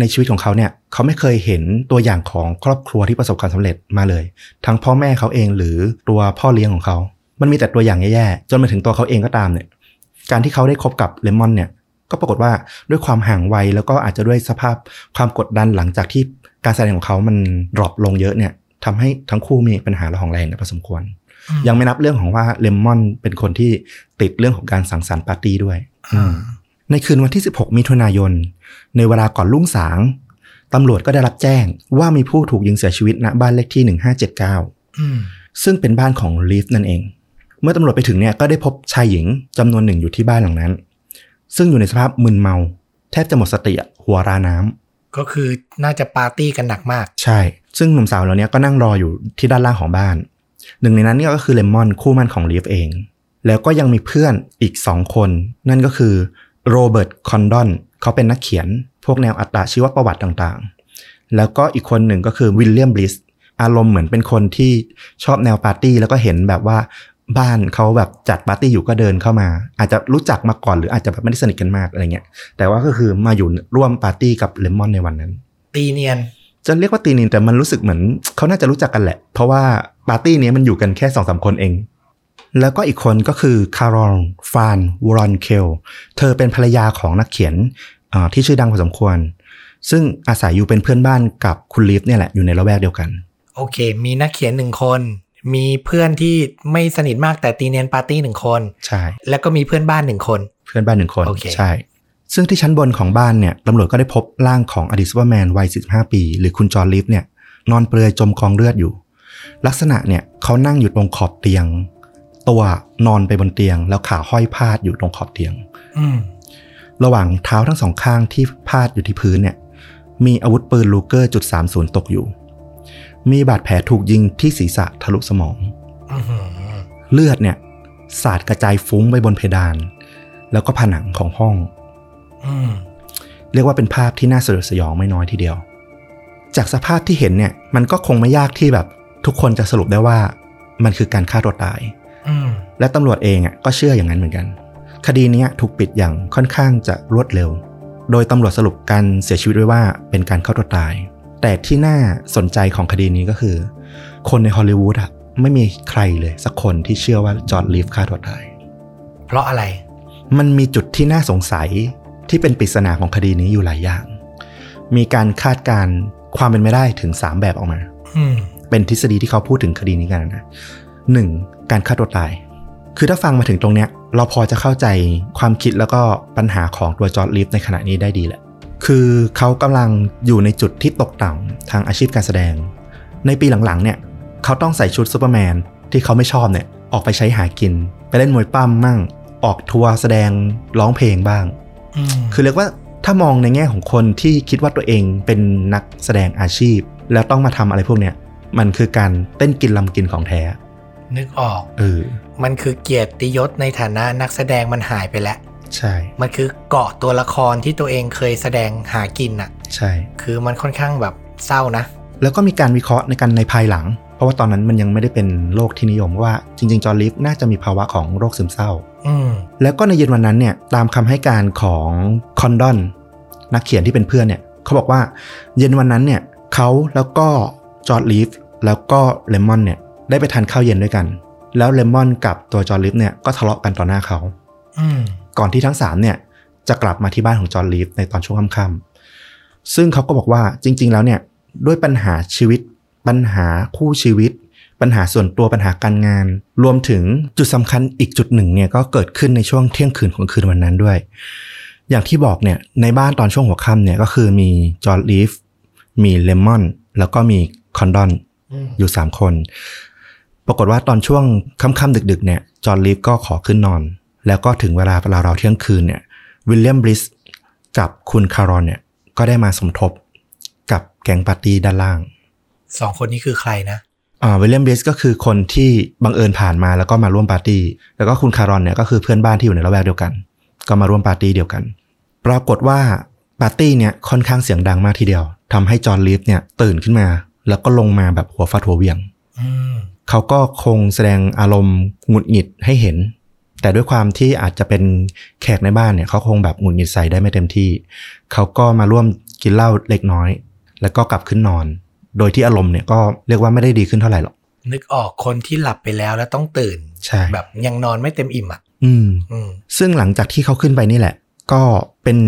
Speaker 1: ในชีวิตของเขาเนี่ยเขาไม่เคยเห็นตัวอย่างของครอบครัวที่ประสบความสำเร็จมาเลย ทั้งพ่อแม่เขาเองหรือตัวพ่อเลี้ยงของเขา มันมีแต่ตัวอย่างแย่ๆจนมาถึงตัวเขาเองก็ตามเนี่ยการที่เขาได้คบกับเลมมอนเนี่ยก็ปรากฏว่าด้วยความห่างวัยแล้วก็อาจจะด้วยสภาพความกดดันหลังจากที่การแสดงของเขามัน drop ลงเยอะเนี่ยทำให้ทั้งคู่มีปัญหาระหองระแหงกันพอสมควร
Speaker 2: อืม
Speaker 1: ยังไม่นับเรื่องของว่าเลมมอนเป็นคนที่ติดเรื่องของการสังสรรค์ปาร์ตี้ด้วย
Speaker 2: อ่า
Speaker 1: ในคืนวันที่ 16 มิถุนายน ในเวลาก่อนรุ่งสาง ตำรวจก็ได้รับแจ้งว่ามีผู้ถูกยิงเสียชีวิตณบ้านเลขที่ 1579
Speaker 2: อืม
Speaker 1: ซึ่งเป็นบ้านของลีฟนั่นเอง เมื่อตำรวจไปถึงเนี่ยก็ได้พบชายหญิงจำนวนหนึ่งอยู่ที่บ้านหลังนั้น ซึ่งอยู่ในสภาพมึนเมา แทบจะหมดสติอะหัวราน้ำ
Speaker 2: ก็คือน่าจะปาร์ตี้กันหนักมาก
Speaker 1: ใช่ ซึ่งหนุ่มสาวเหล่านี้ก็นั่งรออยู่ที่ด้านล่างของบ้าน หนึ่งในนั้นเนี่ยก็คือเลมอนคู่มั่นของลีฟเอง แล้วก็ยังมีเพื่อนอีกสองคน นั่นก็คือ โรเบิร์ตคอนดอนเขาเป็นนักเขียน พวกแนวอัตชีวประวัติต่างๆ แล้วก็อีกคนหนึ่งก็คือวิลเลียมบลิสอารมณ์เหมือนเป็นคนที่ชอบแนวปาร์ตี้แล้วก็เห็นแบบว่าบ้านเขาแบบจัดปาร์ตี้อยู่ก็เดินเข้ามา อาจจะรู้จักมาก่อนหรืออาจจะแบบไม่ได้สนิทกันมากอะไรเงี้ย แต่ว่าก็คือมาอยู่ร่วมปาร์ตี้กับเลมอนในวันนั้น
Speaker 2: ตีเนียน
Speaker 1: จะเรียกว่าตีนินแต่มันรู้สึกเหมือนเขาน่าจะรู้จักกันแหละ เพราะว่าปาร์ตี้นี้มันอยู่กันแค่สองสามคนเอง แล้วก็อีกคนก็คือคารอลแวนรอนเคล เธอเป็นภรรยาของนักเขียนอ่าที่ชื่อดังพอสมควร ซึ่งอาศัยอยู่เป็นเพื่อนบ้านกับคุณรีฟเนี่ยแหละอยู่ในละแวกเดียวกัน
Speaker 2: โอเค มีนักเขียนหนึ่งคน มีเพื่อนที่ไม่สนิทมากแต่ตีเนียนปาร์ตี้หนึ่งคน
Speaker 1: ใช่
Speaker 2: แล้วก็มีเพื่อนบ้านหนึ่งคน
Speaker 1: เพื่อนบ้านหนึ่งคน
Speaker 2: โอเค
Speaker 1: ใช่ ซึ่งที่ชั้นบนของบ้านเนี่ยตำรวจก็ได้พบร่างของอดีตซูเปอร์แมนวัย45ปี หรือคุณจอร์จรีฟเนี่ยนอนเปลือยจมกองเลือดอยู่ ลักษณะเนี่ยเขานั่งอยู่ตรงขอบเตียง ตัวนอนไปบนเตียง แล้วขาห้อยพาดอยู่ตรงขอบเตียง
Speaker 2: อืม
Speaker 1: ระหว่างเท้าทั้งสองข้างที่พาดอยู่ที่พื้นเนี่ย มีอาวุธปืนลูเกอร์จุด30ตกอยู่ มีบาดแผลถูกยิงที่ศีรษะทะลุสมอง
Speaker 2: อื้อหือ
Speaker 1: เลือดเนี่ย สาดกระจายฟุ้งไปบนเพดาน แล้วก็ผนังของห้อง
Speaker 2: อืม
Speaker 1: เรียกว่าเป็นภาพที่น่าสยดสยองไม่น้อยทีเดียว จากสภาพที่เห็นเนี่ย มันก็คงไม่ยากที่แบบ ทุกคนจะสรุปได้ว่ามันคือการฆ่าตัวตาย
Speaker 2: อืม
Speaker 1: และตำรวจเองอะก็เชื่ออย่างนั้นเหมือนกัน คดีเนี้ยถูกปิดอย่างค่อนข้างจะรวดเร็ว โดยตำรวจสรุปการเสียชีวิตไว้ว่าเป็นการฆ่าตัวตาย แต่ที่น่าสนใจของคดีนี้ก็คือ คนในฮอลลีวูดอะไม่มีใครเลยสักคนที่เชื่อว่าจอร์ดลีฟฆ่าตัวตาย
Speaker 2: เพราะอะไร
Speaker 1: มันมีจุดที่น่าสงสัยที่เป็นปริศนาของคดีนี้อยู่หลายอย่าง มีการคาดการณ์ความเป็นไม่ได้ถึง3แบบออกมา
Speaker 2: อืม
Speaker 1: เป็นทฤษฎีที่เขาพูดถึงคดีนี้กันนะ หนึ่งการฆ่าตัวตาย คือถ้าฟังมาถึงตรงเนี้ยเราพอจะเข้าใจความคิดแล้วก็ปัญหาของตัวจอร์ดลิฟในขณะนี้ได้ดีแหละ คือเขากำลังอยู่ในจุดที่ตกต่ำทางอาชีพการแสดง ในปีหลังๆเนี่ยเขาต้องใส่ชุดซูเปอร์แมนที่เขาไม่ชอบเนี่ยออกไปใช้หากิน ไปเล่นมวยปล้ำมั่ง ออกทัวร์แสดงร้องเพลงบ้าง
Speaker 2: อืม
Speaker 1: คือเรียกว่าถ้ามองในแง่ของคนที่คิดว่าตัวเองเป็นนักแสดงอาชีพ แล้วต้องมาทำอะไรพวกเนี้ยมันคือการเต้นกินรำกินของแท้
Speaker 2: นึกออก
Speaker 1: เออ
Speaker 2: มันคือเกียรติยศในฐานะนักแสดงมันหายไปแล้ว
Speaker 1: ใช่
Speaker 2: มันคือเกาะตัวละครที่ตัวเองเคยแสดงหากินน่ะ
Speaker 1: ใช่
Speaker 2: คือมันค่อนข้างแบบเศร้านะ
Speaker 1: แล้วก็มีการวิเคราะห์ในการในภายหลัง เพราะว่าตอนนั้นมันยังไม่ได้เป็นโรคที่นิยมว่าจริง ๆ จอร์จรีฟน่าจะมีภาวะของโรคซึมเศร้า
Speaker 2: อืม
Speaker 1: แล้วก็ในเย็นวันนั้นเนี่ยตามคำให้การของคอนดอนนักเขียนที่เป็นเพื่อนเนี่ยเขาบอกว่าเย็นวันนั้นเนี่ยเขาแล้วก็จอร์จรีฟแล้วก็เลมอนเนี่ย ได้ไปทานข้าวเย็นด้วยกัน แล้วเลมอนกับตัวจอร์จรีฟเนี่ยก็ทะเลาะกันต่อหน้าเขา
Speaker 2: อืม
Speaker 1: ก่อนที่ทั้งสามเนี่ยจะกลับมาที่บ้านของจอร์จรีฟในตอนช่วงค่ำๆซึ่งเขาก็บอกว่าจริง ๆ แล้วเนี่ยด้วยปัญหาชีวิต ปัญหาคู่ชีวิต ปัญหาส่วนตัวปัญหาการงาน รวมถึงจุดสำคัญอีกจุดหนึ่งเนี่ยก็เกิดขึ้นในช่วงเที่ยงคืนของคืนวันนั้นด้วย อย่างที่บอกเนี่ยในบ้านตอนช่วงหัวค่ำเนี่ยก็คือมีจอร์จรีฟมีเลมอนแล้วก็มีคอนดอน
Speaker 2: อืม
Speaker 1: อยู่ 3 คน ปรากฏว่าตอนช่วงค่ำๆดึกๆเนี่ยจอร์จรีฟก็ขอขึ้นนอน แล้วก็ถึงเวลาเวลาราวๆเที่ยงคืนเนี่ยวิลเลียมบลิสกับคุณคารอลเนี่ยก็ได้มาสมทบกับแก๊งปาร์ตี้ด้านล่าง
Speaker 2: สองคนนี้คือใครนะ
Speaker 1: อ่าวิลเลียมบลิสก็คือคนที่บังเอิญผ่านมาแล้วก็มาร่วมปาร์ตี้แล้วก็คุณคารอลเนี่ยก็คือเพื่อนบ้านที่อยู่ในละแวกเดียวกัน ก็มาร่วมปาร์ตี้เดียวกัน ปรากฏว่าปาร์ตี้เนี่ยค่อนข้างเสียงดังมากทีเดียวทำให้จอห์นลีฟเนี่ยตื่นขึ้นมา แล้วก็ลงมาแบบหัวฟาดหัวเวียง
Speaker 2: อืม
Speaker 1: เขาก็คงแสดงอารมณ์หงุดหงิดให้เห็น แต่ด้วยความที่อาจจะเป็นแขกในบ้านเนี่ยเขาคงแบบหงุดหงิดใส่ได้ไม่เต็มที่ เขาก็มาร่วมกินเหล้าเล็กน้อย แล้วก็กลับขึ้นนอน โดยที่อารมณ์เนี่ยก็เรียกว่าไม่ได้ดีขึ้นเท่าไหร่หรอก
Speaker 2: นึกออกคนที่หลับไปแล้วแล้วต้องตื่น
Speaker 1: ใช่
Speaker 2: แบบยังนอนไม่เต็มอิ่มอะ
Speaker 1: อืม
Speaker 2: อืม
Speaker 1: ซึ่งหลังจากที่เขาขึ้นไปนี่แหละ ก็เป็น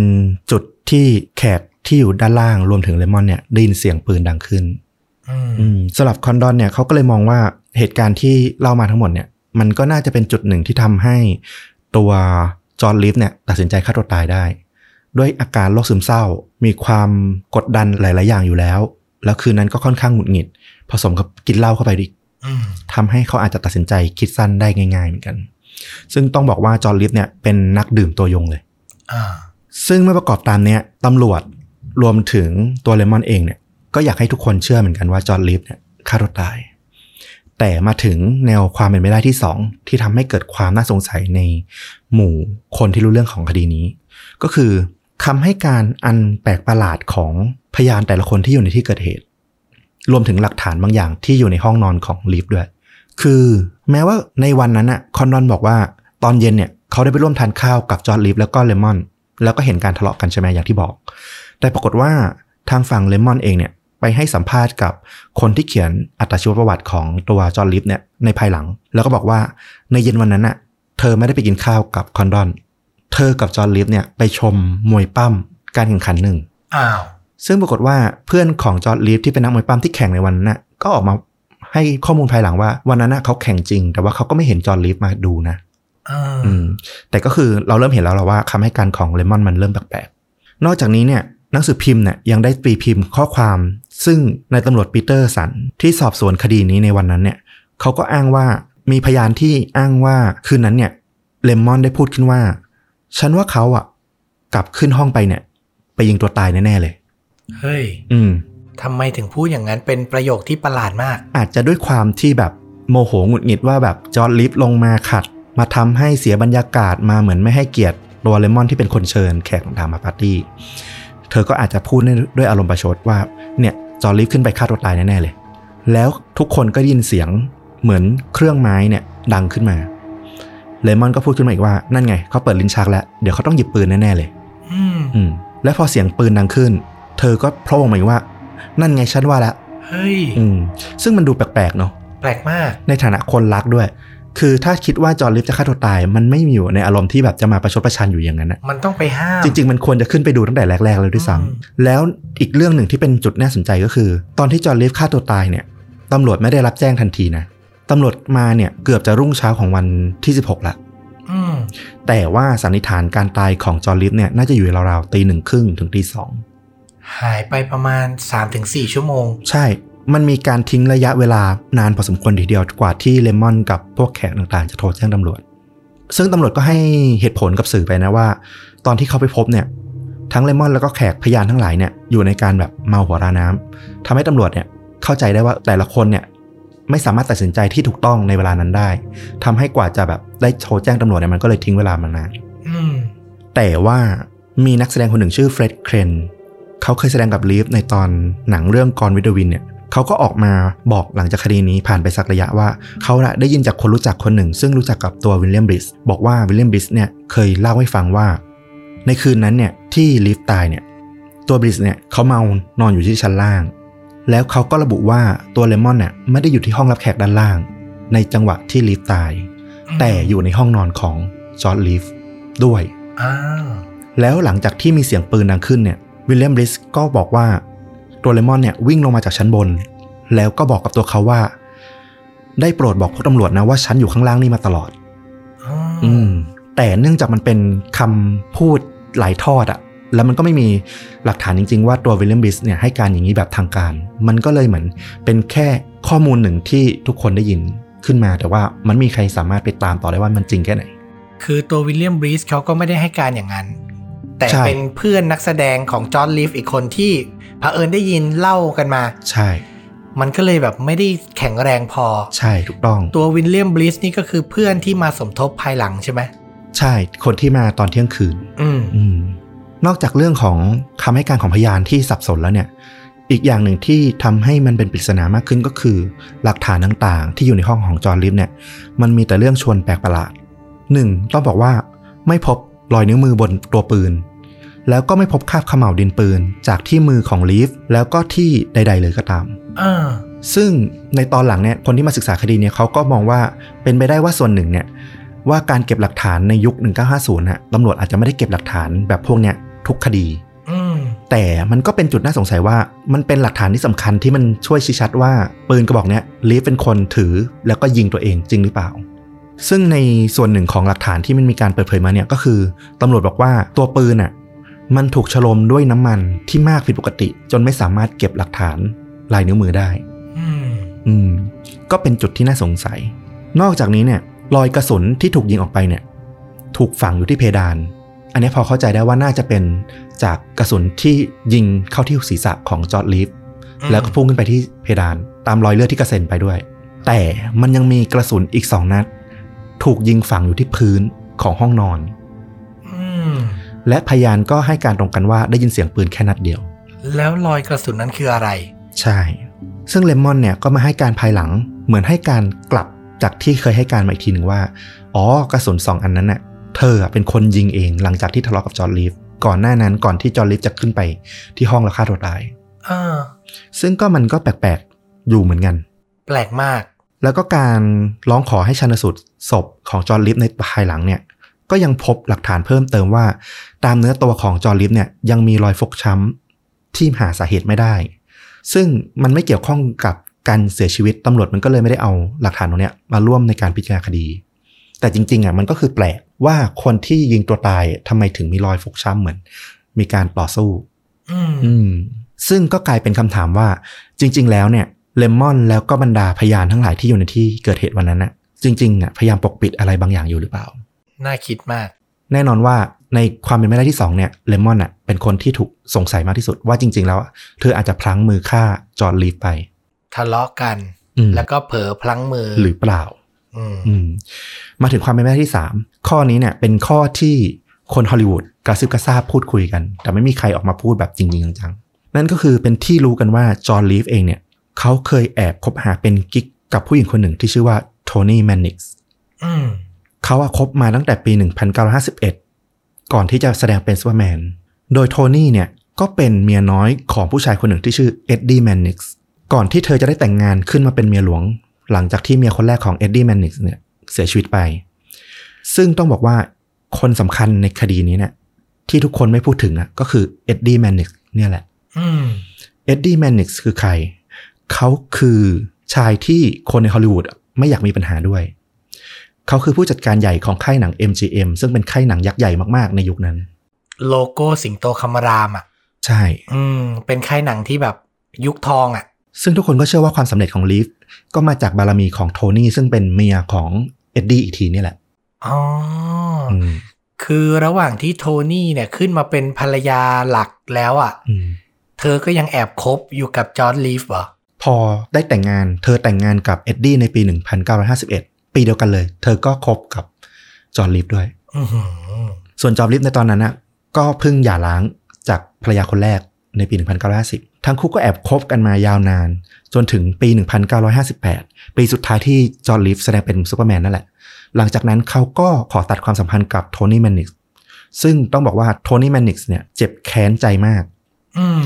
Speaker 1: จุดที่แขกที่อยู่ด้านล่างรวมถึงเลมอนเนี่ยได้ยินเสียงปืนดังขึ้น
Speaker 2: อืม
Speaker 1: อืมสำหรับคอนดอนเนี่ยเขาก็เลยมองว่า เหตุการณ์ที่เล่ามาทั้งหมดเนี่ย มันก็น่าจะเป็นจุดหนึ่งที่ทำให้ตัวจอร์จรีฟเนี่ยตัดสินใจฆ่าตัวตายได้ ด้วยอาการโรคซึมเศร้า มีความกดดันหลาย ๆ อย่างอยู่แล้ว แล้วคืนนั้นก็ค่อนข้างหงุดหงิด ผสมกับกินเหล้าเข้าไปอีก
Speaker 2: อืม
Speaker 1: ทำให้เขาอาจจะตัดสินใจคิดสั้นได้ง่าย ๆ เหมือนกัน ซึ่งต้องบอกว่าจอร์จรีฟเนี่ยเป็นนักดื่มตัวยงเลย
Speaker 3: อ่า
Speaker 1: ซึ่งเมื่อประกอบตามเนี้ยตำรวจรวมถึงตัวเลมอนเองเนี่ยก็อยากให้ทุกคนเชื่อเหมือนกันว่าจอร์จรีฟเนี่ยฆ่าตัวตาย แต่มาถึงแนวความเป็นไปได้ที่สองที่ทำให้เกิดความน่าสงสัยในหมู่คนที่รู้เรื่องของคดีนี้ ก็คือคำให้การอันแปลกประหลาดของพยานแต่ละคนที่อยู่ในที่เกิดเหตุ รวมถึงหลักฐานบางอย่างที่อยู่ในห้องนอนของรีฟด้วย คือแม้ว่าในวันนั้นอะคอนดอนบอกว่าตอนเย็นเนี่ยเขาได้ไปร่วมทานข้าวกับจอร์จรีฟแล้วก็เลมอน แล้วก็เห็นการทะเลาะกันใช่ไหมอย่างที่บอก แต่ปรากฏว่าทางฝั่งเลมอนเองเนี่ย ไปให้สัมภาษณ์กับคนที่เขียนอัตชีวประวัติของตัวจอร์จรีฟเนี่ยในภายหลัง แล้วก็บอกว่าในเย็นวันนั้นน่ะเธอไม่ได้ไปกินข้าวกับคอนดอน เธอกับจอร์จรีฟเนี่ยไปชมมวยปล้ำการแข่งขันหนึ่ง
Speaker 3: อ้าว
Speaker 1: ซึ่งปรากฏว่าเพื่อนของจอร์จรีฟที่เป็นนักมวยปล้ำที่แข่งในวันนั้นน่ะก็ออกมาให้ข้อมูลภายหลังว่าวันนั้นน่ะเขาแข่งจริง แต่ว่าเขาก็ไม่เห็นจอร์จรีฟมาดูนะ
Speaker 3: อ่า
Speaker 1: อืมแต่ก็คือเราเริ่มเห็นแล้วแหละว่าคำให้การของเลมอนมันเริ่มแปลกๆนอกจากนี้เนี่ยห นังสือพิมพ์เนี่ยยังได้ตีพิมพ์ข้อความ ซึ่งนายตำรวจปีเตอร์สันที่สอบสวนคดีนี้ในวันนั้นเนี่ยเขาก็อ้างว่ามีพยานที่อ้างว่าคืนนั้นเนี่ยเลมอนได้พูดขึ้นว่า ฉันว่าเขาอะกลับขึ้นห้องไปเนี่ย ไปยิงตัวตายแน่ ๆ เลย
Speaker 3: เฮ้ย
Speaker 1: อืม
Speaker 3: ทำไมถึงพูดอย่างนั้นเป็นประโยคที่ประหลาดมาก
Speaker 1: อาจจะด้วยความที่แบบโมโหหงุดหงิดว่าแบบจอร์ดลิฟต์ลงมาขัด มาทำให้เสียบรรยากาศมาเหมือนไม่ให้เกียรติตัวเลมอนที่เป็นคนเชิญแขกต่างๆมาปาร์ตี้ เธอก็อาจจะพูดด้วยอารมณ์ประชดว่าเนี่ยจอร์ดลิฟต์ขึ้นไปฆ่าตัวตายแน่ๆเลย แล้วทุกคนก็ได้ยินเสียงเหมือนเครื่องไม้เนี่ยดังขึ้นมา เลมอนก็พูดขึ้นมาอีกว่านั่นไงเขาเปิดลิ้นชักแล้ว เดี๋ยวเขาต้องหยิบปืนแน่ๆเลย
Speaker 3: อืม
Speaker 1: อืมและพอเสียงปืนดังขึ้น เธอก็โพล่งมาอีกว่า นั่นไงฉันว่าแล้ว
Speaker 3: เฮ้ย
Speaker 1: อืมซึ่งมันดูแปลกๆเนาะ
Speaker 3: แปลกมาก
Speaker 1: ในฐานะคนรักด้วย คือถ้าคิดว่าจอร์จรีฟจะฆ่าตัวตาย มันไม่มีอยู่ในอารมณ์ที่แบบจะมาประชดประชันอยู่อย่างนั้นนะ
Speaker 3: มันต้องไปห้าม
Speaker 1: จริง ๆ มันควรจะขึ้นไปดูตั้งแต่แรกๆเลยด้วยซ้ำ
Speaker 3: อืม
Speaker 1: แล้วอีกเรื่องหนึ่งที่เป็นจุดน่าสนใจก็คือ ตอนที่จอร์จรีฟฆ่าตัวตายเนี่ยตำรวจไม่ได้รับแจ้งทันทีนะตำรวจมาเนี่ยเกือบจะรุ่งเช้าของวันที่16ละ
Speaker 3: อืม
Speaker 1: แต่ว่าสันนิษฐานการตายของจอร์จรีฟเนี่ยน่าจะอยู่ราวๆตีหนึ่งครึ่งถึงตีสอง
Speaker 3: หายไปประมาณ 3-4 ชั่วโมง
Speaker 1: ใช่ มันมีการทิ้งระยะเวลานานพอสมควรทีเดียวกว่าที่เลมอนกับพวกแขกต่างๆ จะโทรแจ้งตำรวจ ซึ่งตำรวจก็ให้เหตุผลกับสื่อไปนะว่า ตอนที่เขาไปพบเนี่ย ทั้งเลมอนแล้วก็แขกพยานทั้งหลายเนี่ยอยู่ในอาการแบบเมาหัวราน้ำทำให้ตำรวจเนี่ยเข้าใจได้ว่าแต่ละคนเนี่ยไม่สามารถตัดสินใจที่ถูกต้องในเวลานั้นได้ทำให้กว่าจะแบบได้โทรแจ้งตำรวจเนี่ยมันก็เลยทิ้งเวลามานาน
Speaker 3: อืม
Speaker 1: แต่ว่ามีนักแสดงคนหนึ่งชื่อเฟร็ดเครนเขาเคยแสดงกับรีฟในตอนหนังเรื่อง Gone with the Wind เนี่ย เขาก็ออกมาบอกหลังจากคดีนี้ผ่านไปสักระยะว่าเขาน่ะได้ยินจากคนรู้จักคนหนึ่ง ซึ่งรู้จักกับตัววิลเลียมบริสบอกว่าวิลเลียมบริสเนี่ยเคยเล่าให้ฟังว่า ในคืนนั้นเนี่ยที่ลีฟตายเนี่ยตัวบริสเนี่ยเขาเมานอนอยู่ที่ชั้นล่าง แล้วเขาก็ระบุว่าตัวเลมอนเนี่ยไม่ได้อยู่ที่ห้องรับแขกด้านล่าง ในจังหวะที่ลีฟตาย แต่อยู่ในห้องนอนของจอร์ดลีฟด้วย
Speaker 3: อ้าว
Speaker 1: แล้วหลังจากที่มีเสียงปืนดังขึ้นเนี่ยวิลเลียมบริสก็บอกว่า ตัวเลมอนเนี่ยวิ่งลงมาจากชั้นบน แล้วก็บอกกับตัวเขาว่า ได้โปรดบอกพวกตำรวจนะว่าฉันอยู่ข้างล่างนี่มาตลอด
Speaker 3: อ๋อ
Speaker 1: อืม แต่เนื่องจากมันเป็นคำพูดหลายทอดอะแล้วมันก็ไม่มีหลักฐานจริง ๆ ว่าตัววิลเลียมบริสเนี่ยให้การอย่างนี้แบบทางการ มันก็เลยเหมือนเป็นแค่ข้อมูลหนึ่งที่ทุกคนได้ยินขึ้นมา แต่ว่ามันไม่มีใครสามารถไปตามต่อได้ว่ามันจริงแค่ไหน
Speaker 3: คือตัววิลเลียมบรีสเขาก็ไม่ได้ให้การอย่างนั้น แต่
Speaker 1: ใช่
Speaker 3: เป็นเพื่อนนักแสดงของจอร์จรีฟอีกคนที่ เผอิญได้ยินเล่ากันมา
Speaker 1: ใช่
Speaker 3: มันก็เลยแบบไม่ได้แข็งแรงพอ
Speaker 1: ใช่ถูกต้อง
Speaker 3: ตัววิลเลียมบริสนี่ก็คือเพื่อนที่มาสมทบภายหลังใช่ไหม
Speaker 1: ใช่คนที่มาตอนเที่ยงคืน
Speaker 3: อืม
Speaker 1: อืมนอกจากเรื่องของคำให้การของพยานที่สับสนแล้วเนี่ย อีกอย่างหนึ่งที่ทำให้มันเป็นปริศนามากขึ้นก็คือ หลักฐานต่างๆ ที่อยู่ในห้องของจอห์นลิฟเนี่ย มันมีแต่เรื่องชวนแปลกประหลาดหนึ่งต้องบอกว่าไม่พบรอยนิ้วมือบนตัวปืน แล้วก็ไม่พบคราบเขม่าวดินปืน จากที่มือของลีฟแล้วก็ที่ใด ๆ เลยก็ตาม
Speaker 3: อ่า
Speaker 1: ซึ่งในตอนหลังเนี่ยคนที่มาศึกษาคดีเนี่ยเขาก็มองว่าเป็นไปได้ว่าส่วนหนึ่งเนี่ยว่าการเก็บหลักฐานในยุค 1950น่ะตำรวจอาจจะไม่ได้เก็บหลักฐานแบบพวกเนี้ยทุกคดี
Speaker 3: อืม
Speaker 1: แต่มันก็เป็นจุดน่าสงสัยว่ามันเป็นหลักฐานที่สำคัญที่มันช่วยชี้ชัดว่าปืนกระบอกเนี้ยลีฟเป็นคนถือแล้วก็ยิงตัวเองจริงหรือเปล่า ซึ่งในส่วนหนึ่งของหลักฐานที่มันมีการเปิดเผยมาเนี่ยก็คือตำรวจบอกว่าตัวปืนอะ มันถูกฉลมด้วยน้ำมันที่มากผิดปกติ จนไม่สามารถเก็บหลักฐานลายนิ้วมือได้
Speaker 3: อืม
Speaker 1: อืม ก็เป็นจุดที่น่าสงสัย นอกจากนี้เนี่ย รอยกระสุนที่ถูกยิงออกไปเนี่ย ถูกฝังอยู่ที่เพดาน อันนี้พอเข้าใจได้ว่าน่าจะเป็นจากกระสุนที่ยิงเข้าที่ศีรษะของจอร์ดลีฟ
Speaker 3: อืม
Speaker 1: แล้วก็พุ่งขึ้นไปที่เพดานตามรอยเลือดที่กระเซ็นไปด้วย แต่มันยังมีกระสุนอีกสองนัด ถูกยิงฝังอยู่ที่พื้นของห้องนอน
Speaker 3: อืม
Speaker 1: และพยานก็ให้การตรงกันว่าได้ยินเสียงปืนแค่นัดเดียว
Speaker 3: แล้วรอยกระสุนนั้นคืออะไร
Speaker 1: ใช่ ซึ่งเลมอนเนี่ยก็มาให้การภายหลัง เหมือนให้การกลับจากที่เคยให้การมาอีกทีหนึ่งว่า อ๋อกระสุนสองอันนั้นน่ะ เธออะเป็นคนยิงเองหลังจากที่ทะเลาะกับจอร์จรีฟก่อนหน้านั้นก่อนที่จอร์จรีฟจะขึ้นไปที่ห้องแล้วฆ่าตัวตาย
Speaker 3: เออ
Speaker 1: ซึ่งก็มันก็แปลกๆอยู่เหมือนกัน
Speaker 3: แปลกมาก
Speaker 1: แล้วก็การร้องขอให้ชันสูตรศพของจอร์จรีฟในภายหลังเนี่ย ก็ยังพบหลักฐานเพิ่มเติมว่า ตามเนื้อตัวของจอร์จรีฟเนี่ยยังมีรอยฟกช้ำที่หาสาเหตุไม่ได้ ซึ่งมันไม่เกี่ยวข้องกับการเสียชีวิตตำรวจมันก็เลยไม่ได้เอาหลักฐานตรงเนี้ยมาร่วมในการพิจารณาคดี แต่จริงๆอะมันก็คือแปลกว่าคนที่ยิงตัวตายทำไมถึงมีรอยฟกช้ำเหมือน มีการต่อสู้
Speaker 3: อืม
Speaker 1: อืมซึ่งก็กลายเป็นคำถามว่า จริง ๆ แล้วเนี่ยเลมอนแล้วก็บรรดาพยานทั้งหลายที่อยู่ในที่เกิดเหตุวันนั้นน่ะ จริงๆอะพยายามปกปิดอะไรบางอย่างอยู่หรือเปล่า
Speaker 3: น่าคิดมาก
Speaker 1: แน่นอนว่าในความเป็นไปได้ที่สองเนี่ยเลมอนอะเป็นคนที่ถูกสงสัยมากที่สุดว่าจริง ๆ แล้วอะเธออาจจะพลั้งมือฆ่าจอร์นลีฟไป
Speaker 3: ทะเลาะกัน
Speaker 1: อืม
Speaker 3: แล้วก็เผลอพลั้งมือ
Speaker 1: หรือเปล่า
Speaker 3: อืม
Speaker 1: อืมมาถึงความเป็นไปได้ที่สามข้อนี้เนี่ยเป็นข้อที่คนฮอลลีวูดกระซิบกระซาบพูดคุยกัน แต่ไม่มีใครออกมาพูดแบบจริงๆจังๆ นั่นก็คือเป็นที่รู้กันว่าจอร์จรีฟเองเนี่ยเขาเคยแอบคบหาเป็นกิ๊กกับผู้หญิงคนหนึ่งที่ชื่อว่าโทนี่แมนนิกส์
Speaker 3: อืม
Speaker 1: เขาอะคบมาตั้งแต่ปี 1951 ก่อนที่จะแสดงเป็นซูเปอร์แมน โดยโทนี่เนี่ยก็เป็นเมียน้อยของผู้ชายคนหนึ่งที่ชื่อเอ็ดดี้แมนนิกส์ก่อนที่เธอจะได้แต่งงานขึ้นมาเป็นเมียหลวง หลังจากที่เมียคนแรกของเอ็ดดี้แมนนิกส์เนี่ยเสียชีวิตไป ซึ่งต้องบอกว่าคนสำคัญในคดีนี้เนี่ยที่ทุกคนไม่พูดถึงอะก็คือเอ็ดดี้แมนนิกส์เนี่ยแหละ
Speaker 3: อืม
Speaker 1: เอ็ดดี้แมนนิกส์คือใคร เขาคือชายที่คนในฮอลลีวูดไม่อยากมีปัญหาด้วย เขาคือผู้จัดการใหญ่ของค่ายหนัง MGM ซึ่งเป็นค่ายหนังยักษ์ใหญ่มากๆในยุคนั้น
Speaker 3: โลโก้สิงโตคำรามอะ
Speaker 1: ใช่
Speaker 3: อืม เป็นค่ายหนังที่แบบยุคทองอะ
Speaker 1: ซึ่งทุกคนก็เชื่อว่าความสำเร็จของรีฟก็มาจากบารมีของโทนี่ซึ่งเป็นเมียของเอ็ดดี้อีกทีนี่แหละ
Speaker 3: อ๋ออ
Speaker 1: อืม
Speaker 3: คือระหว่างที่โทนี่เนี่ยขึ้นมาเป็นภรรยาหลักแล้วอะ
Speaker 1: อืม
Speaker 3: เธอก็ยังแอบคบอยู่กับจอร์จรีฟเหรอ
Speaker 1: พอได้แต่งงาน เธอแต่งงานกับเอ็ดดี้ในปี 1951 ปีเดียวกันเลย เธอก็คบกับจอร์จรีฟด้วย
Speaker 3: อือหือ
Speaker 1: ส่วนจอร์จรีฟในตอนนั้นนะก็เพิ่งหย่าร้างจากภรรยาคนแรกในปี 1950 ทั้งคู่ก็แอบคบกันมายาวนาน จนถึงปี 1958 ปีสุดท้ายที่จอร์จรีฟแสดงเป็นซูเปอร์แมนนั่นแหละ หลังจากนั้นเขาก็ขอตัดความสัมพันธ์กับโทนี่แมนนิกส์ซึ่งต้องบอกว่าโทนี่แมนนิกส์เนี่ยเจ็บแค้นใจมาก
Speaker 3: อืม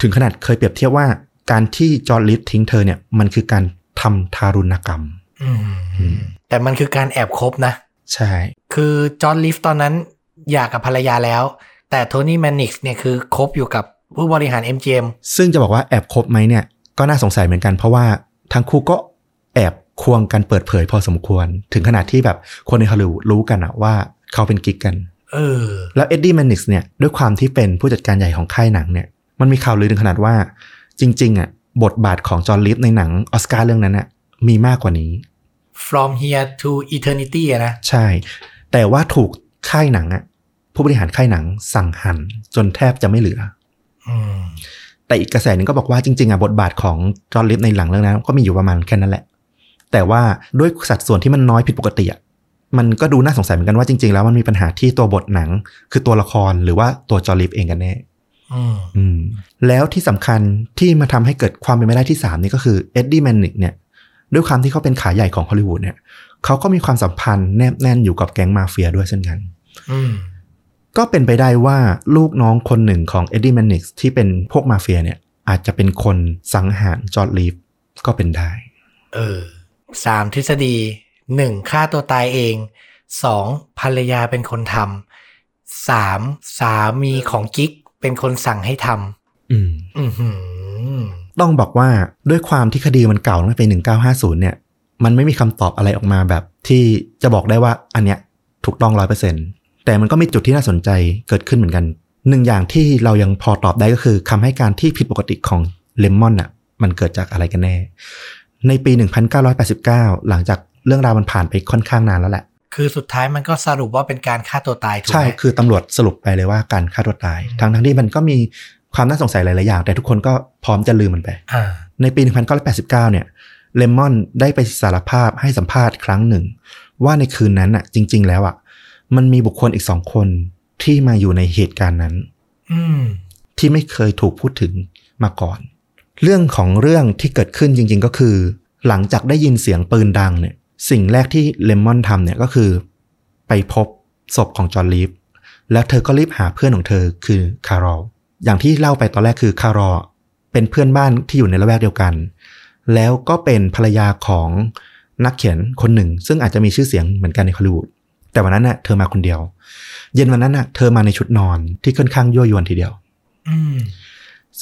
Speaker 1: ถึงขนาดเคยเปรียบเทียบว่าการที่จอร์จรีฟทิ้งเธอเนี่ยมันคือการทำทารุณกรรม
Speaker 3: อืม แต่มันคือการแอบคบนะ
Speaker 1: ใช่
Speaker 3: คือจอร์จรีฟตอนนั้นหย่ากับภรรยาแล้ว แต่โทนี่แมนนิกส์เนี่ยคือคบอยู่กับผู้บริหาร MGM
Speaker 1: ซึ่งจะบอกว่าแอบคบไหมเนี่ย ก็น่าสงสัยเหมือนกันเพราะว่าทั้งคู่ก็แอบควงกันเปิดเผยพอสมควร ถึงขนาดที่แบบคนในฮอลลีวูดรู้กันอะว่าเขาเป็นกิ๊กกัน
Speaker 3: เออ
Speaker 1: แล้วเอ็ดดี้แมนนิกส์เนี่ยด้วยความที่เป็นผู้จัดการใหญ่ของค่ายหนังเนี่ย มันมีข่าวลือถึงขนาดว่า จริง ๆอะบทบาทของจอร์จรีฟในหนังออสการ์เรื่องนั้นอะมีมากกว่านี้
Speaker 3: from here to eternity อะนะ
Speaker 1: ใช่ แต่ว่าถูกค่ายหนังอะผู้บริหารค่ายหนังสั่งหันจนแทบจะไม่เหลือ
Speaker 3: อืม
Speaker 1: แต่อีกกระแสหนึ่งก็บอกว่าจริงๆอะบทบาทของจอห์นลิฟในหลังเรื่องนั้นก็มีอยู่ประมาณแค่นั้นแหละ แต่ว่าด้วยสัดส่วนที่มันน้อยผิดปกติอะมันก็ดูน่าสงสัยเหมือนกันว่าจริงๆแล้วมันมีปัญหาที่ตัวบทหนัง คือตัวละครหรือว่าตัวจอห์นลิฟเองกันแน่
Speaker 3: อืม
Speaker 1: อืมแล้วที่สำคัญที่มาทำให้เกิดความเป็นไปได้ที่ 3 นี่ก็คือเอ็ดดี้แมนนิกส์เนี่ย ด้วยความที่เขาเป็นขาใหญ่ของฮอลลีวูดเนี่ยเขาก็มีความสัมพันธ์แนบแน่นอยู่กับแก๊งมาเฟียด้วยเช่นกัน
Speaker 3: อืม
Speaker 1: ก็เป็นไปได้ว่าลูกน้องคนหนึ่งของเอ็ดดี้แมนนิกส์ที่เป็นพวกมาเฟียเนี่ย อาจจะเป็นคนสังหารจอร์จรีฟก็เป็นได้
Speaker 3: เออสามทฤษฎีหนึ่งฆ่าตัวตายเองสองภรรยาเป็นคนทำสามสามีของกิ๊กเป็นคนสั่งให้ท
Speaker 1: อืมำ
Speaker 3: อือหือ
Speaker 1: ต้องบอกว่าด้วยความที่คดีมันเก่าตั้งแต่ปี1950 เนี่ย มันไม่มีคำตอบอะไรออกมาแบบ ที่จะบอกได้ว่าอันเนี้ยถูกต้องร้อยเปอร์เซ็นแต่มันก็มีจุดที่น่าสนใจเกิดขึ้นเหมือนกัน หนึ่งอย่างที่เรายังพอตอบได้ก็คือคำให้การที่ผิดปกติของเลมอนอะ มันเกิดจากอะไรกันแน่ ในปี 1989 หลังจากเรื่องราวมันผ่านไปค่อนข้างนานแล้วแหละ
Speaker 3: คือสุดท้ายมันก็สรุปว่าเป็นการฆ่าตัวตายถูก
Speaker 1: ใช่
Speaker 3: ไหม
Speaker 1: คือตำรวจสรุปไปเลยว่าการฆ่าตัวตาย
Speaker 3: อืม
Speaker 1: ทั้งทั้งที่มันก็มี ความน่าสงสัยหลาย ๆ อย่าง แต่ทุกคนก็พร้อมจะลืมมันไป
Speaker 3: อ่า
Speaker 1: ในปี 1989 เนี่ย เลมอนได้ไปสารภาพให้สัมภาษณ์ครั้งหนึ่ง ว่าในคืนนั้นอะ จริง ๆ แล้วอะ มันมีบุคคลอีกสองคนที่มาอยู่ในเหตุการณ์นั้น
Speaker 3: อืม
Speaker 1: ที่ไม่เคยถูกพูดถึงมาก่อน เรื่องของเรื่องที่เกิดขึ้นจริง ๆ ก็คือ หลังจากได้ยินเสียงปืนดังเนี่ย สิ่งแรกที่เลมอนทำเนี่ยก็คือ ไปพบศพของจอร์จรีฟแล้วเธอก็รีบหาเพื่อนของเธอคือคาร์รอล อย่างที่เล่าไปตอนแรกคือคาร์รอลเป็นเพื่อนบ้านที่อยู่ในละแวกเดียวกัน แล้วก็เป็นภรรยาของนักเขียนคนหนึ่ง ซึ่งอาจจะมีชื่อเสียงเหมือนกันในฮอลลีวูดแต่วันนั้นน่ะเธอมาคนเดียว เย็นวันนั้นน่ะเธอมาในชุดนอนที่ค่อนข้างยั่วยวนทีเดียว
Speaker 3: อืม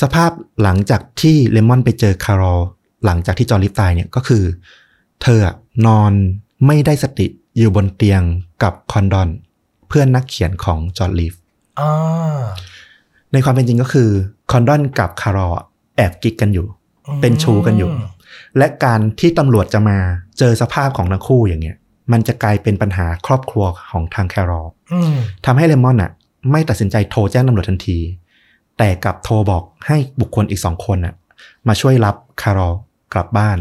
Speaker 1: สภาพหลังจากที่เลมอนไปเจอคาร์รอลหลังจากที่จอร์จรีฟตายเนี่ยก็คือ เธออะนอนไม่ได้สติอยู่บนเตียงกับคอนดอน เพื่อนนักเขียนของจอร์จรีฟ
Speaker 3: อ๋อ
Speaker 1: ในความเป็นจริงก็คือคอนดอนกับคาร์รอลอะแอบกิ๊กกันอยู่ เป็นชู้กันอยู่ และการที่ตำรวจจะมาเจอสภาพของทั้งคู่อย่างเงี้ย มันจะกลายเป็นปัญหาครอบครัวของทางแครอล
Speaker 3: อืม
Speaker 1: ทำให้เลมอนอะ ไม่ตัดสินใจโทรแจ้งตำรวจทันที แต่กลับโทรบอกให้บุคคลอีกสองคนอะ มาช่วยรับคาร์รอลกลับบ้าน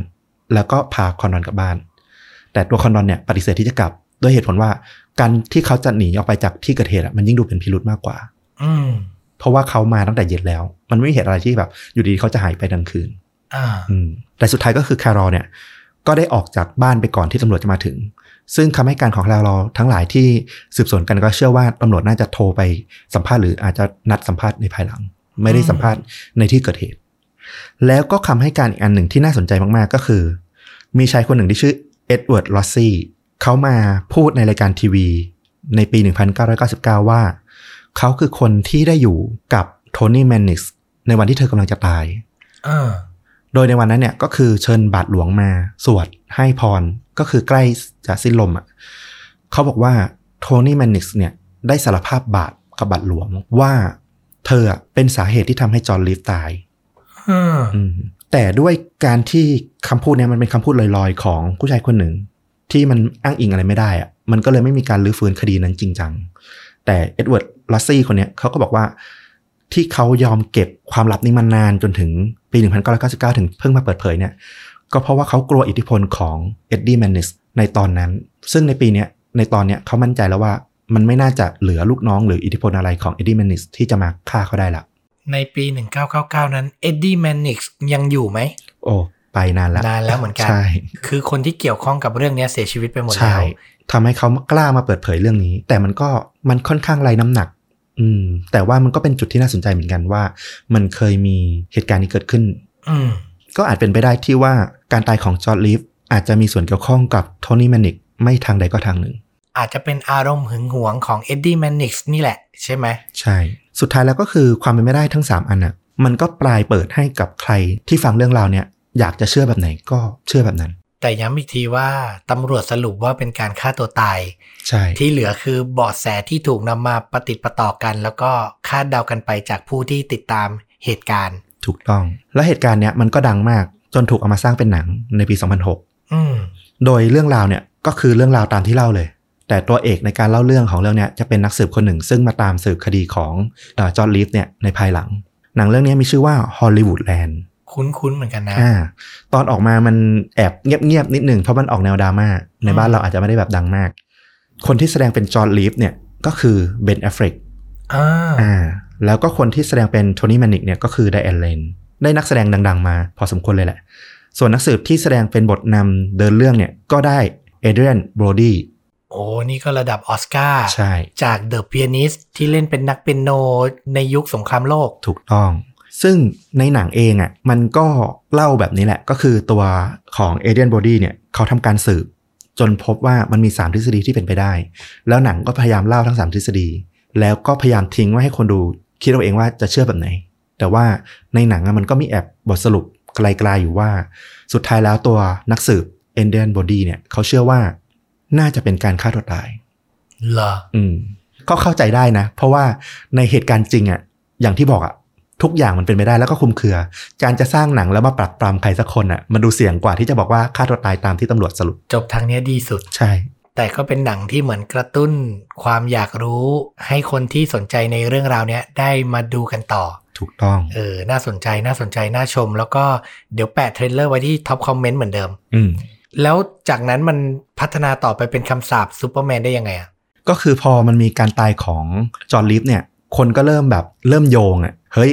Speaker 1: แล้วก็พาคอนดอนกลับบ้าน แต่ตัวคอนดอนเนี่ยปฏิเสธที่จะกลับด้วยเหตุผลว่า การที่เขาจะหนีออกไปจากที่เกิดเหตุอะมันยิ่งดูเป็นพิรุธมากกว่า
Speaker 3: อืม
Speaker 1: เพราะว่าเขามาตั้งแต่เย็นแล้ว มันไม่มีเหตุอะไรที่แบบ อยู่ดีๆเขาจะหายไปกลางคืน
Speaker 3: อ่า
Speaker 1: อืมแต่สุดท้ายก็คือแครอลเนี่ย ก็ได้ออกจากบ้านไปก่อนที่ตำรวจจะมาถึง ซึ่งคำให้การของแครอลทั้งหลายที่สืบสวนกันก็เชื่อว่าตำรวจน่าจะโทรไปสัมภาษณ์หรืออาจจะนัดสัมภาษณ์ในภายหลัง ไม่ได้สัมภาษณ์ในที่เกิดเหตุ แล้วก็คำให้การอีกอันหนึ่งที่น่าสนใจมากๆก็คือ มีชายคนหนึ่งที่ชื่อเอ็ดเวิร์ดลอสซี่เขามาพูดในรายการทีวี ในปี 1999 ว่า เขาคือคนที่ได้อยู่กับโทนี่แมนนิกส์ในวันที่เธอกำลังจะตาย
Speaker 3: อ่า
Speaker 1: โดยในวันนั้นเนี่ยก็คือเชิญบาทหลวงมา สวดให้พรก็คือใกล้จะสิ้นลมอะเขาบอกว่าโทนี่แมนนิกส์เนี่ยได้สารภาพบาทกับบาทหลวงว่าเธออะเป็นสาเหตุที่ทำให้จอห์นลีฟตาย
Speaker 3: อืม
Speaker 1: อืมแต่ด้วยการที่คำพูดเนี่ยมันเป็นคำพูดลอยๆ ของผู้ชายคนหนึ่ง ที่มันอ้างอิงอะไรไม่ได้อะมันก็เลยไม่มีการลื้อฟื้นคดีนั้นจริงจัง แต่เอ็ดเวิร์ด ลอสซี่คนเนี้ยเขาก็บอกว่าที่เขายอมเก็บความลับนี้มานานจนถึงปี 1999 ถึงเพิ่งมาเปิดเผยเนี่ย ก็เพราะว่าเขากลัวอิทธิพลของเอ็ดดี้แมนนิกส์ในตอนนั้น ซึ่งในปีเนี้ยในตอนเนี้ยเขามั่นใจแล้วว่ามันไม่น่าจะเหลือลูกน้องหรืออิทธิพลอะไรของเอ็ดดี้แมนนิกส์ที่จะมาฆ่าเขาได้ละ
Speaker 3: ในปี 1999 นั้นเอ็ดดี้แมนนิกส์ยังอยู่ไหม
Speaker 1: โอ้ ไปนานแล้ว
Speaker 3: นานแล้วเหมือนกัน
Speaker 1: ใช่
Speaker 3: คือคนที่เกี่ยวข้องกับเรื่องเนี้ยเสียชีวิตไปหมด
Speaker 1: ใช่
Speaker 3: แล้ว
Speaker 1: ทำให้เขากล้ามาเปิดเผยเรื่องนี้ แต่มันก็มันค่อนข้างไร้น้ำหนัก อืม แต่ว่ามันก็เป็นจุดที่น่าสนใจเหมือนกันว่า มันเคยมีเหตุการณ์นี้เกิดขึ้น
Speaker 3: อืม
Speaker 1: ก็อาจเป็นไปได้ที่ว่าการตายของจอร์จรีฟอาจจะมีส่วนเกี่ยวข้องกับโทนี่แมนนิกส์ไม่ทางใดก็ทางหนึ่ง
Speaker 3: อาจจะเป็นอารมณ์หึงหวงของเอ็ดดี้แมนนิกส์นี่แหละใช่ไหม
Speaker 1: ใช่ สุดท้ายแล้วก็คือความเป็นไปได้ทั้ง 3 อันน่ะ มันก็ปลายเปิดให้กับใครที่ฟังเรื่องราวเนี่ย อยากจะเชื่อแบบไหนก็เชื่อแบบนั้น
Speaker 3: แต่ย้ำอีกทีว่าตำรวจสรุปว่าเป็นการฆ่าตัวตาย
Speaker 1: ใช่
Speaker 3: ที่เหลือคือเบาะแสที่ถูกนำมาประติดประต่อกัน แล้วก็คาดเดากันไปจากผู้ที่ติดตามเหตุการณ์
Speaker 1: ถูกต้อง และเหตุการณ์เนี้ยมันก็ดังมากจนถูกเอามาสร้างเป็นหนังในปี 2006
Speaker 3: อืม
Speaker 1: โดยเรื่องราวเนี่ยก็คือเรื่องราวตามที่เล่าเลย แต่ตัวเอกในการเล่าเรื่องของเรื่องเนี้ยจะเป็นนักสืบคนหนึ่ง ซึ่งมาตามสืบคดีของจอร์ดลีฟเนี่ยในภายหลัง หนังเรื่องนี้มีชื่อว่า Hollywoodland
Speaker 3: คุ้นๆเหมือนกันนะ
Speaker 1: อ่าตอนออกมามันแอบเงียบๆนิดหนึ่งเพราะมันออกแนวดราม่าในบ้านเราอาจจะไม่ได้แบบดังมาก คนที่แสดงเป็นจอร์จรีฟเนี่ยก็คือเบนแอฟเฟล็ก
Speaker 3: อ่า
Speaker 1: อ่าแล้วก็คนที่แสดงเป็นโทนี่แมนนิกส์เนี่ยก็คือไดแอนเลนได้นักแสดงดัง ๆ มา พอสมควรเลยแหละ ส่วนนักสืบที่แสดงเป็นบทนำเดินเรื่องเนี่ยก็ได้เอเดรียนโบรดี้
Speaker 3: โอ้นี่ก็ระดับออสการ์
Speaker 1: ใช่
Speaker 3: จาก The Pianist ที่เล่นเป็นนักเปียโนในยุคสงครามโลก
Speaker 1: ถูกต้อง ซึ่งในหนังเองอะ่ะมันก็เล่าแบบนี้แหละ ก็คือตัวของเอเดรียนโบรดี้เนี่ยเขาทำการสืบ จนพบว่ามันมี 3 ทฤษฎีที่เป็นไปได้ แล้วหนังก็พยายามเล่าทั้ง 3 ทฤษฎี แล้วก็พยายามทิ้งไว้ให้คนดูคิดเอาเองว่าจะเชื่อแบบไหน แต่ว่าในหนังอะมันก็มีแอบบทสรุปไกลๆอยู่ว่า สุดท้ายแล้วตัวนักสืบเอเดรียนโบรดี้เนี่ยเขาเชื่อว่าน่าจะเป็นการฆ่าตัวตาย
Speaker 3: เหรอ
Speaker 1: อืมก็เข้าใจได้นะ เพราะว่าในเหตุการณ์จริงอะ่ะอย่างที่บอกอะ่ะ ทุกอย่างมันเป็นไปได้แล้วก็คลุมเครือ การจะสร้างหนังแล้วมาปรักปรำใครสักคนอะ่ะมันดูเสี่ยงกว่าที่จะบอกว่าฆ่าตัวตายตามที่ตำรวจสรุป
Speaker 3: จบทางเนี้ยดีสุด
Speaker 1: ใช่
Speaker 3: แต่ก็เป็นหนังที่เหมือนกระตุ้นความอยากรู้ ให้คนที่สนใจในเรื่องราวเนี้ยได้มาดูกันต่อ
Speaker 1: ถูกต้อง
Speaker 3: เออ น่าสนใจน่าสนใจน่าชม แล้วก็เดี๋ยวแปะเทรลเลอร์ไว้ที่ท็อปคอมเมนต์เหมือนเดิม
Speaker 1: อืม
Speaker 3: แล้วจากนั้นมันพัฒนาต่อไปเป็นคำสาปซูเปอร์แมนได้ยังไงอะ
Speaker 1: ก็คือพอมันมีการตายของจอร์จรีฟเนี่ย คนก็เริ่มแบบเริ่มโยงอะเฮ้ย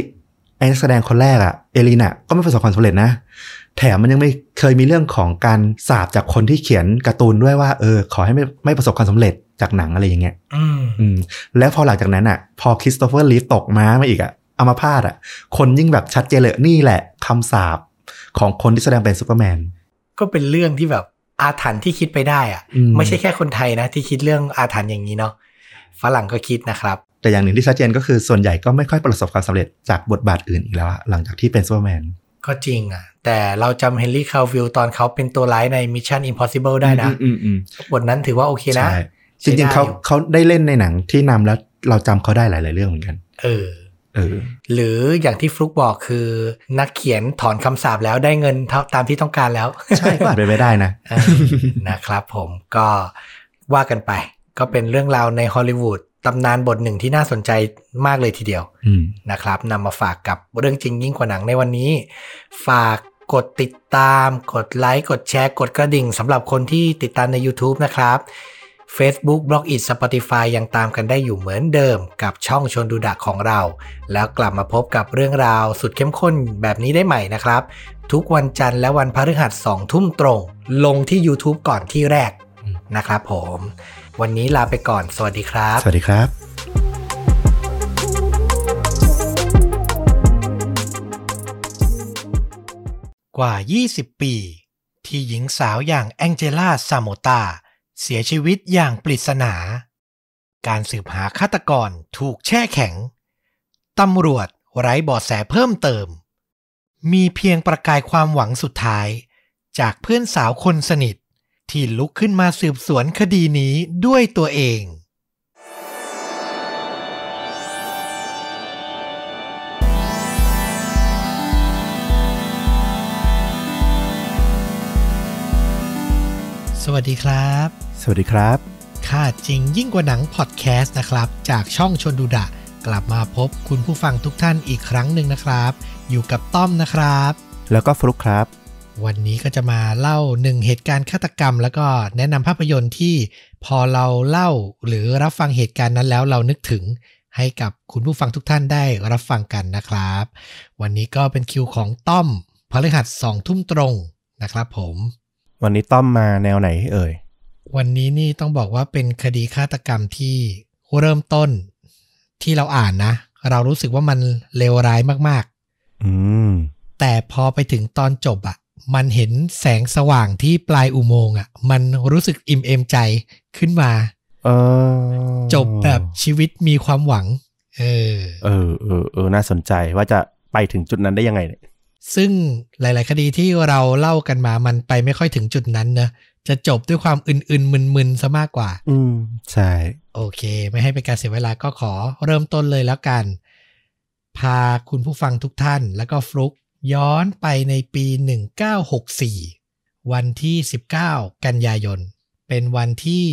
Speaker 1: ไอ้นักแสดงคนแรกอะเอลินอะก็ไม่ประสบความสำเร็จนะ แถมมันยังไม่เคยมีเรื่องของการสาปจากคนที่เขียนการ์ตูนด้วยว่าเออ ขอให้ไม่ไม่ประสบความสำเร็จจากหนังอะไรอย่างเงี้ย
Speaker 3: อืม
Speaker 1: อืมแล้วพอหลังจากนั้นอะพอคริสโตเฟอร์รีฟตกม้ามาอีกอะอัมพาตอะคนยิ่งแบบชัดเจนเลยนี่แหละคำสาปของคนที่แสดงเป็นซูเปอร์แมน
Speaker 3: ก็เป็นเรื่องที่แบบอาถรรพ์ที่คิดไปได้อะ
Speaker 1: อืม
Speaker 3: ไม่ใช่แค่คนไทยนะ ที่คิดเรื่องอาถรรพ์อย่างนี้เนาะฝรั่งก็คิดนะครับ
Speaker 1: แต่อย่างหนึ่งที่ชัดเจนก็คือส่วนใหญ่ก็ไม่ค่อยประสบความสำเร็จจากบทบาทอื่นอีกแล้วอะหลังจากที่เป็นซูเปอร์แมน
Speaker 3: ก็จริงอะ แต่เราจำเฮนรี่คาวิลตอนเขาเป็นตัวร้ายใน Mission Impossible ได้นะ
Speaker 1: อืมอืม
Speaker 3: บทนั้นถือว่าโอเคนะ
Speaker 1: ใช่
Speaker 3: ใช่
Speaker 1: จริงๆเขา
Speaker 3: ได้อยู่
Speaker 1: เขาได้เล่นในหนังที่นำแล้วเราจำเขาได้หลาย ๆ เรื่องเหมือนกัน
Speaker 3: เออ
Speaker 1: เออ
Speaker 3: หรืออย่างที่ฟลุกบอกคือนักเขียนถอนคำสาปแล้วได้เงินเท่าตามที่ต้องการแล้ว
Speaker 1: ใช่ก็อาจเป็นไปได้นะ
Speaker 3: เออนะครับผมก็ว่ากันไป ก็เป็นเรื่องราวในฮอลลีวูด ตำนานบทหนึ่งที่น่าสนใจมากเลยทีเดียว
Speaker 1: อืม
Speaker 3: นะครับนำมาฝากกับเรื่องจริงยิ่งกว่าหนังในวันนี้ ฝากกดติดตาม กดไลค์ กดแชร์ กดกระดิ่งสำหรับคนที่ติดตามใน YouTube นะครับ Facebook b l o g i t Spotify ยังตามกันได้อยู่เหมือนเดิม กับช่องชนดูดะของเรา แล้วกลับมาพบกับเรื่องราวสุดเข้มข้นแบบนี้ได้ใหม่นะครับ ทุกวันจันทร์และวันพฤหัสสองทุ่มตรง ลงที่ YouTube ก่อนที่แรกนะครับผม วันนี้ลาไปก่อน สวัสดีครับ
Speaker 1: สวัสดีครับ
Speaker 2: กว่า 20 ปี ที่หญิงสาวอย่างแองเจล่าซาโมตา เสียชีวิตอย่างปริศนา การสืบหาฆาตกรถูกแช่แข็ง ตำรวจไร้เบาะแสเพิ่มเติม มีเพียงประกายความหวังสุดท้าย จากเพื่อนสาวคนสนิท ที่ลุกขึ้นมาสืบสวนคดีนี้ด้วยตัวเอง สวัสดีครับ
Speaker 1: สวัสดีครับ
Speaker 2: ค่าจริงยิ่งกว่าหนังพอดแคสต์นะครับ จากช่องชนดูดะ กลับมาพบคุณผู้ฟังทุกท่านอีกครั้งหนึ่งนะครับ อยู่กับต้อมนะครับ
Speaker 1: แล้วก็ฟลุกครับ
Speaker 2: วันนี้ก็จะมาเล่าหนึ่งเหตุการณ์ฆาตกรรม แล้วก็แนะนำภาพยนตร์ที่พอเราเล่าหรือรับฟังเหตุการณ์นั้นแล้วเรานึกถึงให้กับคุณผู้ฟังทุกท่านได้รับฟังกันนะครับ วันนี้ก็เป็นคิวของต้อมพฤหัสสองทุ่มตรงนะครับผม
Speaker 1: วันนี้ต้อมมาแนวไหนเอ่ย
Speaker 2: วันนี้นี่ต้องบอกว่าเป็นคดีฆาตกรรมที่เริ่มต้นที่เราอ่านนะ เรารู้สึกว่ามันเลวร้ายมาก
Speaker 1: อืม
Speaker 2: ๆแต่พอไปถึงตอนจบอะ่ะ มันเห็นแสงสว่างที่ปลายอุโมงค์อะ่ะ มันรู้สึกอิ่มเอมใจขึ้นมา
Speaker 1: เออ
Speaker 2: จบแบบชีวิตมีความหวัง เออ
Speaker 1: เออเออเออน่าสนใจว่าจะไปถึงจุดนั้นได้ยังไงเนี่ย
Speaker 2: ซึ่งหลาย ๆ คดีที่เราเล่ากันมามันไปไม่ค่อยถึงจุดนั้นเนอะจะจบด้วยความอื่น ๆ มึน ๆ ซะมากกว่า
Speaker 1: อืม ใช่
Speaker 2: โอเค ไม่ให้เป็นการเสียเวลาก็ขอเริ่มต้นเลยแล้วกัน พาคุณผู้ฟังทุกท่าน แล้วก็ฟลุก ย้อนไปในปี 1964 วันที่ 19 กันยายน เป็นวันที่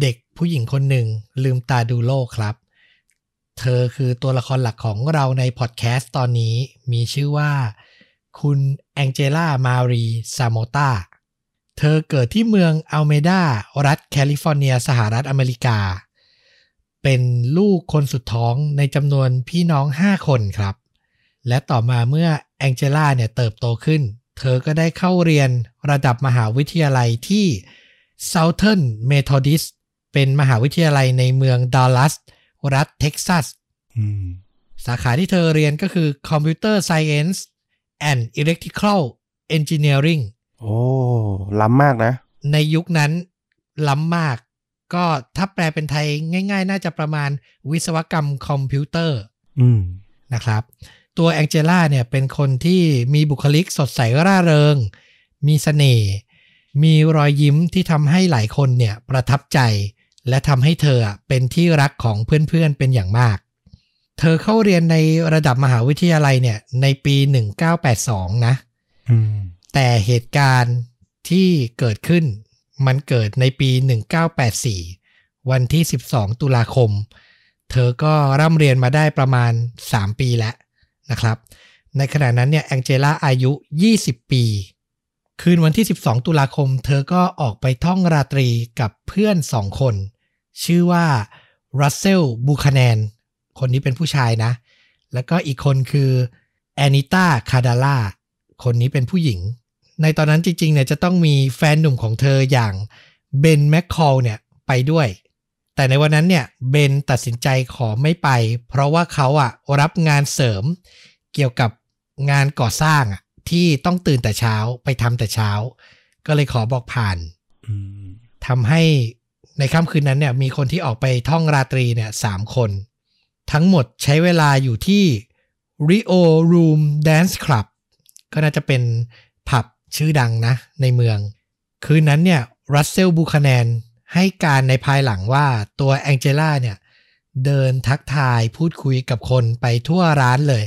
Speaker 2: เด็กผู้หญิงคนหนึ่งลืมตาดูโลกครับ เธอคือตัวละครหลักของเราในพอดแคสต์ตอนนี้มีชื่อว่า คุณแองเจล่ามารีซาโมตาเธอเกิดที่เมืองอัลเมดา รัฐแคลิฟอร์เนีย สหรัฐอเมริกา เป็นลูกคนสุดท้องในจำนวนพี่น้อง 5 คนครับ และต่อมาเมื่อแองเจล่าเนี่ยเติบโตขึ้น เธอก็ได้เข้าเรียนระดับมหาวิทยาลัยที่ Southern Methodist เป็นมหาวิทยาลัยในเมืองดัลลัส รัฐเท็กซัส
Speaker 1: อืม
Speaker 2: สาขาที่เธอเรียนก็คือ Computer Science and Electrical Engineering
Speaker 1: โอ้ ล้ำมากนะ
Speaker 2: ในยุคนั้นล้ำมาก ก็ถ้าแปลเป็นไทยง่าย ๆ น่าจะประมาณวิศวกรรมคอมพิวเตอร์
Speaker 1: อืม
Speaker 2: นะครับ ตัวแองเจล่าเนี่ยเป็นคนที่มีบุคลิกสดใสร่าเริง มีเสน่ห์มีรอยยิ้มที่ทำให้หลายคนเนี่ยประทับใจ และทำให้เธออะเป็นที่รักของเพื่อนๆเป็นอย่างมาก เธอเข้าเรียนในระดับมหาวิทยาลัยเนี่ยในปี 1982 นะ
Speaker 1: อืม
Speaker 2: แต่เหตุการณ์ที่เกิดขึ้น มันเกิดในปี 1984 วันที่ 12 ตุลาคม เธอก็ร่ำเรียนมาได้ประมาณ 3 ปีแล้ว นะครับ ในขณะนั้นเนี่ยแองเจล่าอายุ 20 ปี คืนวันที่ 12 ตุลาคม เธอก็ออกไปท่องราตรีกับเพื่อนสองคน ชื่อว่ารัสเซลบูคาแนน คนนี้เป็นผู้ชายนะ แล้วก็อีกคนคือแอนิต้าคาดาล่าคนนี้เป็นผู้หญิง ในตอนนั้นจริงๆเนี่ยจะต้องมีแฟนหนุ่มของเธออย่างเบนแมคคอลเนี่ยไปด้วย แต่ในวันนั้นเนี่ยเบนตัดสินใจขอไม่ไป เพราะว่าเขาอะรับงานเสริม เกี่ยวกับงานก่อสร้างอะที่ต้องตื่นแต่เช้าไปทำแต่เช้า ก็เลยขอบอกผ่าน
Speaker 1: อืม
Speaker 2: ทำให้ในค่ำคืนนั้นเนี่ย มีคนที่ออกไปท่องราตรีเนี่ยสามคน ทั้งหมดใช้เวลาอยู่ที่ Rio Room Dance Club ก็น่าจะเป็นผับชื่อดังนะในเมือง คืนนั้นเนี่ยรัสเซลบูคาแนน ให้การในภายหลังว่าตัวแองเจล่าเนี่ยเดินทักทายพูดคุยกับคนไปทั่วร้านเลย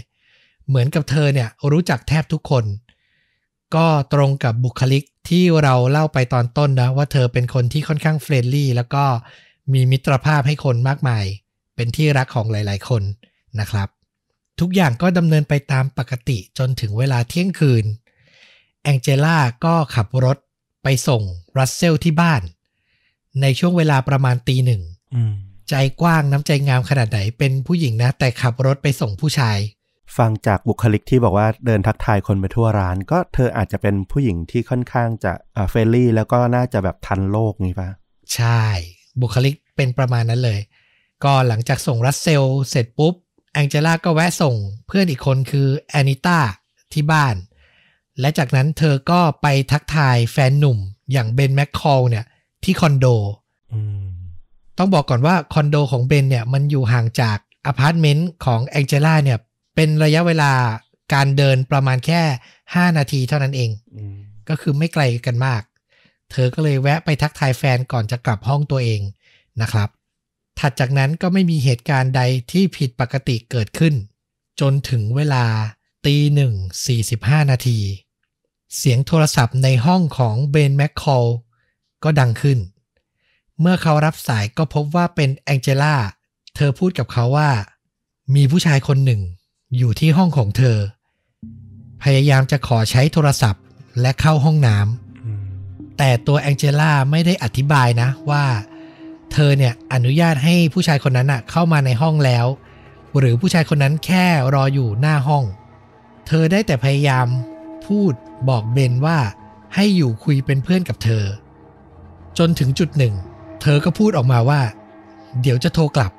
Speaker 2: เหมือนกับเธอเนี่ยรู้จักแทบทุกคน ก็ตรงกับบุคลิกที่เราเล่าไปตอนต้นนะ ว่าเธอเป็นคนที่ค่อนข้าง friendly แล้วก็มีมิตรภาพให้คนมากมาย เป็นที่รักของหลายๆ คนนะครับ ทุกอย่างก็ดำเนินไปตามปกติจนถึงเวลาเที่ยงคืน แองเจล่าก็ขับรถไปส่งรัสเซลที่บ้าน ในช่วงเวลาประมาณตีหนึ่ง
Speaker 1: อืม
Speaker 2: ใจกว้างน้ำใจงามขนาดไหนเป็นผู้หญิงนะ แต่ขับรถไปส่งผู้ชาย
Speaker 1: ฟังจากบุคลิกที่บอกว่าเดินทักทายคนไปทั่วร้าน ก็เธออาจจะเป็นผู้หญิงที่ค่อนข้างจะอ่าเฟรนลี่ แล้วก็น่าจะแบบทันโลกนี้ปะ
Speaker 2: ใช่ บุคลิกเป็นประมาณนั้นเลย ก็หลังจากส่งรัสเซลเสร็จปุ๊บแองเจล่าก็แวะส่งเพื่อนอีกคนคือแอนิต้าที่บ้าน และจากนั้นเธอก็ไปทักทายแฟนหนุ่มอย่างเบนแมคคอลเนี่ย ที่คอนโด
Speaker 1: อืม
Speaker 2: ต้องบอกก่อนว่าคอนโดของเบนเนี่ยมันอยู่ห่างจากอพาร์ตเมนต์ของแองเจล่าเนี่ยเป็นระยะเวลาการเดินประมาณแค่ 5 นาทีเท่านั้นเอง
Speaker 1: อืม
Speaker 2: ก็คือไม่ไกลกันมาก เธอก็เลยแวะไปทักทายแฟนก่อนจะกลับห้องตัวเองนะครับ ถัดจากนั้นก็ไม่มีเหตุการณ์ใดที่ผิดปกติเกิดขึ้น จนถึงเวลาตีหนึ่งสี่สิบห้านาที เสียงโทรศัพท์ในห้องของเบนแมคคอล ก็ดังขึ้น เมื่อเขารับสายก็พบว่าเป็นแองเจล่า เธอพูดกับเขาว่า มีผู้ชายคนหนึ่ง อยู่ที่ห้องของเธอ พยายามจะขอใช้โทรศัพท์และเข้าห้องน้ำ
Speaker 1: อืม
Speaker 2: แต่ตัวแองเจล่าไม่ได้อธิบายนะว่า เธอเนี่ยอนุญาตให้ผู้ชายคนนั้นอะเข้ามาในห้องแล้ว หรือผู้ชายคนนั้นแค่รออยู่หน้าห้อง เธอได้แต่พยายามพูดบอกเบนว่าให้อยู่คุยเป็นเพื่อนกับเธอ จนถึงจุดหนึ่ง เธอก็พูดออกมาว่า เดี๋ยวจะโทรกลับ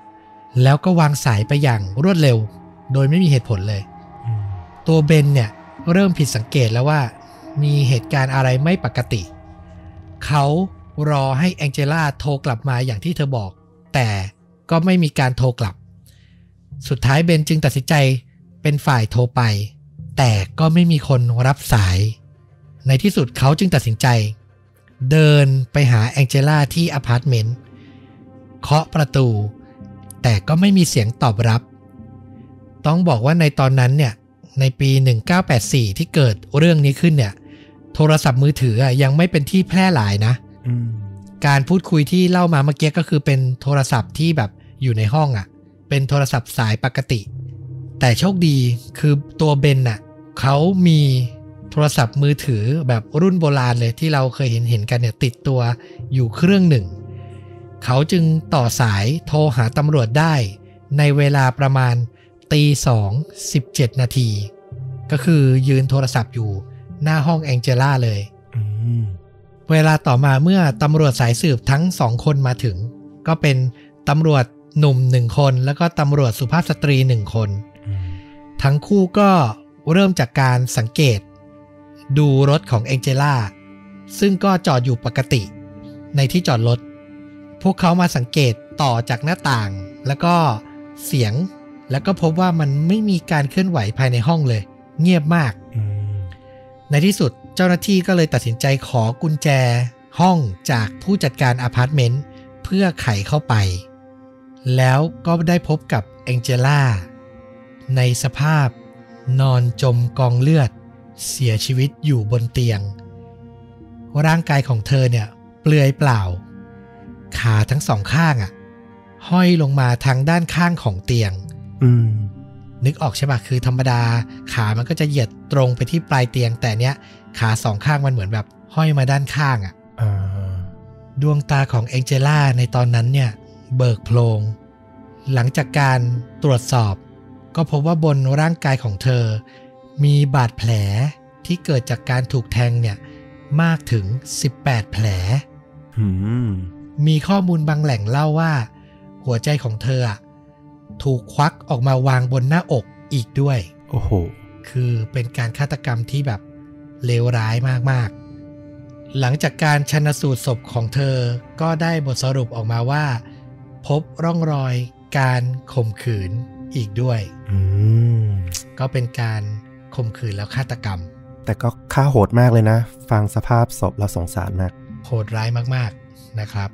Speaker 2: แล้วก็วางสายไปอย่างรวดเร็ว โดยไม่มีเหตุผลเลย
Speaker 1: อืม
Speaker 2: ตัวเบนเนี่ยเริ่มผิดสังเกตแล้วว่า มีเหตุการณ์อะไรไม่ปกติ เขารอให้แองเจล่าโทรกลับมาอย่างที่เธอบอก แต่ก็ไม่มีการโทรกลับ สุดท้ายเบนจึงตัดสินใจเป็นฝ่ายโทรไป แต่ก็ไม่มีคนรับสาย ในที่สุดเขาจึงตัดสินใจ เดินไปหาแองเจล่าที่อพาร์ตเมนต์เคาะประตู แต่ก็ไม่มีเสียงตอบรับ ต้องบอกว่าในตอนนั้นเนี่ย ในปี 1984 ที่เกิดเรื่องนี้ขึ้นเนี่ย โทรศัพท์มือถือยังไม่เป็นที่แพร่หลายนะ การพูดคุยที่เล่ามาเมื่อกี้ก็คือเป็นโทรศัพท์ที่แบบอยู่ในห้องอะ่ะ เป็นโทรศัพท์สายปกติ แต่โชคดีคือตัวเบนน่ะเขามี รศัพท์มือถือแบบรุ่นโบราณเลยที่เราเคยเห็นเห็นกันเนี่ยติดตัวอยู่เครื่องหนึ่ง เขาจึงต่อสายโทรหาตำรวจได้ ในเวลาประมาณตีสองสิบเจ็ดนาที ก็คือยืนโทรศัพท์อยู่หน้าห้องแองเจล่าเลย
Speaker 1: อืม
Speaker 2: เวลาต่อมาเมื่อตำรวจสายสืบทั้งสองคนมาถึง ก็เป็นตำรวจหนุ่มหนึ่งคน แล้วก็ตำรวจสุภาพสตรีหนึ่งคน
Speaker 1: อืม
Speaker 2: ทั้งคู่ก็เริ่มจากการสังเกต ดูรถของแองเจล่าซึ่งก็จอดอยู่ปกติ ในที่จอดรถ พวกเขามาสังเกตต่อจากหน้าต่าง แล้วก็เสียง แล้วก็พบว่ามันไม่มีการเคลื่อนไหวภายในห้องเลย เงียบมากในที่สุดเจ้าหน้าที่ก็เลยตัดสินใจขอกุญแจห้องจากผู้จัดการอพาร์ตเมนต์เพื่อไขเข้าไป แล้วก็ได้พบกับแองเจล่าในสภาพนอนจมกองเลือด เสียชีวิตอยู่บนเตียง ร่างกายของเธอเนี่ยเปปลือยเปล่า ขาทั้งสองข้างอะ ห้อยลงมาทางด้านข้างของเตียง
Speaker 1: อืม
Speaker 2: นึกออกใช่ปะคือธรรมดา ขามันก็จะเหยียดตรงไปที่ปลายเตียง แต่เนี้ยขาสองข้างมันเหมือนแบบ ห้อยมาด้านข้างอะ
Speaker 1: อ่า
Speaker 2: ดวงตาของเองเจล่าในตอนนั้นเนี่ย เบิกโพลง หลังจากการตรวจสอบ ก็พบว่าบนร่างกายของเธอ มีบาดแผลที่เกิดจากการถูกแทงเนี่ยมากถึง 18 แผล
Speaker 1: อืม
Speaker 2: มีข้อมูลบางแหล่งเล่าว่า หัวใจของเธออะถูกควักออกมาวางบนหน้าอกอีกด้วย
Speaker 1: โอ้โห
Speaker 2: คือเป็นการฆาตกรรมที่แบบเลวร้ายมาก ๆ หลังจากการชันสูตรศพของเธอก็ได้บทสรุปออกมาว่า พบร่องรอยการข่มขืนอีกด้วย
Speaker 1: อืม
Speaker 2: ก็เป็นการ ข่มขืนแล้วฆาตกรรม
Speaker 1: แต่ก็ค่าโหดมากเลยนะ ฟังสภาพศพแล้วสงสารมาก
Speaker 2: โหดร้ายมากๆนะครับ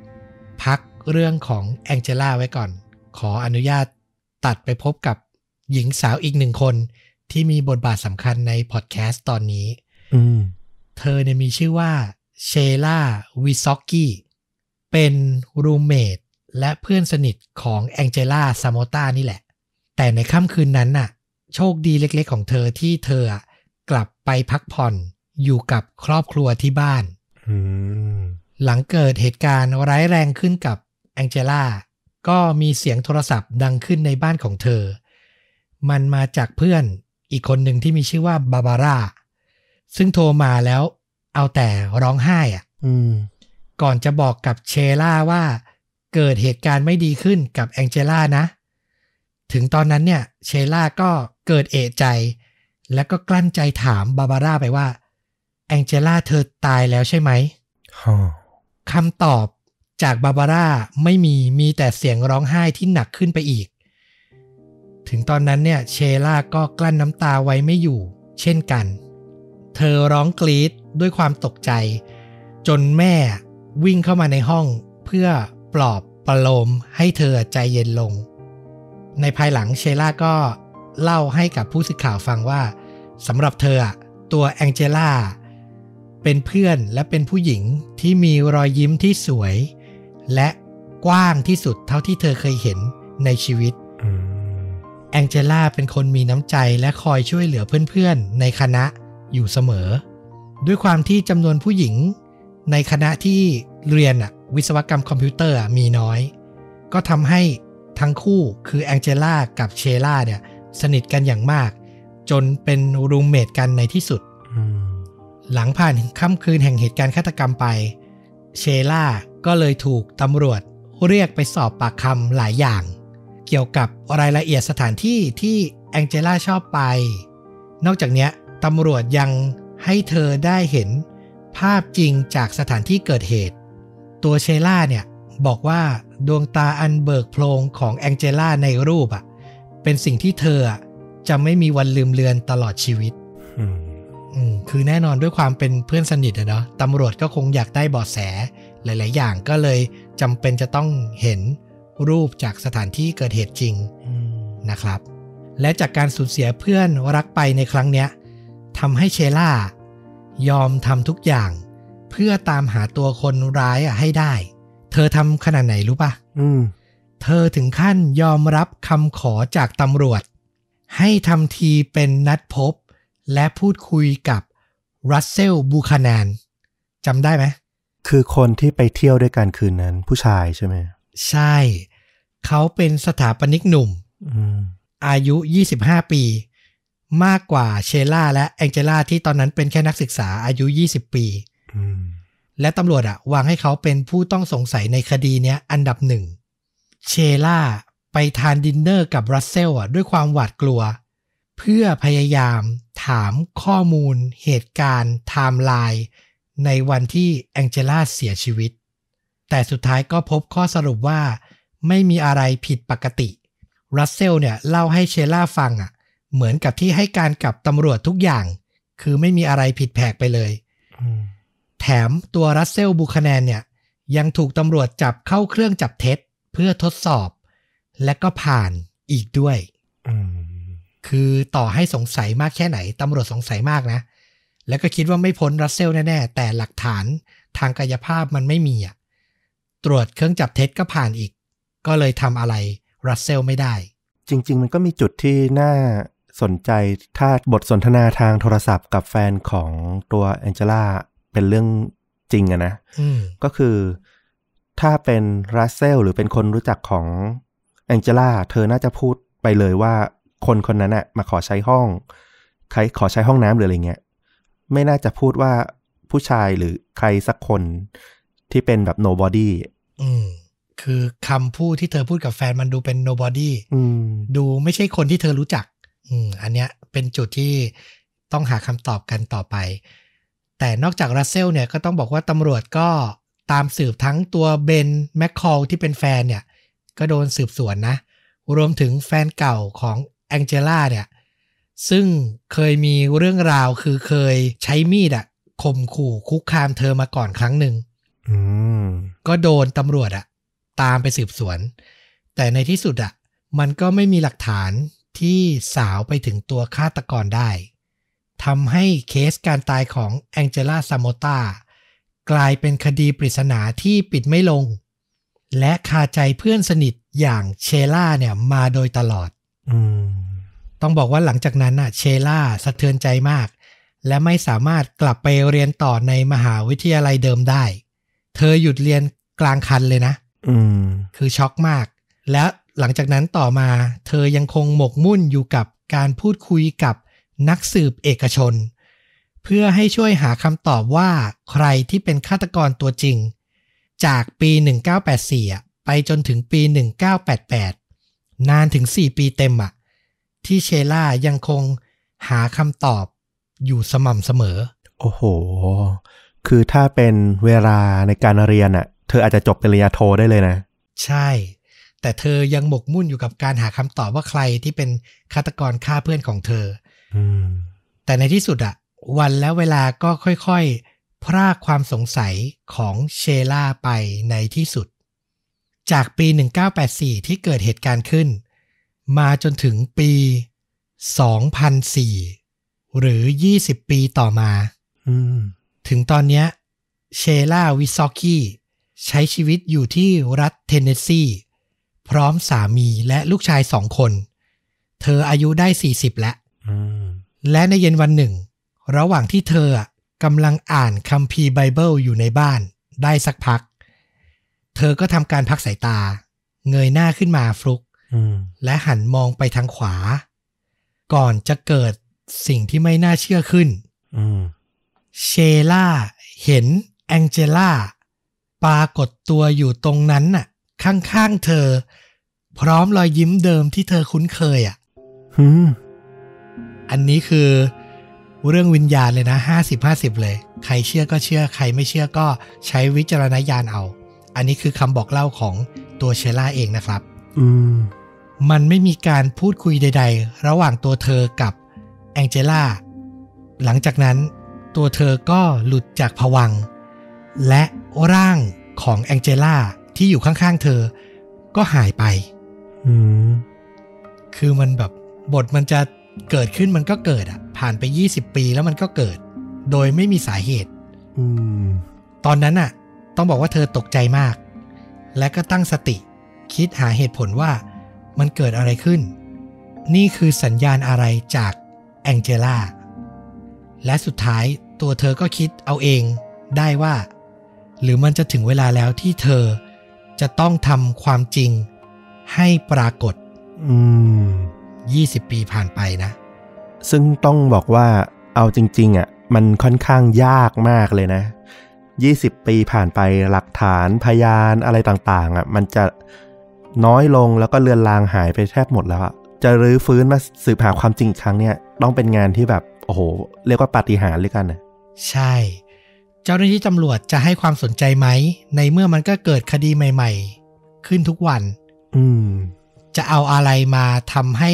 Speaker 2: พักเรื่องของแองเจล่าไว้ก่อน ขออนุญาตตัดไปพบกับหญิงสาวอีกหนึ่งคนที่มีบทบาทสำคัญในพอดแคสต์ตอนนี้
Speaker 1: อืม
Speaker 2: เธอเนี่ยมีชื่อว่าเชล่าวิซอกกี้เป็นรูเมทและเพื่อนสนิทของแองเจล่าซามตานี่แหละ แต่ในค่ำคืนนั้นน่ะ โชคดีเล็กๆ ของเธอที่เธออะกลับไปพักผ่อนอยู่กับครอบครัวที่บ้าน
Speaker 1: อืม
Speaker 2: หลังเกิดเหตุการณ์ร้ายแรงขึ้นกับแองเจล่าก็มีเสียงโทรศัพท์ดังขึ้นในบ้านของเธอ มันมาจากเพื่อนอีกคนหนึ่งที่มีชื่อว่าบาบาร่า ซึ่งโทรมาแล้วเอาแต่ร้องไห้อะ
Speaker 1: อืม
Speaker 2: ก่อนจะบอกกับเชล่าว่าเกิดเหตุการณ์ไม่ดีขึ้นกับแองเจล่านะ ถึงตอนนั้นเนี่ยเชล่าก็เกิดเอะใจ แล้วก็กลั้นใจถามบาบาร่าไปว่า แองเจล่าเธอตายแล้วใช่ไหม
Speaker 1: ฮะ
Speaker 2: คำตอบจากบาบาร่าไม่มีมีแต่เสียงร้องไห้ที่หนักขึ้นไปอีก ถึงตอนนั้นเนี่ยเชล่าก็กลั้นน้ำตาไว้ไม่อยู่ เช่นกัน เธอร้องกรีดด้วยความตกใจ จนแม่วิ่งเข้ามาในห้องเพื่อปลอบประโลมให้เธอใจเย็นลง ในภายหลังเชล่าก็เล่าให้กับผู้สื่อข่าวฟังว่าสำหรับเธออะตัวแองเจล่าเป็นเพื่อนและเป็นผู้หญิงที่มีรอยยิ้มที่สวย และกว้างที่สุดเท่าที่เธอเคยเห็นในชีวิตแองเจล่าเป็นคนมีน้ำใจและคอยช่วยเหลือเพื่อนๆ ในคณะอยู่เสมอ ด้วยความที่จำนวนผู้หญิง ในคณะที่เรียนวิศวกรรมคอมพิวเตอร์มีน้อย ก็ทำให้ ทั้งคู่คือแองเจล่ากับเชล่าเนี่ย สนิทกันอย่างมาก จนเป็นรูมเมทกันในที่สุด
Speaker 1: อืม
Speaker 2: หลังผ่านค่ำคืนแห่งเหตุการณ์ฆาตกรรมไป เชล่าก็เลยถูกตำรวจเรียกไปสอบปากคำหลายอย่าง เกี่ยวกับรายละเอียดสถานที่ที่แองเจล่าชอบไป นอกจากเนี้ยตำรวจยังให้เธอได้เห็นภาพจริงจากสถานที่เกิดเหตุ ตัวเชล่าเนี่ยบอกว่า ดวงตาอันเบิกโพลงของแองเจล่าในรูปอะเป็นสิ่งที่เธออะจะไม่มีวันลืมเลือนตลอดชีวิต
Speaker 1: อืม
Speaker 2: อืมคือแน่นอนด้วยความเป็นเพื่อนสนิทอะเนาะตำรวจก็คงอยากได้เบาะแส หลาย ๆ อย่างก็เลยจำเป็นจะต้องเห็นรูปจากสถานที่เกิดเหตุจริง
Speaker 1: อืม
Speaker 2: นะครับ และจากการสูญเสียเพื่อนรักไปในครั้งเนี้ยทำให้เชล่ายอมทำทุกอย่าง เพื่อตามหาตัวคนร้ายอะให้ได้ เธอทำขนาดไหนรู้ปะ
Speaker 1: อืม
Speaker 2: เธอถึงขั้นยอมรับคำขอจากตำรวจ ให้ทำทีเป็นนัดพบ และพูดคุยกับรัสเซลบูคานานจำได้ไหม
Speaker 1: คือคนที่ไปเที่ยวด้วยกันคืนนั้น ผู้ชายใช่ไหม
Speaker 2: ใช่ เขาเป็นสถาปนิกหนุ่ม
Speaker 1: อืม
Speaker 2: อายุ 25 ปี มากกว่าเชล่าและแองเจล่าที่ตอนนั้นเป็นแค่นักศึกษาอายุ 20 ปี
Speaker 1: อืม
Speaker 2: และตำรวจอะวางให้เขาเป็นผู้ต้องสงสัยในคดีเนี้ยอันดับหนึ่ง เชล่าไปทานดินเนอร์กับรัสเซลอะด้วยความหวาดกลัว เพื่อพยายามถามข้อมูลเหตุการณ์ไทม์ไลน์ในวันที่แองเจล่าเสียชีวิต แต่สุดท้ายก็พบข้อสรุปว่า ไม่มีอะไรผิดปกติ รัสเซลเนี่ยเล่าให้เชล่าฟังอะเหมือนกับที่ให้การกับตำรวจทุกอย่าง คือไม่มีอะไรผิดแผกไปเลย แถมตัวรัสเซลบูคาแนนเนี่ยยังถูกตำรวจจับเข้าเครื่องจับเท็จเพื่อทดสอบ และก็ผ่านอีกด้วย
Speaker 1: อืม
Speaker 2: คือต่อให้สงสัยมากแค่ไหนตำรวจสงสัยมากนะ แล้วก็คิดว่าไม่พ้นรัสเซลแน่ๆ แต่หลักฐานทางกายภาพมันไม่มีอะตรวจเครื่องจับเท็จก็ผ่านอีก ก็เลยทำอะไรรัสเซลไม่ได้
Speaker 1: จริง ๆ มันก็มีจุดที่น่าสนใจถ้าบทสนทนาทางโทรศัพท์กับแฟนของตัวแองเจล่า เป็นเรื่องจริงอะนะ
Speaker 2: อืม
Speaker 1: ก็คือถ้าเป็นรัสเซลหรือเป็นคนรู้จักของแองเจล่าเธอน่าจะพูดไปเลยว่าคนคนนั้นอะมาขอใช้ห้องใครขอใช้ห้องน้ำหรืออะไรเงี้ยไม่น่าจะพูดว่าผู้ชายหรือใครสักคนที่เป็นแบบ nobody
Speaker 2: อืมคือคำพูดที่เธอพูดกับแฟนมันดูเป็น nobody
Speaker 1: อืม
Speaker 2: ดูไม่ใช่คนที่เธอรู้จัก อืม อันเนี้ยเป็นจุดที่ต้องหาคำตอบกันต่อไป แต่นอกจากรัสเซลเนี่ยก็ต้องบอกว่าตำรวจก็ตามสืบทั้งตัวเบนแมคคอลที่เป็นแฟนเนี่ย ก็โดนสืบสวนนะ รวมถึงแฟนเก่าของแองเจล่าเนี่ย ซึ่งเคยมีเรื่องราวคือเคยใช้มีดอะข่มขู่คุกคามเธอมาก่อนครั้งหนึ่ง
Speaker 1: อืม
Speaker 2: ก็โดนตำรวจอะตามไปสืบสวน แต่ในที่สุดอะมันก็ไม่มีหลักฐานที่สาวไปถึงตัวฆาตกรได้ ทำให้เคสการตายของแองเจล่าซามโมตากลายเป็นคดีปริศนาที่ปิดไม่ลง และคาใจเพื่อนสนิทอย่างเชล่าเนี่ยมาโดยตลอด
Speaker 1: อืม
Speaker 2: ต้องบอกว่าหลังจากนั้นน่ะ เชล่าสะเทือนใจมาก และไม่สามารถกลับไปเรียนต่อในมหาวิทยาลัยเดิมได้ เธอหยุดเรียนกลางคันเลยนะ
Speaker 1: อืม
Speaker 2: คือช็อกมาก และหลังจากนั้นต่อมา เธอยังคงหมกมุ่นอยู่กับการพูดคุยกับ นักสืบเอกชน เพื่อให้ช่วยหาคำตอบว่าใครที่เป็นฆาตกรตัวจริง จากปี 1984อะไปจนถึงปี 1988 นานถึง 4 ปีเต็มอะที่เชล่ายังคงหาคำตอบอยู่สม่ำเสมอ
Speaker 1: โอ้โห คือถ้าเป็นเวลาในการเรียนอะเธออาจจะจบปริญญาโทได้เลยนะ
Speaker 2: ใช่ แต่เธอยังหมกมุ่นอยู่กับการหาคำตอบว่าใครที่เป็นฆาตกรฆ่าเพื่อนของเธอ
Speaker 1: อืม
Speaker 2: แต่ในที่สุดอะวันและเวลาก็ค่อยๆ พรากความสงสัยของเชล่าไปในที่สุด จากปี 1984 ที่เกิดเหตุการณ์ขึ้น มาจนถึงปี 2004 หรือ 20 ปีต่อมา
Speaker 1: อืม
Speaker 2: ถึงตอนเนี้ยเชล่าวิซอกกี้ใช้ชีวิตอยู่ที่รัฐเทนเนสซีพร้อมสามีและลูกชายสองคน เธออายุได้ 40 แล้ว
Speaker 1: อืม
Speaker 2: และในเย็นวันหนึ่ง ระหว่างที่เธอกำลังอ่านคัมภีร์ไบเบิลอยู่ในบ้านได้สักพัก เธอก็ทำการพักสายตา เงยหน้าขึ้นมาฟลุกและหันมองไปทางขวา ก่อนจะเกิดสิ่งที่ไม่น่าเชื่อขึ้นเชล่าเห็นแองเจล่าปรากฏตัวอยู่ตรงนั้นน่ะ ข้างๆเธอ พร้อมรอยยิ้มเดิมที่เธอคุ้นเคยอะ อันนี้คือเรื่องวิญญาณเลยนะห้าสิบห้าสิบเลย ใครเชื่อก็เชื่อ ใครไม่เชื่อก็ใช้วิจารณญาณเอา อันนี้คือคำบอกเล่าของตัวเชล่าเองนะครับ
Speaker 1: อืม
Speaker 2: มันไม่มีการพูดคุยใด ๆ ระหว่างตัวเธอกับแองเจล่า หลังจากนั้นตัวเธอก็หลุดจากผวังค์และร่างของแองเจล่าที่อยู่ข้างๆเธอ ก็หายไป
Speaker 1: อืม
Speaker 2: คือมันแบบบทมันจะ เกิดขึ้นมันก็เกิดอะ ผ่านไป 20 ปีแล้วมันก็เกิด โดยไม่มีสาเหตุ
Speaker 1: อืม
Speaker 2: ตอนนั้นน่ะ ต้องบอกว่าเธอตกใจมาก และก็ตั้งสติ คิดหาเหตุผลว่ามันเกิดอะไรขึ้น นี่คือสัญญาณอะไรจากแองเจล่าและสุดท้ายตัวเธอก็คิดเอาเองได้ว่า หรือมันจะถึงเวลาแล้วที่เธอจะต้องทำความจริงให้ปรากฏ
Speaker 1: อืม
Speaker 2: 20 ปีผ่านไปนะ
Speaker 1: ซึ่งต้องบอกว่าเอาจริงๆอะมันค่อนข้างยากมากเลยนะ 20 ปีผ่านไปหลักฐานพยานอะไรต่างๆอะมันจะน้อยลงแล้วก็เลือนลางหายไปแทบหมดแล้วอะจะรื้อฟื้นมาสืบหาความจริงอีกครั้งเนี่ยต้องเป็นงานที่แบบโอ้โห เรียกว่าปาฏิหาริย์เลยกันนะ
Speaker 2: ใช่ เจ้าหน้าที่ตำรวจจะให้ความสนใจไหม ในเมื่อมันก็เกิดคดีใหม่ ๆ ขึ้นทุกวัน
Speaker 1: อืม
Speaker 2: จะเอาอะไรมาทำให้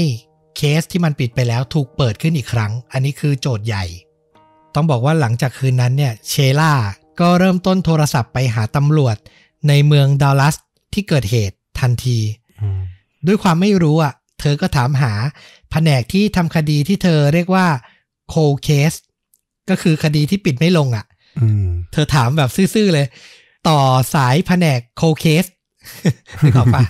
Speaker 2: เคสที่มันปิดไปแล้วถูกเปิดขึ้นอีกครั้ง อันนี้คือโจทย์ใหญ่ ต้องบอกว่าหลังจากคืนนั้นเนี่ยเชล่าก็เริ่มต้นโทรศัพท์ไปหาตำรวจในเมืองดัลลัสที่เกิดเหตุทันที
Speaker 1: อืม
Speaker 2: ด้วยความไม่รู้อะ เธอก็ถามหาแผนกที่ทำคดีที่เธอเรียกว่า cold case ก็คือคดีที่ปิดไม่ลงอะ
Speaker 1: อืม
Speaker 2: เธอถามแบบซื่อๆเลย ต่อสายแผนกโคเคสนึกออกปะ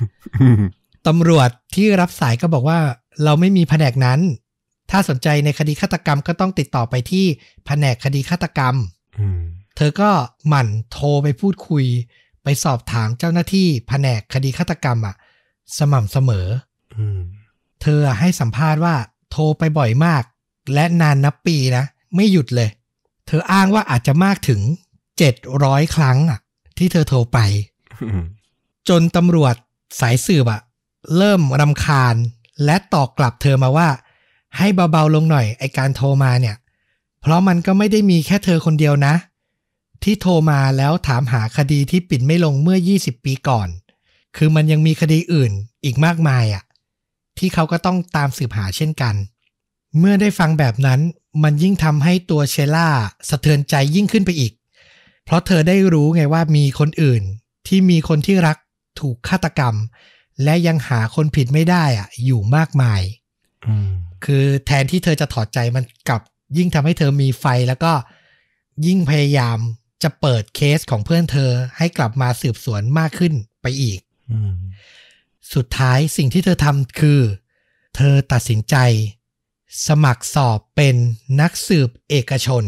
Speaker 2: ตำรวจที่รับสายก็บอกว่า เราไม่มีแผนกนั้น ถ้าสนใจในคดีฆาตกรรมก็ต้องติดต่อไปที่แผนกคดีฆาตกรรม
Speaker 1: อืม
Speaker 2: เธอก็หมั่นโทรไปพูดคุย ไปสอบถามเจ้าหน้าที่แผนกคดีฆาตกรรมอะสม่ำเสมอ
Speaker 1: อืม
Speaker 2: เธอให้สัมภาษณ์ว่า โทรไปบ่อยมาก และนานนับปีนะ ไม่หยุดเลย เธออ้างว่าอาจจะมากถึง700ครั้งอะที่เธอโทรไป
Speaker 1: อืม
Speaker 2: จนตำรวจสายสืบอะ เริ่มรำคาญ และตอบกลับเธอมาว่า ให้เบาๆลงหน่อยไอการโทรมาเนี่ย เพราะมันก็ไม่ได้มีแค่เธอคนเดียวนะ ที่โทรมาแล้วถามหาคดีที่ปิดไม่ลงเมื่อ 20 ปีก่อน คือมันยังมีคดีอื่นอีกมากมายอะที่เขาก็ต้องตามสืบหาเช่นกัน เมื่อได้ฟังแบบนั้นมันยิ่งทำให้ตัวเชล่าสะเทือนใจยิ่งขึ้นไปอีก เพราะเธอได้รู้ไงว่ามีคนอื่นที่มีคนที่รักถูกฆาตกรรม และยังหาคนผิดไม่ได้อะอยู่มากมาย
Speaker 1: อืม
Speaker 2: คือแทนที่เธอจะถอดใจมันกลับ ยิ่งทำให้เธอมีไฟแล้วก็ยิ่งพยายามจะเปิดเคสของเพื่อนเธอให้กลับมาสืบสวนมากขึ้นไปอีก
Speaker 1: อืม
Speaker 2: สุดท้ายสิ่งที่เธอทำคือ เธอตัดสินใจ สมัครสอบเป็นนักสืบเอกชน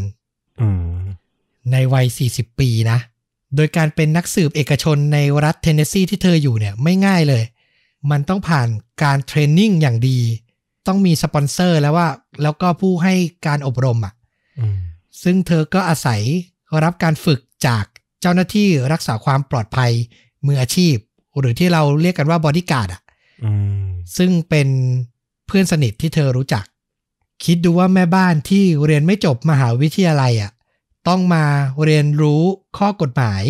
Speaker 1: อืม
Speaker 2: ในวัย 40 ปีนะ โดยการเป็นนักสืบเอกชนในรัฐเทนเนสซีที่เธออยู่เนี่ย ไม่ง่ายเลย มันต้องผ่านการ training อย่างดี ต้องมีสปอนเซอร์แล้วว่า แล้วก็ผู้ให้การอบรมอะ
Speaker 1: อืม
Speaker 2: ซึ่งเธอก็อาศัยรับการฝึกจากเจ้าหน้าที่รักษาความปลอดภัยมืออาชีพ หรือที่เราเรียกกันว่าบอดี้การ์ดอะ
Speaker 1: อืม
Speaker 2: ซึ่งเป็นเพื่อนสนิทที่เธอรู้จัก คิดดูว่าแม่บ้านที่เรียนไม่จบมหาวิทยาลัยอะต้องมาเรียนรู้ข้อกฎหมาย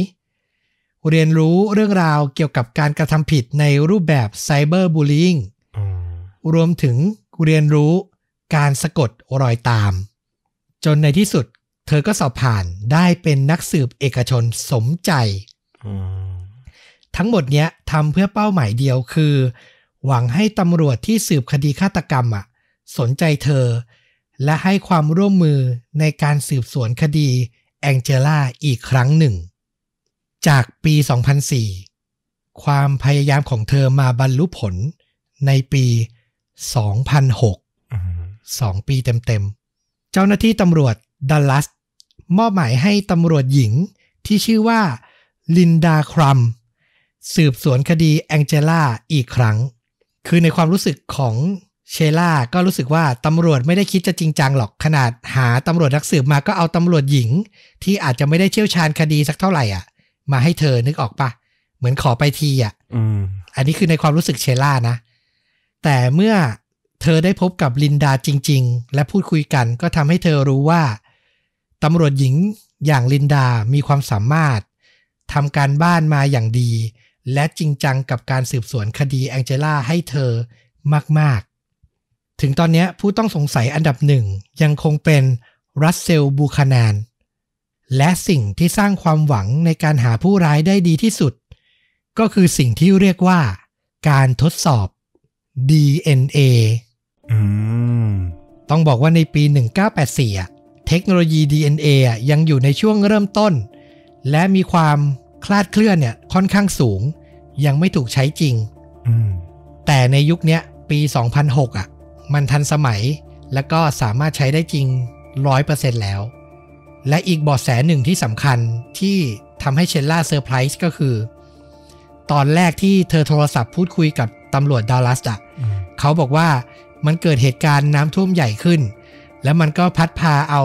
Speaker 2: เรียนรู้เรื่องราวเกี่ยวกับการกระทำผิดในรูปแบบไซเบอร์บูล i ิ g ง
Speaker 1: อืม
Speaker 2: รวมถึงเรียนรู้การสะกดรอยตาม จนในที่สุด เธอก็สอบผ่านได้เป็นนักสืบเอกชนสมใจ
Speaker 1: อืม
Speaker 2: ทั้งหมดเนี้ยทำเพื่อเป้าหมายเดียวคือ หวังให้ตำรวจที่สืบคดีฆาตกรรมอะ สนใจเธอ และให้ความร่วมมือในการสืบสวนคดีแองเจล่าอีกครั้งหนึ่ง จากปี 2004 ความพยายามของเธอมาบรรลุผลในปี 2006
Speaker 1: อืม
Speaker 2: 2ปีเต็มๆ เจ้าหน้าที่ตำรวจดัลลัส มอบหมายให้ตำรวจหญิงที่ชื่อว่าลินดาครัม สืบสวนคดีแองเจล่าอีกครั้ง คือในความรู้สึกของเชล่าก็รู้สึกว่าตำรวจไม่ได้คิดจะจริงจังหรอกขนาดหาตำรวจนักสืบมาก็เอาตำรวจหญิง ที่อาจจะไม่ได้เชี่ยวชาญคดีสักเท่าไหร่อะ มาให้เธอนึกออกปะเหมือนขอไปทีอะ
Speaker 1: อืม
Speaker 2: อันนี้คือในความรู้สึกเชล่านะ แต่เมื่อเธอได้พบกับลินดาจริง ๆ และพูดคุยกันก็ทำให้เธอรู้ว่าตำรวจหญิงอย่างลินดามีความสามารถทำการบ้านมาอย่างดี และจริงจังกับการสืบสวนคดีแองเจล่าให้เธอมาก ๆ ถึงตอนนี้ผู้ต้องสงสัยอันดับหนึ่งยังคงเป็นรัสเซลบูคานาน และสิ่งที่สร้างความหวังในการหาผู้ร้ายได้ดีที่สุด ก็คือสิ่งที่เรียกว่า การทดสอบ DNA
Speaker 1: อืม
Speaker 2: ต้องบอกว่าในปี 1984อะเทคโนโลยี DNA อะยังอยู่ในช่วงเริ่มต้น และมีความคลาดเคลื่อนเนี่ยค่อนข้างสูง ยังไม่ถูกใช้จริง
Speaker 1: อืม
Speaker 2: แต่ในยุคเนี้ยปี 2006อะมันทันสมัย และก็สามารถใช้ได้จริง 100%แล้ว และอีกเบอดแสหนึ่งที่สำคัญที่ทำให้เชลล่าเซอร์ไพรส์ก็คือ ตอนแรกที่เธอโทรศัพท์พูดคุยกับตำรวจดัลลัสอะ
Speaker 1: อืม
Speaker 2: เขาบอกว่ามันเกิดเหตุการณ์น้ำท่วมใหญ่ขึ้น แล้วมันก็พัดพาเอา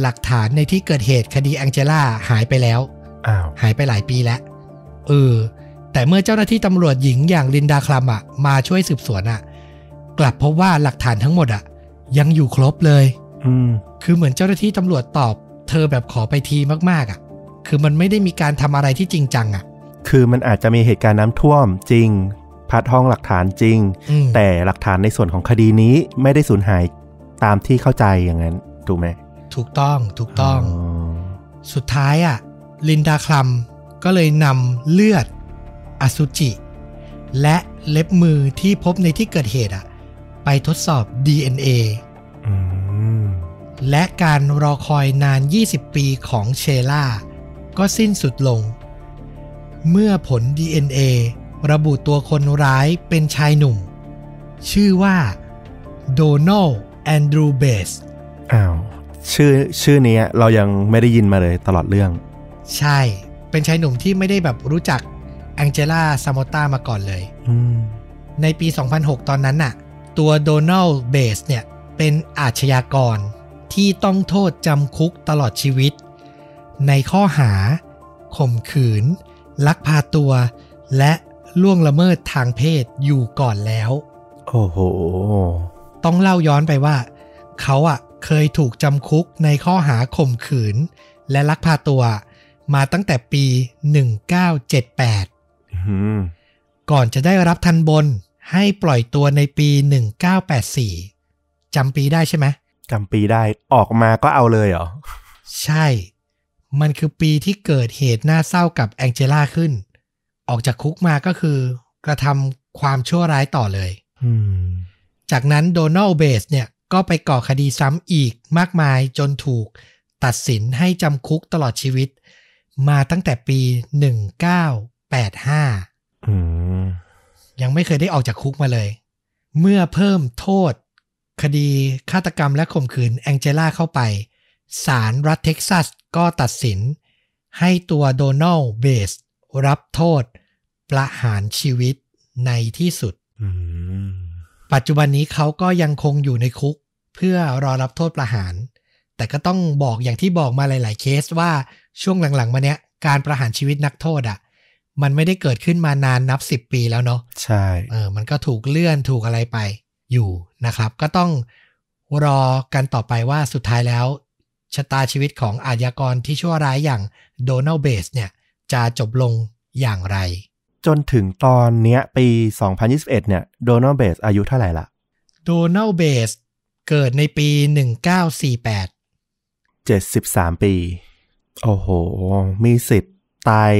Speaker 2: หลักฐานในที่เกิดเหตุคดีแองเจล่าหายไปแล้ว
Speaker 1: อ้าว
Speaker 2: หายไปหลายปีแล้วเออแต่เมื่อเจ้าหน้าที่ตำรวจหญิงอย่างลินดาคลัมอะมาช่วยสืบสวนอะ กลับพบว่าหลักฐานทั้งหมดอะ ยังอยู่ครบเลย
Speaker 1: อืม
Speaker 2: คือเหมือนเจ้าหน้าที่ตำรวจตอบ เธอแบบขอไปทีมากๆอะ คือมันไม่ได้มีการทำอะไรที่จริงจังอะ
Speaker 1: คือมันอาจจะมีเหตุการณ์น้ำท่วมจริง พัดห้องหลักฐานจริง
Speaker 2: อืม
Speaker 1: แต่หลักฐานในส่วนของคดีนี้ไม่ได้สูญหายตามที่เข้าใจอย่างนั้นถูกไหม
Speaker 2: ถูกต้องถูกต้องสุดท้ายอะ ลินดาคลัมก็เลยนำเลือด อสุจิ และเล็บมือที่พบในที่เกิดเหตุอะ ไปทดสอบ DNA
Speaker 1: อืม
Speaker 2: และการรอคอยนาน 20 ปีของเชล่า ก็สิ้นสุดลง เมื่อผล DNA ระบุตัวคนร้ายเป็นชายหนุ่ม ชื่อว่าโดนัลแอนดรูเบส
Speaker 1: อ้าว ชื่อชื่อนี้เรายังไม่ได้ยินมาเลยตลอดเรื่อง
Speaker 2: ใช่ เป็นชายหนุ่มที่ไม่ได้แบบรู้จักแองเจล่าซามอต้ามาก่อนเลย
Speaker 1: อืม
Speaker 2: ในปี 2006 ตอนนั้นน่ะ ตัวโดนัลเบสเนี่ย เป็นอาชญากร ที่ต้องโทษจำคุกตลอดชีวิต ในข้อหาข่มขืน ลักพาตัว และล่วงละเมิดทางเพศอยู่ก่อนแล้ว
Speaker 1: โอ้โห
Speaker 2: ต้องเล่าย้อนไปว่า เขาอะเคยถูกจำคุกในข้อหาข่มขืน และลักพาตัว มาตั้งแต่ปี 1978
Speaker 1: อืม
Speaker 2: ก่อนจะได้รับทันบนให้ปล่อยตัวในปี 1984จำปีได้ใช่ไหม
Speaker 1: จำปีได้ออกมาก็เอาเลยเหรอ
Speaker 2: ใช่ มันคือปีที่เกิดเหตุน่าเศร้ากับแองเจล่าขึ้น ออกจากคุกมาก็คือกระทำความชั่วร้ายต่อเลย
Speaker 1: อืม
Speaker 2: จากนั้นโดนัลเบสเนี่ยก็ไปก่อคดีซ้ำอีกมากมายจนถูกตัดสินให้จำคุกตลอดชีวิต มาตั้งแต่ปี 1985
Speaker 1: อืม
Speaker 2: ยังไม่เคยได้ออกจากคุกมาเลย เมื่อเพิ่มโทษ คดีฆาตกรรมและข่มขืนแองเจล่าเข้าไป ศาลรัฐเท็กซัสก็ตัดสิน ให้ตัวโดนัลเบสรับโทษ ประหารชีวิตในที่สุด
Speaker 1: อืม
Speaker 2: ปัจจุบันนี้เขาก็ยังคงอยู่ในคุก เพื่อรอรับโทษประหาร แต่ก็ต้องบอกอย่างที่บอกมาหลาย ๆ เคสว่าช่วงหลัง ๆ มาเนี้ยการประหารชีวิตนักโทษอะ่ะมันไม่ได้เกิดขึ้นมานานนับสิบปีแล้วเนาะ
Speaker 1: ใช่
Speaker 2: เออมันก็ถูกเลื่อนถูกอะไรไป อยู่นะครับ ก็ต้องรอกันต่อไปว่าสุดท้ายแล้วชะตาชีวิตของอาชญากรที่ชั่วร้ายอย่างโดนัลเบสเนี่ยจะจบลงอย่างไร
Speaker 1: จนถึงตอนเนี้ยปี 2021 เนี่ยโดนัลเบสอายุเท่าไหร่ละ
Speaker 2: โดนัลเบสเกิดในปี 1948
Speaker 1: 73 ปี โอ้โห มีสิทธิ์ตาย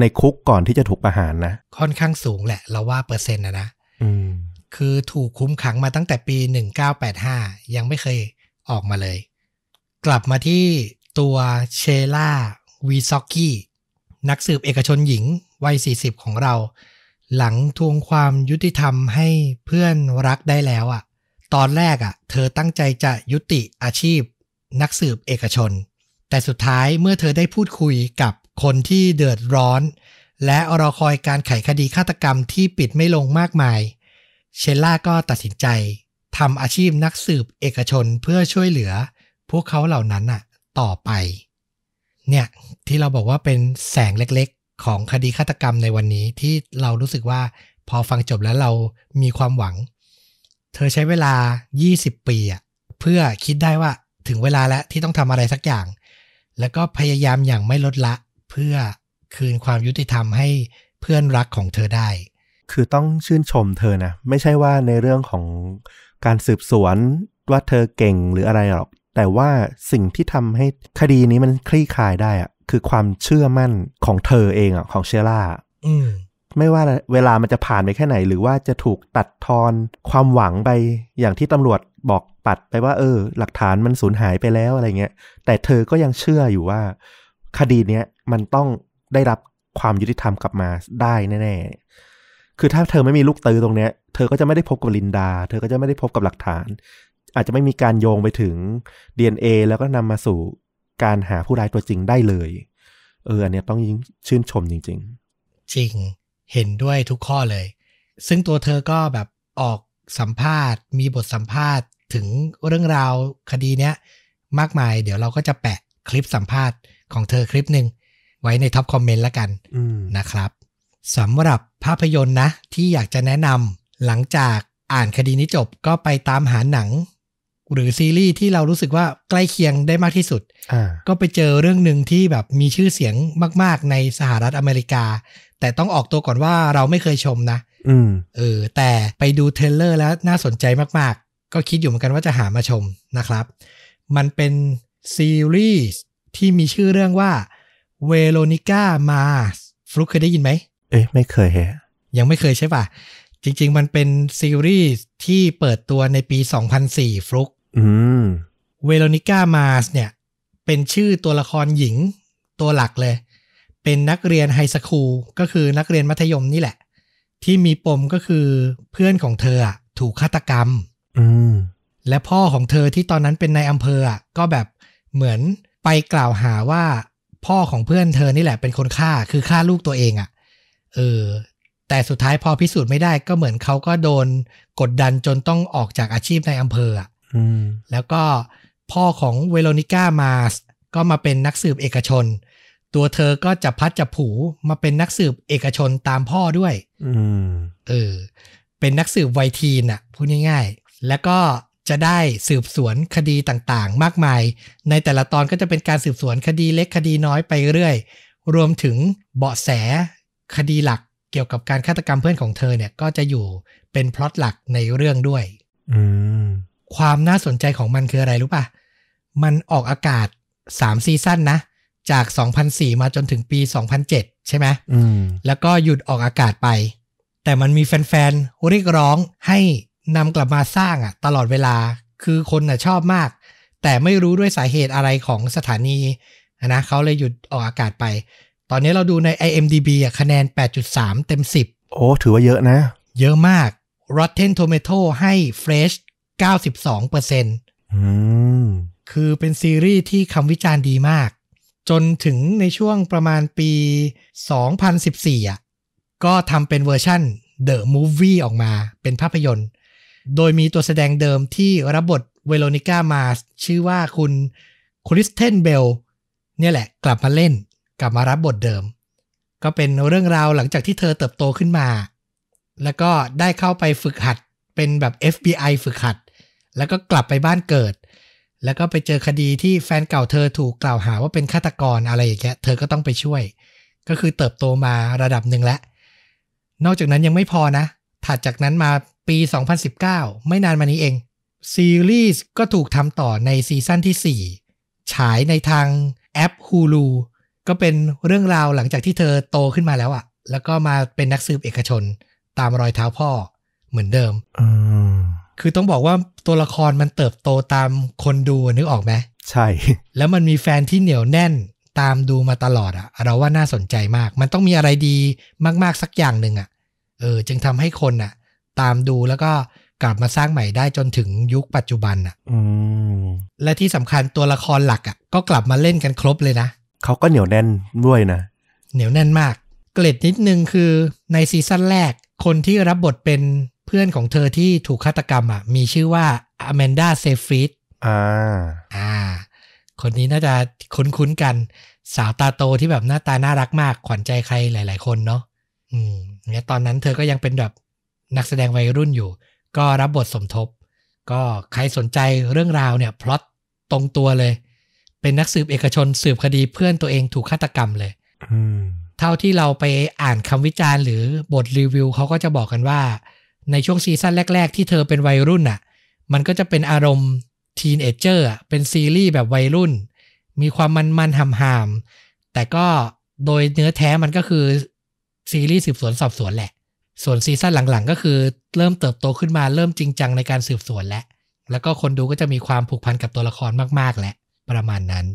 Speaker 1: ในคุกก่อนที่จะถูกประหารนะ
Speaker 2: ค่อนข้างสูงแหละ เราว่าเปอร์เซ็นต์นะนะ
Speaker 1: อืม
Speaker 2: คือถูกคุมขังมาตั้งแต่ปี 1985 ยังไม่เคยออกมาเลย กลับมาที่ตัวเชล่าวีซอกกี้นักสืบเอกชนหญิงวัย 40 ของเรา หลังทวงความยุติธรรมให้เพื่อนรักได้แล้วอะ่ะ ตอนแรกอะ่ะ เธอตั้งใจจะยุติอาชีพ นักสืบเอกชน แต่สุดท้ายเมื่อเธอได้พูดคุยกับคนที่เดือดร้อน และรอคอยการไขคดีฆาตกรรมที่ปิดไม่ลงมากมาย เชลล่าก็ตัดสินใจทำอาชีพนักสืบเอกชนเพื่อช่วยเหลือ พวกเขาเหล่านั้นน่ะ ต่อไป เนี่ย ที่เราบอกว่าเป็นแสงเล็กๆ ของคดีฆาตกรรมในวันนี้ที่เรารู้สึกว่าพอฟังจบแล้วเรามีความหวัง เธอใช้เวลา 20 ปีอะเพื่อคิดได้ว่าถึงเวลาแล้วที่ต้องทำอะไรสักอย่าง แล้วก็พยายามอย่างไม่ลดละ เพื่อคืนความยุติธรรมให้เพื่อนรักของเธอได้
Speaker 1: คือต้องชื่นชมเธอนะ ไม่ใช่ว่าในเรื่องของการสืบสวนว่าเธอเก่งหรืออะไรหรอก แต่ว่าสิ่งที่ทำให้คดีนี้มันคลี่คลายได้อะคือความเชื่อมั่นของเธอเองอะของเชล่า
Speaker 2: อืม
Speaker 1: ไม่ว่าเวลามันจะผ่านไปแค่ไหน หรือว่าจะถูกตัดทอนความหวังไป อย่างที่ตำรวจบอกปัดไปว่า เออ หลักฐานมันสูญหายไปแล้วอะไรเงี้ย แต่เธอก็ยังเชื่ออยู่ว่า คดีเนี้ยมันต้องได้รับความยุติธรรมกลับมาได้แน่ๆ คือถ้าเธอไม่มีลูกตือตรงเนี้ย เธอก็จะไม่ได้พบกับลินดา เธอก็จะไม่ได้พบกับหลักฐาน อาจจะไม่มีการโยงไปถึง DNA แล้วก็นำมาสู่การหาผู้ร้ายตัวจริงได้เลย เอออันเนี้ยต้องยิ่งชื่นชมจริง
Speaker 2: จริงเห็นด้วยทุกข้อเลย ซึ่งตัวเธอก็แบบออกสัมภาษณ์ มีบทสัมภาษณ์ถึงเรื่องราวคดีเนี้ยมากมาย เดี๋ยวเราก็จะแปะคลิปสัมภาษณ์ของเธอคลิปหนึ่งไว้ใน top comment แล้วกัน
Speaker 1: ๆอืม
Speaker 2: นะครับ สำหรับภาพยนตร์นะ ที่อยากจะแนะนำหลังจากอ่านคดีนี้จบก็ไปตามหาหนัง หรือซีรีส์ที่เรารู้สึกว่าใกล้เคียงได้มากที่สุด
Speaker 1: อ่า
Speaker 2: ก็ไปเจอเรื่องหนึ่งที่แบบมีชื่อเสียงมาก ๆ ในสหรัฐอเมริกา แต่ต้องออกตัวก่อนว่าเราไม่เคยชมนะ
Speaker 1: อืม
Speaker 2: เออแต่ไปดู trailer แล้วน่าสนใจมาก ๆ ก็คิดอยู่เหมือนกันว่าจะหามาชมนะครับ มันเป็นซีรีส์ที่มีชื่อเรื่องว่า Veronica Mars ฟลุกเคยได้ยินไหม
Speaker 1: เอ๊ะไม่เคยแฮะ
Speaker 2: ยังไม่เคยใช่ป่ะ จริง ๆ มันเป็นซีรีส์ที่เปิดตัวในปี 2004 ฟลุก
Speaker 1: อืม
Speaker 2: เวโรนิก้ามาสเนี่ย เป็นชื่อตัวละครหญิงตัวหลักเลย เป็นนักเรียนไฮสคูลก็คือนักเรียนมัธยมนี่แหละ ที่มีปมก็คือเพื่อนของเธออะถูกฆาตกรรม
Speaker 1: อืม
Speaker 2: และพ่อของเธอที่ตอนนั้นเป็นนายอำเภออะก็แบบเหมือนไปกล่าวหาว่า พ่อของเพื่อนเธอนี่แหละเป็นคนฆ่าคือฆ่าลูกตัวเองอะ เออแต่สุดท้ายพอพิสูจน์ไม่ได้ก็เหมือนเขาก็โดนกดดันจนต้องออกจากอาชีพในอำเภออะ
Speaker 1: อืม
Speaker 2: แล้วก็พ่อของเวโรนิก้ามาสก็มาเป็นนักสืบเอกชน ตัวเธอก็จะพัดจะผูมาเป็นนักสืบเอกชนตามพ่อด้วย
Speaker 1: อืม
Speaker 2: เออ เป็นนักสืบวัยทีนอะพูดง่ายๆ แล้วก็จะได้สืบสวนคดีต่างๆ มากมาย ในแต่ละตอนก็จะเป็นการสืบสวนคดีเล็กคดีน้อยไปเรื่อย รวมถึงเบาะแส คดีหลักเกี่ยวกับการฆาตกรรมเพื่อนของเธอเนี่ยก็จะอยู่เป็นพล็อตหลักในเรื่องด้วย
Speaker 1: อืม
Speaker 2: ความน่าสนใจของมันคืออะไรรู้ป่ะ มันออกอากาศ3ซีซั่นนะ จาก 2004 มาจนถึงปี 2007 ใช่ไหม
Speaker 1: อืม
Speaker 2: แล้วก็หยุดออกอากาศไป แต่มันมีแฟนๆเรียกร้องให้นำกลับมาสร้างอะตลอดเวลา คือคนน่ะชอบมาก แต่ไม่รู้ด้วยสาเหตุอะไรของสถานีนะเขาเลยหยุดออกอากาศไป ตอนนี้เราดูใน IMDB อะคะแนน 8.3 เต็ม 10
Speaker 1: โอ้ถือว่าเยอะนะ
Speaker 2: เยอะมาก Rotten Tomato ให้ Fresh 92%
Speaker 1: อืม
Speaker 2: คือเป็นซีรีส์ที่คำวิจารณ์ดีมาก จนถึงในช่วงประมาณปี 2014อะก็ทำเป็นเวอร์ชั่น The Movie ออกมาเป็นภาพยนตร์ โดยมีตัวแสดงเดิมที่รับบท Veronica Mars ชื่อว่าคุณคริสเตนเบลล์เนี่ยแหละกลับมาเล่น กลับมารับบทเดิม ก็เป็นเรื่องราวหลังจากที่เธอเติบโตขึ้นมา แล้วก็ได้เข้าไปฝึกหัดเป็นแบบ FBI ฝึกหัด แล้วก็กลับไปบ้านเกิด แล้วก็ไปเจอคดีที่แฟนเก่าเธอถูกกล่าวหาว่าเป็นฆาตกรอะไรอย่างเงี้ย เธอก็ต้องไปช่วย ก็คือเติบโตมาระดับหนึ่งแล้ว นอกจากนั้นยังไม่พอนะ ถัดจากนั้นมาปี 2019 ไม่นานมานี้เอง ซีรีส์ก็ถูกทำต่อในซีซั่นที่ 4 ฉายในทางแอป Hulu ก็เป็นเรื่องราวหลังจากที่เธอโตขึ้นมาแล้วอะแล้วก็มาเป็นนักสืบเอกชนตามรอยเท้าพ่อเหมือนเดิม
Speaker 1: อืม
Speaker 2: คือต้องบอกว่าตัวละครมันเติบโตตามคนดูนึกออกไหม
Speaker 1: ใช่
Speaker 2: แล้วมันมีแฟนที่เหนียวแน่นตามดูมาตลอดอะเราว่าน่าสนใจมาก มันต้องมีอะไรดีมากๆสักอย่างหนึ่งอะเออ จึงทำให้คนอะตามดูแล้วก็กลับมาสร้างใหม่ได้จนถึงยุคปัจจุบันอะ
Speaker 1: อืม
Speaker 2: และที่สำคัญตัวละครหลักอะก็กลับมาเล่นกันครบเลยนะ
Speaker 1: เขาก็เหนียวแน่นด้วยนะ
Speaker 2: เหนียวแน่นมาก เกร็ดนิดนึงคือในซีซั่นแรก คนที่รับบทเป็นเพื่อนของเธอที่ถูกฆาตกรรมอะมีชื่อว่าอแมนดา ไซเฟร็ด
Speaker 1: อ่า
Speaker 2: อ่า คนนี้น่าจะคุ้นๆกันสาวตาโตที่แบบหน้าตาน่ารักมากขวัญใจใครหลาย ๆ คนเนาะอืมเนี่ยตอนนั้นเธอก็ยังเป็นแบบนักแสดงวัยรุ่นอยู่ ก็รับบทสมทบ ก็ใครสนใจเรื่องราวเนี่ยพล็อตตรงตัวเลย เป็นนักสืบเอกชนสืบคดีเพื่อนตัวเองถูกฆาตกรรมเลย
Speaker 1: อืม
Speaker 2: เท่าที่เราไปอ่านคำวิจารณ์หรือบทรีวิวเขาก็จะบอกกันว่า ในช่วงซีซั่นแรก ๆ ที่เธอเป็นวัยรุ่นน่ะ มันก็จะเป็นอารมณ์ teenager เป็นซีรีส์แบบวัยรุ่น มีความมันๆขำๆแต่ก็โดยเนื้อแท้มันก็คือซีรีส์สืบสวนสอบสวนแหละ ส่วนซีซั่นหลังๆ ก็คือเริ่มเติบโตขึ้นมาเริ่มจริงจังในการสืบสวนแล้วแล้วก็คนดูก็จะมีความผูกพันกับตัวละครมากๆแหละ ประมาณนั้น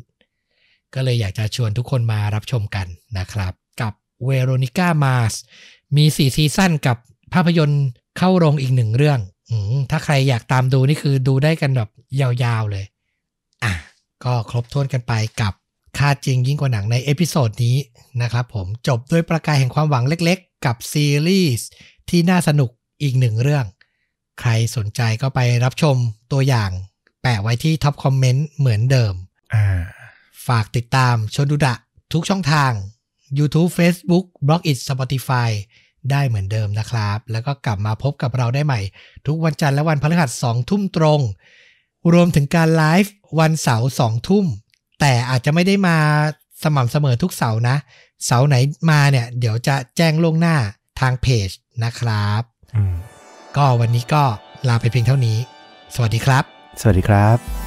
Speaker 2: ก็เลยอยากจะชวนทุกคนมารับชมกันนะครับ กับ Veronica Mars มี4ซีซั่นกับภาพยนตร์เข้าโรงอีกหนึ่งเรื่องอถ้าใครอยากตามดูนี่คือดูได้กันแบบยาวๆเลย อะ ก็ครบถ้วนกันไปกับคดีจริงยิ่งกว่าหนังใน episode นี้นะครับผมจบด้วยประกายแห่งความหวังเล็กๆ กับซีรีส์ที่น่าสนุกอีกหนึ่งเรื่อง ใครสนใจก็ไปรับชมตัวอย่างแปะไว้ที่ top comment เหมือนเดิม ฝากติดตามชนดูดะทุกช่องทาง YouTube Facebook b l o g i t Spotify ได้เหมือนเดิมนะครับ แล้วก็กลับมาพบกับเราได้ใหม่ ทุกวันจันทร์และวันพฤหัสสองทุ่มตรง รวมถึงการไลฟ์วันเสาร์สองทุ่ม แต่อาจจะไม่ได้มาสม่ำเสมอทุกเสาร์นะ เสาร์ไหนมาเนี่ย เดี๋ยวจะแจ้งล่วงหน้าทางเพจนะครับ
Speaker 1: อืม
Speaker 2: ก็วันนี้ก็ลาไปเพียงเท่านี้ สวัสดีครับ
Speaker 1: สวัสดีครับ